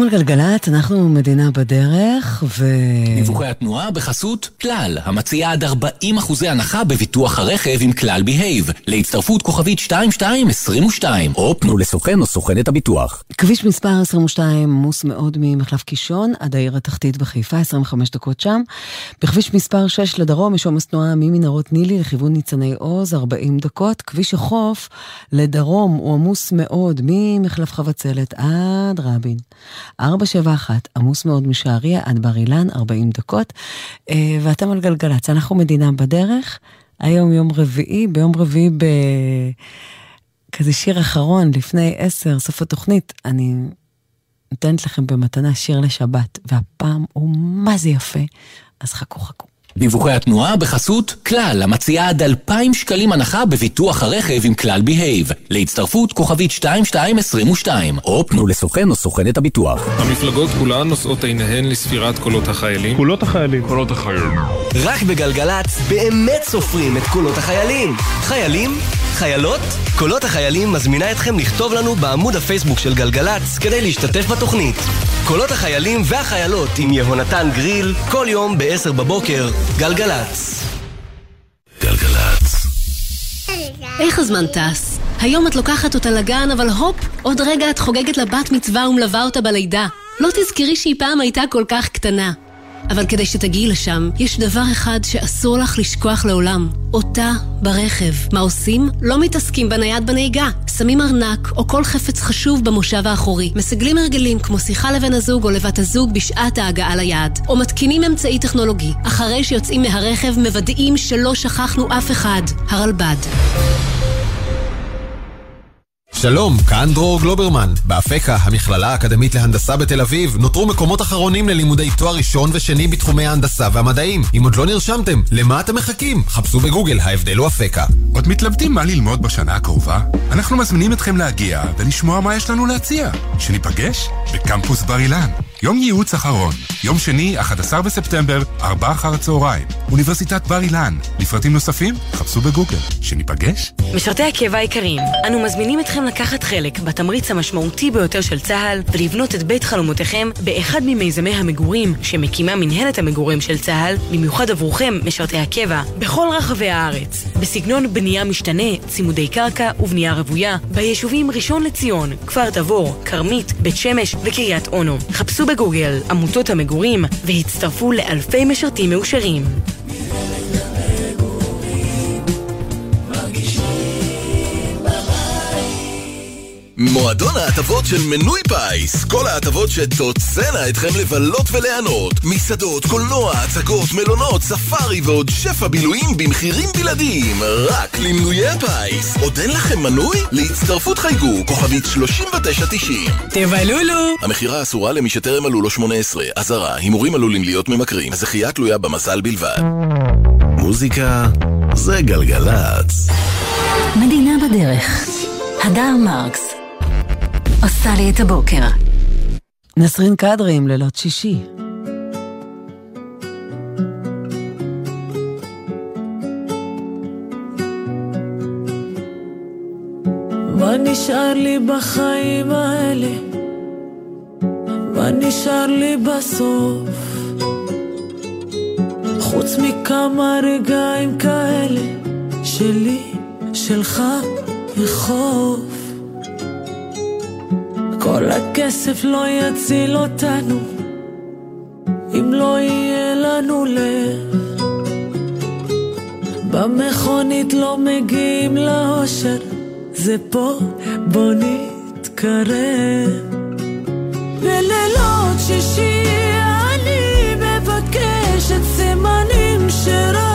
אתם על גלגלצ, אנחנו מדינה בדרך, ו... דיווחי התנועה בחסות כלל, המציעה עד 40 אחוזי הנחה בביטוח הרכב עם כלל בהייב. להצטרפות כוכבית 2222, או פנו לסוכן או סוכנת הביטוח. כביש מספר 22 עמוס מאוד ממחלף קישון עד העיר התחתית בחיפה, 25 דקות שם. בכביש מספר 6 לדרום יש עומס תנועה ממנהרות נילי לכיוון ניצני עוז, 40 דקות. כביש החוף לדרום הוא עמוס מאוד ממחלף חבצלת עד רבין. 471 עמוס מאוד משעריה עד בר אילן, 40 דקות. אה, ואתם על גלגלצ, אנחנו מדינה בדרך. היום יום רביעי, ביום רביעי ב... כזה שיר אחרון לפני עשר, סוף התוכנית, אני נותנת לכם במתנה שיר לשבת, והפעם הוא מה זה יפה, אז חכו חכו. דיווחי התנועה בחסות כלל, המציעה עד 2,000 שקלים הנחה בביטוח הרכב עם כלל בהייב. להצטרפות כוכבית 2222, או פנו לסוכן או סוכנת הביטוח. המפלגות כולן נושאות עיניהן לספירת קולות החיילים. קולות החיילים. קולות החיילים. רק בגלגלצ באמת סופרים את קולות החיילים. חיילים? חיילות? קולות החיילים מזמינה אתכם לכתוב לנו בעמוד הפייסבוק של גלגלצ כדי להשתתף בתוכנית. קולות החיילים והחיילות עם יהונתן גריל, כל יום ב-10 בבוקר, גלגלצ. גלגלצ. איך הזמן טס? היום את לוקחת אותה לגן, אבל הופ, עוד רגע את חוגגת לה בת מצווה ומלווה אותה בלידה. לא תזכרי שהיא פעם הייתה כל כך קטנה. אבל כדי שתגיעי לשם, יש דבר אחד שאסור לך לשכוח לעולם. אותה ברכב. מה עושים? לא מתעסקים בנייד בנהיגה. שמים ארנק או כל חפץ חשוב במושב האחורי. מסגלים הרגלים כמו שיחה לבן הזוג או לבת הזוג בשעת ההגעה ליעד. או מתקינים אמצעי טכנולוגי. אחרי שיוצאים מהרכב מוודאים שלא שכחנו אף אחד. הרלב"ד. שלום, כאן דרור גלוברמן. באפקה, המכללה האקדמית להנדסה בתל אביב, נותרו מקומות אחרונים ללימודי תואר ראשון ושני בתחומי ההנדסה והמדעים. אם עוד לא נרשמתם, למה אתם מחכים? חפשו בגוגל, ההבדל הוא אפקה. עוד מתלבטים מה ללמוד בשנה הקרובה? אנחנו מזמינים אתכם להגיע ולשמוע מה יש לנו להציע. שניפגש בקמפוס בר אילן. יום ייעוץ אחרון, יום שני, 11 בספטמבר, 4 אחר הצהריים. אוניברסיטת בר אילן. לפרטים נוספים, חפשו בגוגל. שניפגש? משרתי הקבע היקרים, אנו מזמינים אתכם לקחת חלק בתמריץ המשמעותי ביותר של צה"ל ולבנות את בית חלומותיכם באחד ממיזמי המגורים שמקימה מנהלת המגורים של צה"ל, במיוחד עבורכם, משרתי הקבע, בכל רחבי הארץ. בסגנון בנייה משתנה, צימודי קרקע ובנייה רוויה, ביישובים ראשון לציון, כפר תבור, כרמית, בית שמש וקריית אונו. חפשו בגוגל עמותות המגורים והצטרפו לאלפי משרתים מאושרים. מועדון ההטבות של מנוי פיס. כל ההטבות שתוצאנה אתכם לבלות וליהנות. מסעדות, קולנוע, הצגות, מלונות, ספארי ועוד שפע בילויים במחירים בלעדיים. רק למנויי הפיס. עוד אין לכם מנוי? להצטרפות חייגו. כוכבית 3990 תבלולו! המכירה אסורה למי שטרם מלאו לו 18 אזהרה, הימורים עלולים להיות ממכרים. הזכייה תלויה במזל בלבד. מוזיקה זה גלגלצ. מדינה בדרך. הדר מרקס עושה לי את הבוקר. נסרין קדרי עם לילות שישי. מה נשאר לי בחיים האלה? מה נשאר לי בסוף? חוץ מכמה רגעים כאלה שלי, שלך וחוף. כל הכסף לא יציל אותנו אם לא יהיה לנו לב. במכונית לא מגיעים לאושר, זה פה, בוא נתקרב. בלילות שישי אני מבקשת סימנים שרק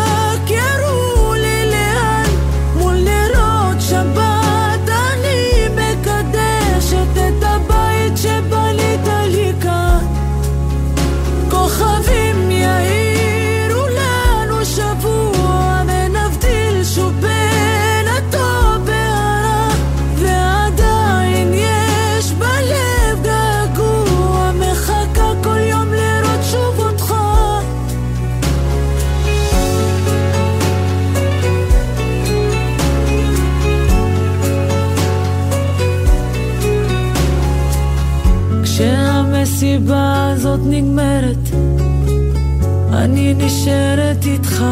נשארת איתך.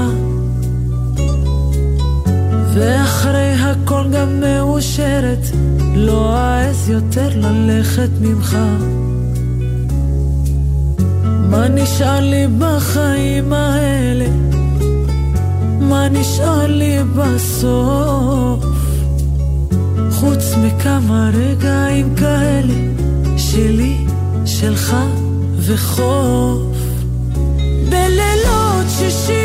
ואחרי הכל גם מאושרת, לא אעז יותר ללכת ממך. מה נשאר לי בחיים האלה? מה נשאר לי בסוף? חוץ מכמה רגעים כאלה, שלי, שלך וחוף. בלילות שישי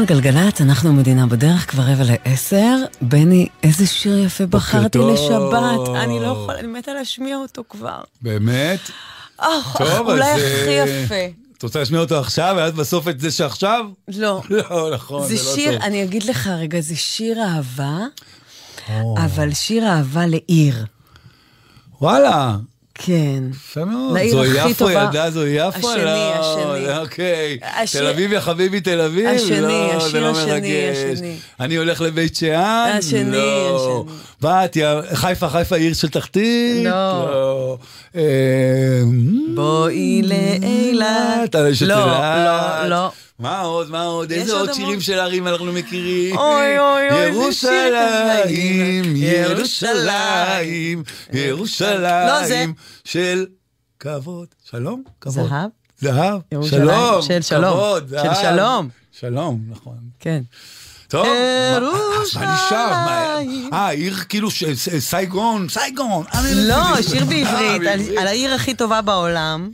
על גלגלצ, אנחנו מדינה בדרך, כבר רבע לעשר. בני, איזה שיר יפה בחרתי טוב. לשבת. אני לא יכולה, אני מתה להשמיע אותו כבר. באמת? אוח, טוב, אולי אז, הכי אה, יפה. את רוצה להשמיע אותו עכשיו, ואז בסוף את זה שעכשיו? לא. לא, נכון, זה, זה לא שיר, טוב. אני אגיד לך רגע, זה שיר אהבה, אבל שיר אהבה לעיר. וואלה. כן. יפה מאוד. לעיר זו הכי יפו, טובה. ילדה זו יפו? השני, לא, השני. אוקיי. השיר- תל אביב יא חביבי תל אביב? השני, לא, זה השיר לא השני, מרגש. השני. אני הולך לבית שאן? השני, לא. בתיה, חיפה, חיפה עיר של תחתית? לא. אה, בואי לאילת. אתה יש את לא. לא, לא. מה עוד, מה עוד? איזה עוד. שירים של ערים אנחנו מכירים? אוי, אוי, אוי, איזה שיר ירושלים, ירושלים. ירושלים, לא, זה- ירושלים של כבוד. שלום? כבוד. זהב? זהב. שלום. של שלום. כבוד, של. שלום. שלום, נכון. כן. טוב, מה- נשאר? אה, עיר כאילו סייגון, סייגון. לא, שיר אה, על- בעברית. על העיר הכי טובה בעולם.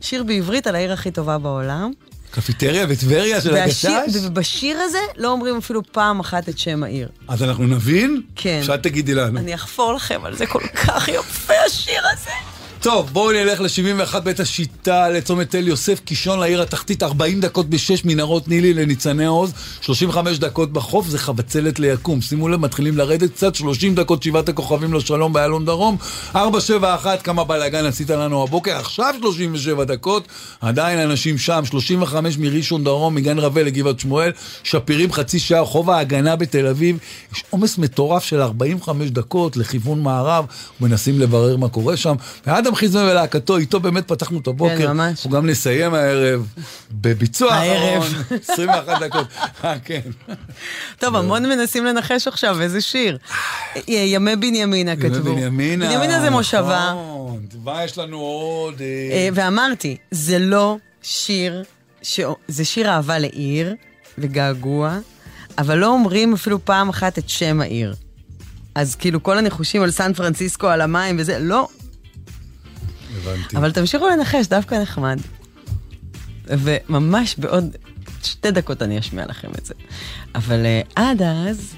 שיר בעברית על העיר הכי טובה בעולם. קפיטריה בטבריה של והשיר- הגשש? ובשיר הזה לא אומרים אפילו פעם אחת את שם העיר. אז אנחנו נבין? כן. שאת תגידי לנו. אני אחפור לכם על זה כל כך יפה השיר הזה. טוב, בואו נלך ל-71 בית השיטה, לצומת תל יוסף, קישון לעיר התחתית, 40 דקות בשש מנהרות נילי לניצני עוז, 35 דקות בחוף, זה חבצלת ליקום. שימו לב, מתחילים לרדת קצת, 30 דקות שבעת הכוכבים לשלום באלון דרום, 471, כמה בלאגן עשית לנו הבוקר, עכשיו 37 דקות, עדיין אנשים שם, 35 מראשון דרום, מגן רבל לגבעת שמואל, שפירים חצי שעה, רחוב ההגנה בתל אביב, יש עומס מטורף של 45 דקות לכיוון מערב, מנסים לברר מה קורה שם, ואדם חיזמן ולהקתו, איתו באמת פתחנו את הבוקר, כן, ממש. אנחנו גם נסיים הערב בביצוע הערב. האחרון, 21 דקות, אה כן. טוב, המון מנסים לנחש עכשיו איזה שיר. ימי בנימינה ימי כתבו. בנימינה. בנימינה זה מושבה. נכון, מה יש לנו עוד? אה, אה, ואמרתי, זה לא שיר, זה שיר אהבה לעיר וגעגוע, אבל לא אומרים אפילו פעם אחת את שם העיר. אז כאילו כל הניחושים על סן פרנסיסקו, על המים וזה, לא. הבנתי. אבל תמשיכו לנחש, דווקא נחמד. וממש בעוד שתי דקות אני אשמיע לכם את זה. אבל אה, עד אז,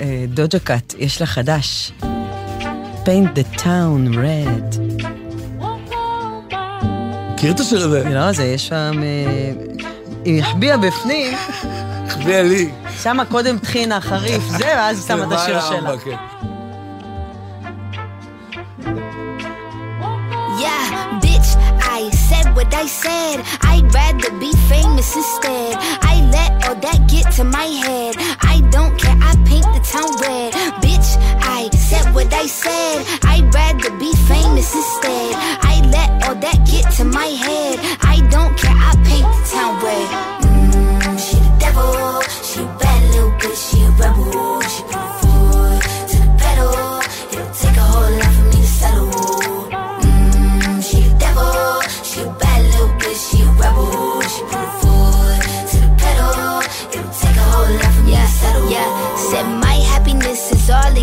אה, דוג'ה קאט, יש לה חדש. Paint the town red. מכיר את השיר הזה? לא, זה יש שם... אה, היא החביאה בפנים. החביאה לי. שמה קודם טחינה חריף, זה, ואז שמה את השיר שלה. What I said. I'd rather be famous instead. I let all that get to my head. I don't care, I paint the town red. Bitch, I said what I said. I'd rather be famous instead. I let all that get to my head. I don't care, I paint the town red. Mm, she the devil, she bad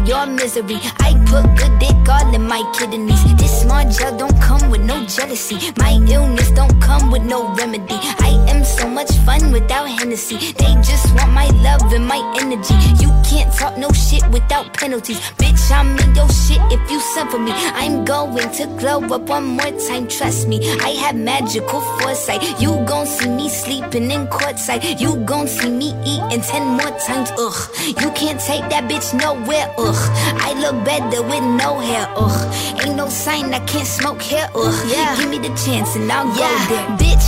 your misery. I put good dick all in my kidneys. This small gel don't come with no jealousy. My illness don't come with no remedy. I so much fun without Hennessy. They just want my love and my energy. You can't talk no shit without penalties. Bitch, I'm in your shit if you send for me. I'm going to glow up one more time, trust me. I have magical foresight. You gon' see me sleeping in courtside. You gon' see me eating ten more times, ugh. You can't take that bitch nowhere, ugh. I look better with no hair, ugh. Ain't no sign I can't smoke hair, ugh. Yeah. Give me the chance and I'll go there. Bitch,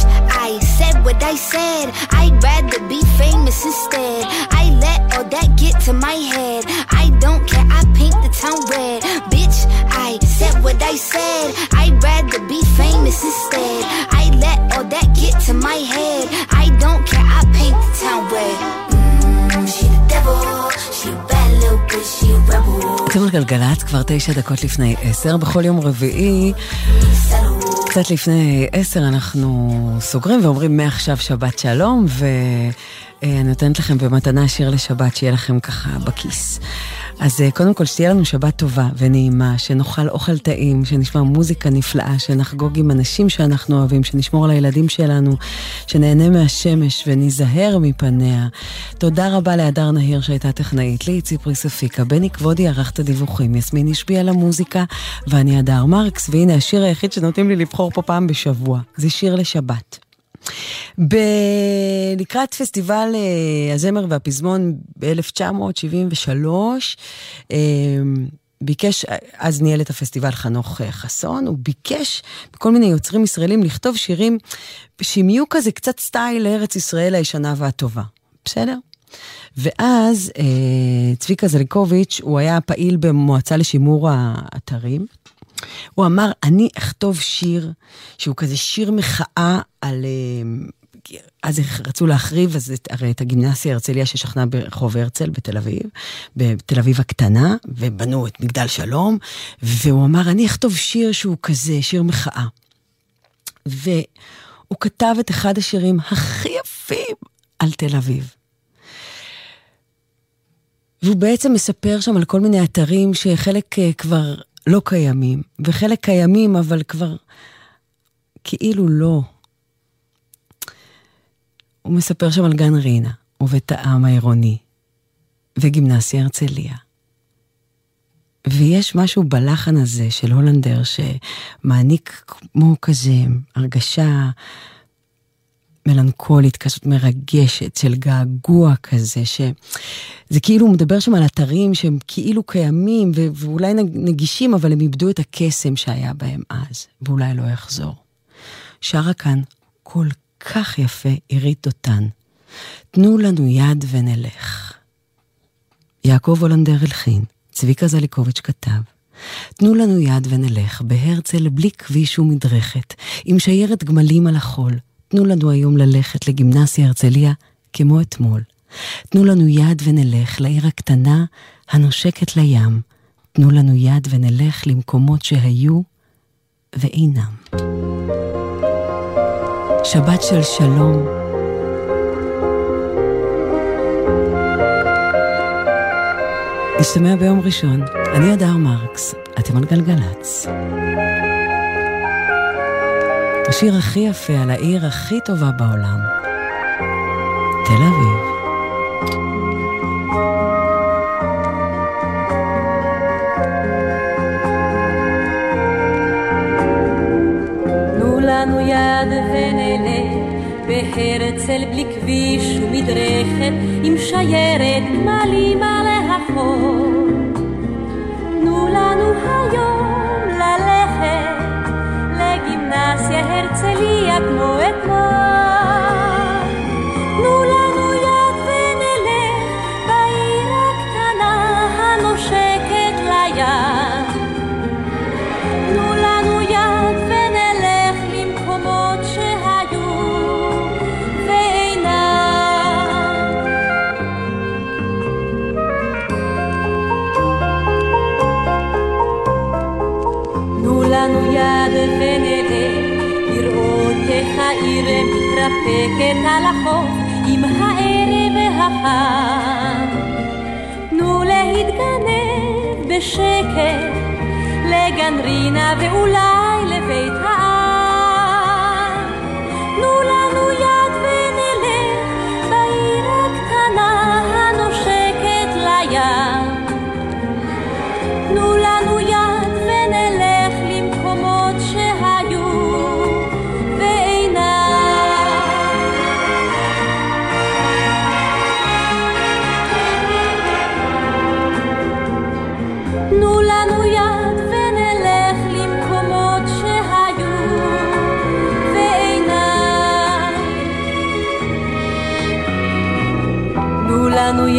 I said what I said. I'd rather be famous instead. I let all that get to my head. I don't care, I paint the town red. Bitch, I said what I said. I'd rather be famous instead. I let all that get to my head. I don't care, I paint the town red. Mm, she the devil, she a bad little bitch, she a rebel. אתם על גלגלצ כבר תשע דקות לפני עשר, בכל יום רביעי, קצת לפני עשר אנחנו סוגרים ואומרים מעכשיו שבת שלום, ואני נותנת לכם במתנה שיר לשבת, שיהיה לכם ככה בכיס. אז אה, קודם כל, שתהיה לנו שבת טובה ונעימה, שנאכל אוכל טעים, שנשמע מוזיקה נפלאה, שנחגוג עם אנשים שאנחנו אוהבים, שנשמור על הילדים שלנו, שנהנה מהשמש וניזהר מפניה. תודה רבה להדר נהיר שהייתה טכנאית, לי ציפרי ספיקה, בני כבודי ערך את הדיווחים, יסמין השפיעה על המוזיקה, ואני הדר מרקס, והנה השיר היחיד שנותנים לי לבחור פה פעם בשבוע, זה שיר לשבת. ב... לקראת פסטיבל אה, הזמר והפזמון ב-1973, אה, ביקש, אז ניהל את הפסטיבל חנוך אה, חסון, הוא ביקש מכל מיני יוצרים ישראלים לכתוב שירים שהם יהיו כזה קצת סטייל לארץ ישראל הישנה והטובה, בסדר? ואז אה, צביקה זליקוביץ', הוא היה פעיל במועצה לשימור האתרים. הוא אמר, אני אכתוב שיר שהוא כזה שיר מחאה על... אה, אז רצו להחריב, אז את, הרי את הגימנסיה הרצליה ששכנה ברחוב הרצל בתל אביב, בתל אביב הקטנה, ובנו את מגדל שלום, והוא אמר, אני אכתוב שיר שהוא כזה, שיר מחאה. והוא כתב את אחד השירים הכי יפים על תל אביב. והוא בעצם מספר שם על כל מיני אתרים שחלק אה, כבר לא קיימים, וחלק קיימים אבל כבר כאילו לא. הוא מספר שם על גן רינה, ובית העם העירוני, וגימנסיה הרצליה. ויש משהו בלחן הזה של הולנדר שמעניק כמו כזה הרגשה מלנכולית, כזאת מרגשת, של געגוע כזה, שזה כאילו הוא מדבר שם על אתרים שהם כאילו קיימים ו- ואולי נג- נגישים, אבל הם איבדו את הקסם שהיה בהם אז, ואולי לא יחזור. שרה כאן כל כך יפה עירית דותן. תנו לנו יד ונלך. יעקב הולנדר הלחין, צביקה זליקוביץ' כתב. תנו לנו יד ונלך, בהרצל בלי כביש ומדרכת, עם שיירת גמלים על החול. תנו לנו היום ללכת לגימנסיה הרצליה כמו אתמול. תנו לנו יד ונלך לעיר הקטנה הנושקת לים. תנו לנו יד ונלך למקומות שהיו ואינם. שבת של שלום. נשתמע ביום ראשון. אני אדר מרקס, אתם על גלגלצ. השיר הכי יפה על העיר הכי טובה בעולם. תל אביב. לנו יד ונלך בהרצל בלי כביש ומדרכת עם שיירת גמלים על החול. תנו לנו היום ללכת לגימנסיה הרצליה כמו אתמול. מתרפקת על החוף עם הערב החם. תנו להתגנב בשקט לגן רינה ואולי לבית העם. תנו לנו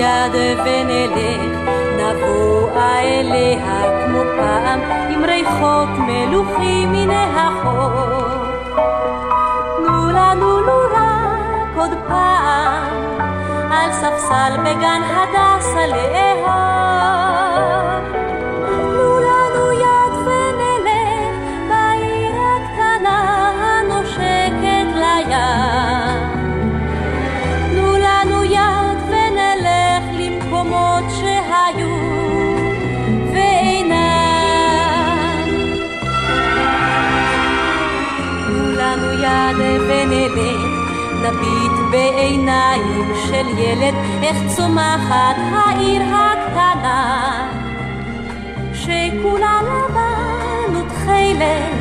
יד ונלך, נבואה אליה כמו פעם, עם ריחות מלוכים מן החוף. תנו לנו לו רק עוד פעם, על ספסל בגן הדסה לאהוב. נביט בעיניים של ילד, איך צומחת העיר הקטנה. שכולה לבן ותכלת,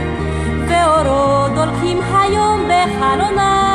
ואורות דולקים היום בחלונה.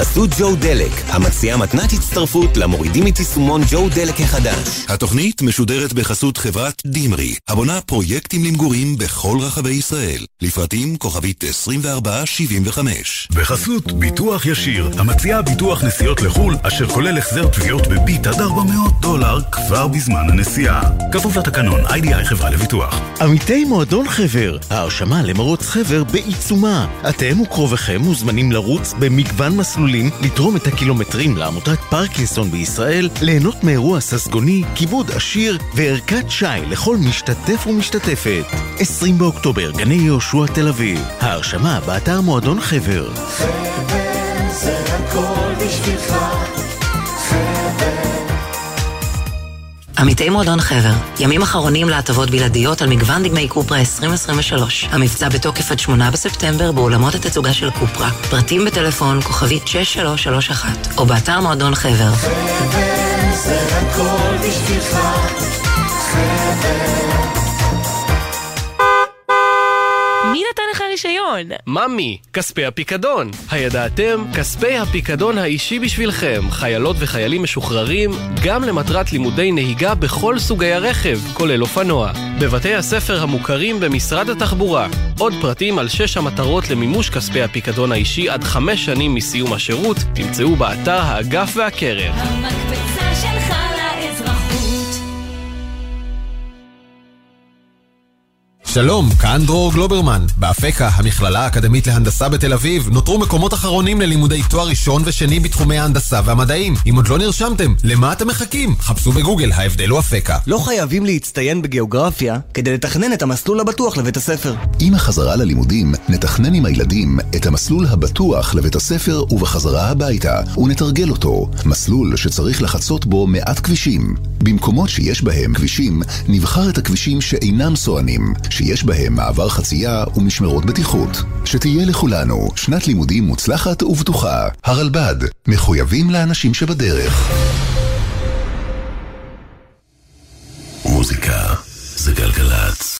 Texas. בחסות ג'ו דלק, המציעה מתנת הצטרפות למורידים את יישומון ג'ו דלק החדש. התוכנית משודרת בחסות חברת דימרי, הבונה פרויקטים למגורים בכל רחבי ישראל. לפרטים כוכבית 2475. בחסות ביטוח ישיר, המציעה ביטוח נסיעות לחו"ל, אשר כולל החזר תביעות בביט עד 400 דולר כבר בזמן הנסיעה. כפוף לתקנון, איי-די-איי חברה לביטוח. עמיתי מועדון חבר, ההרשמה למרוץ חבר בעיצומה. אתם וקרוביכם מוזמנים לרוץ במגוון מסלולים, לתרום את הקילומטרים לעמותת פרקינסון בישראל, ליהנות מאירוע ססגוני, כיבוד עשיר וערכת שי לכל משתתף ומשתתפת. 20 באוקטובר, גני יהושע תל אביב. ההרשמה באתר מועדון חבר. זה הכל בשבילך, עמיתי מועדון חבר, ימים אחרונים להטבות בלעדיות על מגוון דגמי קופרה 2023. המבצע בתוקף עד 8 בספטמבר באולמות התצוגה של קופרה. פרטים בטלפון כוכבית 6331 או באתר מועדון חבר. זה הכל בשבילך, מי נתן לך רישיון? ממי, כספי הפיקדון. הידעתם? כספי הפיקדון האישי בשבילכם. חיילות וחיילים משוחררים, גם למטרת לימודי נהיגה בכל סוגי הרכב, כולל אופנוע. בבתי הספר המוכרים במשרד התחבורה. עוד פרטים על שש המטרות למימוש כספי הפיקדון האישי עד חמש שנים מסיום השירות, תמצאו באתר האגף והקרן. המקפצה שלך שלום, כאן דרור גלוברמן. באפקה, המכללה האקדמית להנדסה בתל אביב, נותרו מקומות אחרונים ללימודי תואר ראשון ושני בתחומי ההנדסה והמדעים. אם עוד לא נרשמתם, למה אתם מחכים? חפשו בגוגל, ההבדל הוא אפקה. לא חייבים להצטיין בגיאוגרפיה כדי לתכנן את המסלול הבטוח לבית הספר. עם החזרה ללימודים, נתכנן עם הילדים את המסלול הבטוח לבית הספר ובחזרה הביתה, ונתרגל אותו. מסלול שצריך לחצות בו מעט כבישים. במקומות שיש בהם כבישים, נבחר את הכבישים שאינם סואנים, שיש בהם מעבר חצייה ומשמרות בטיחות. שתהיה לכולנו שנת לימודים מוצלחת ובטוחה. הרלב"ד, מחויבים לאנשים שבדרך. מוזיקה זה גלגלצ.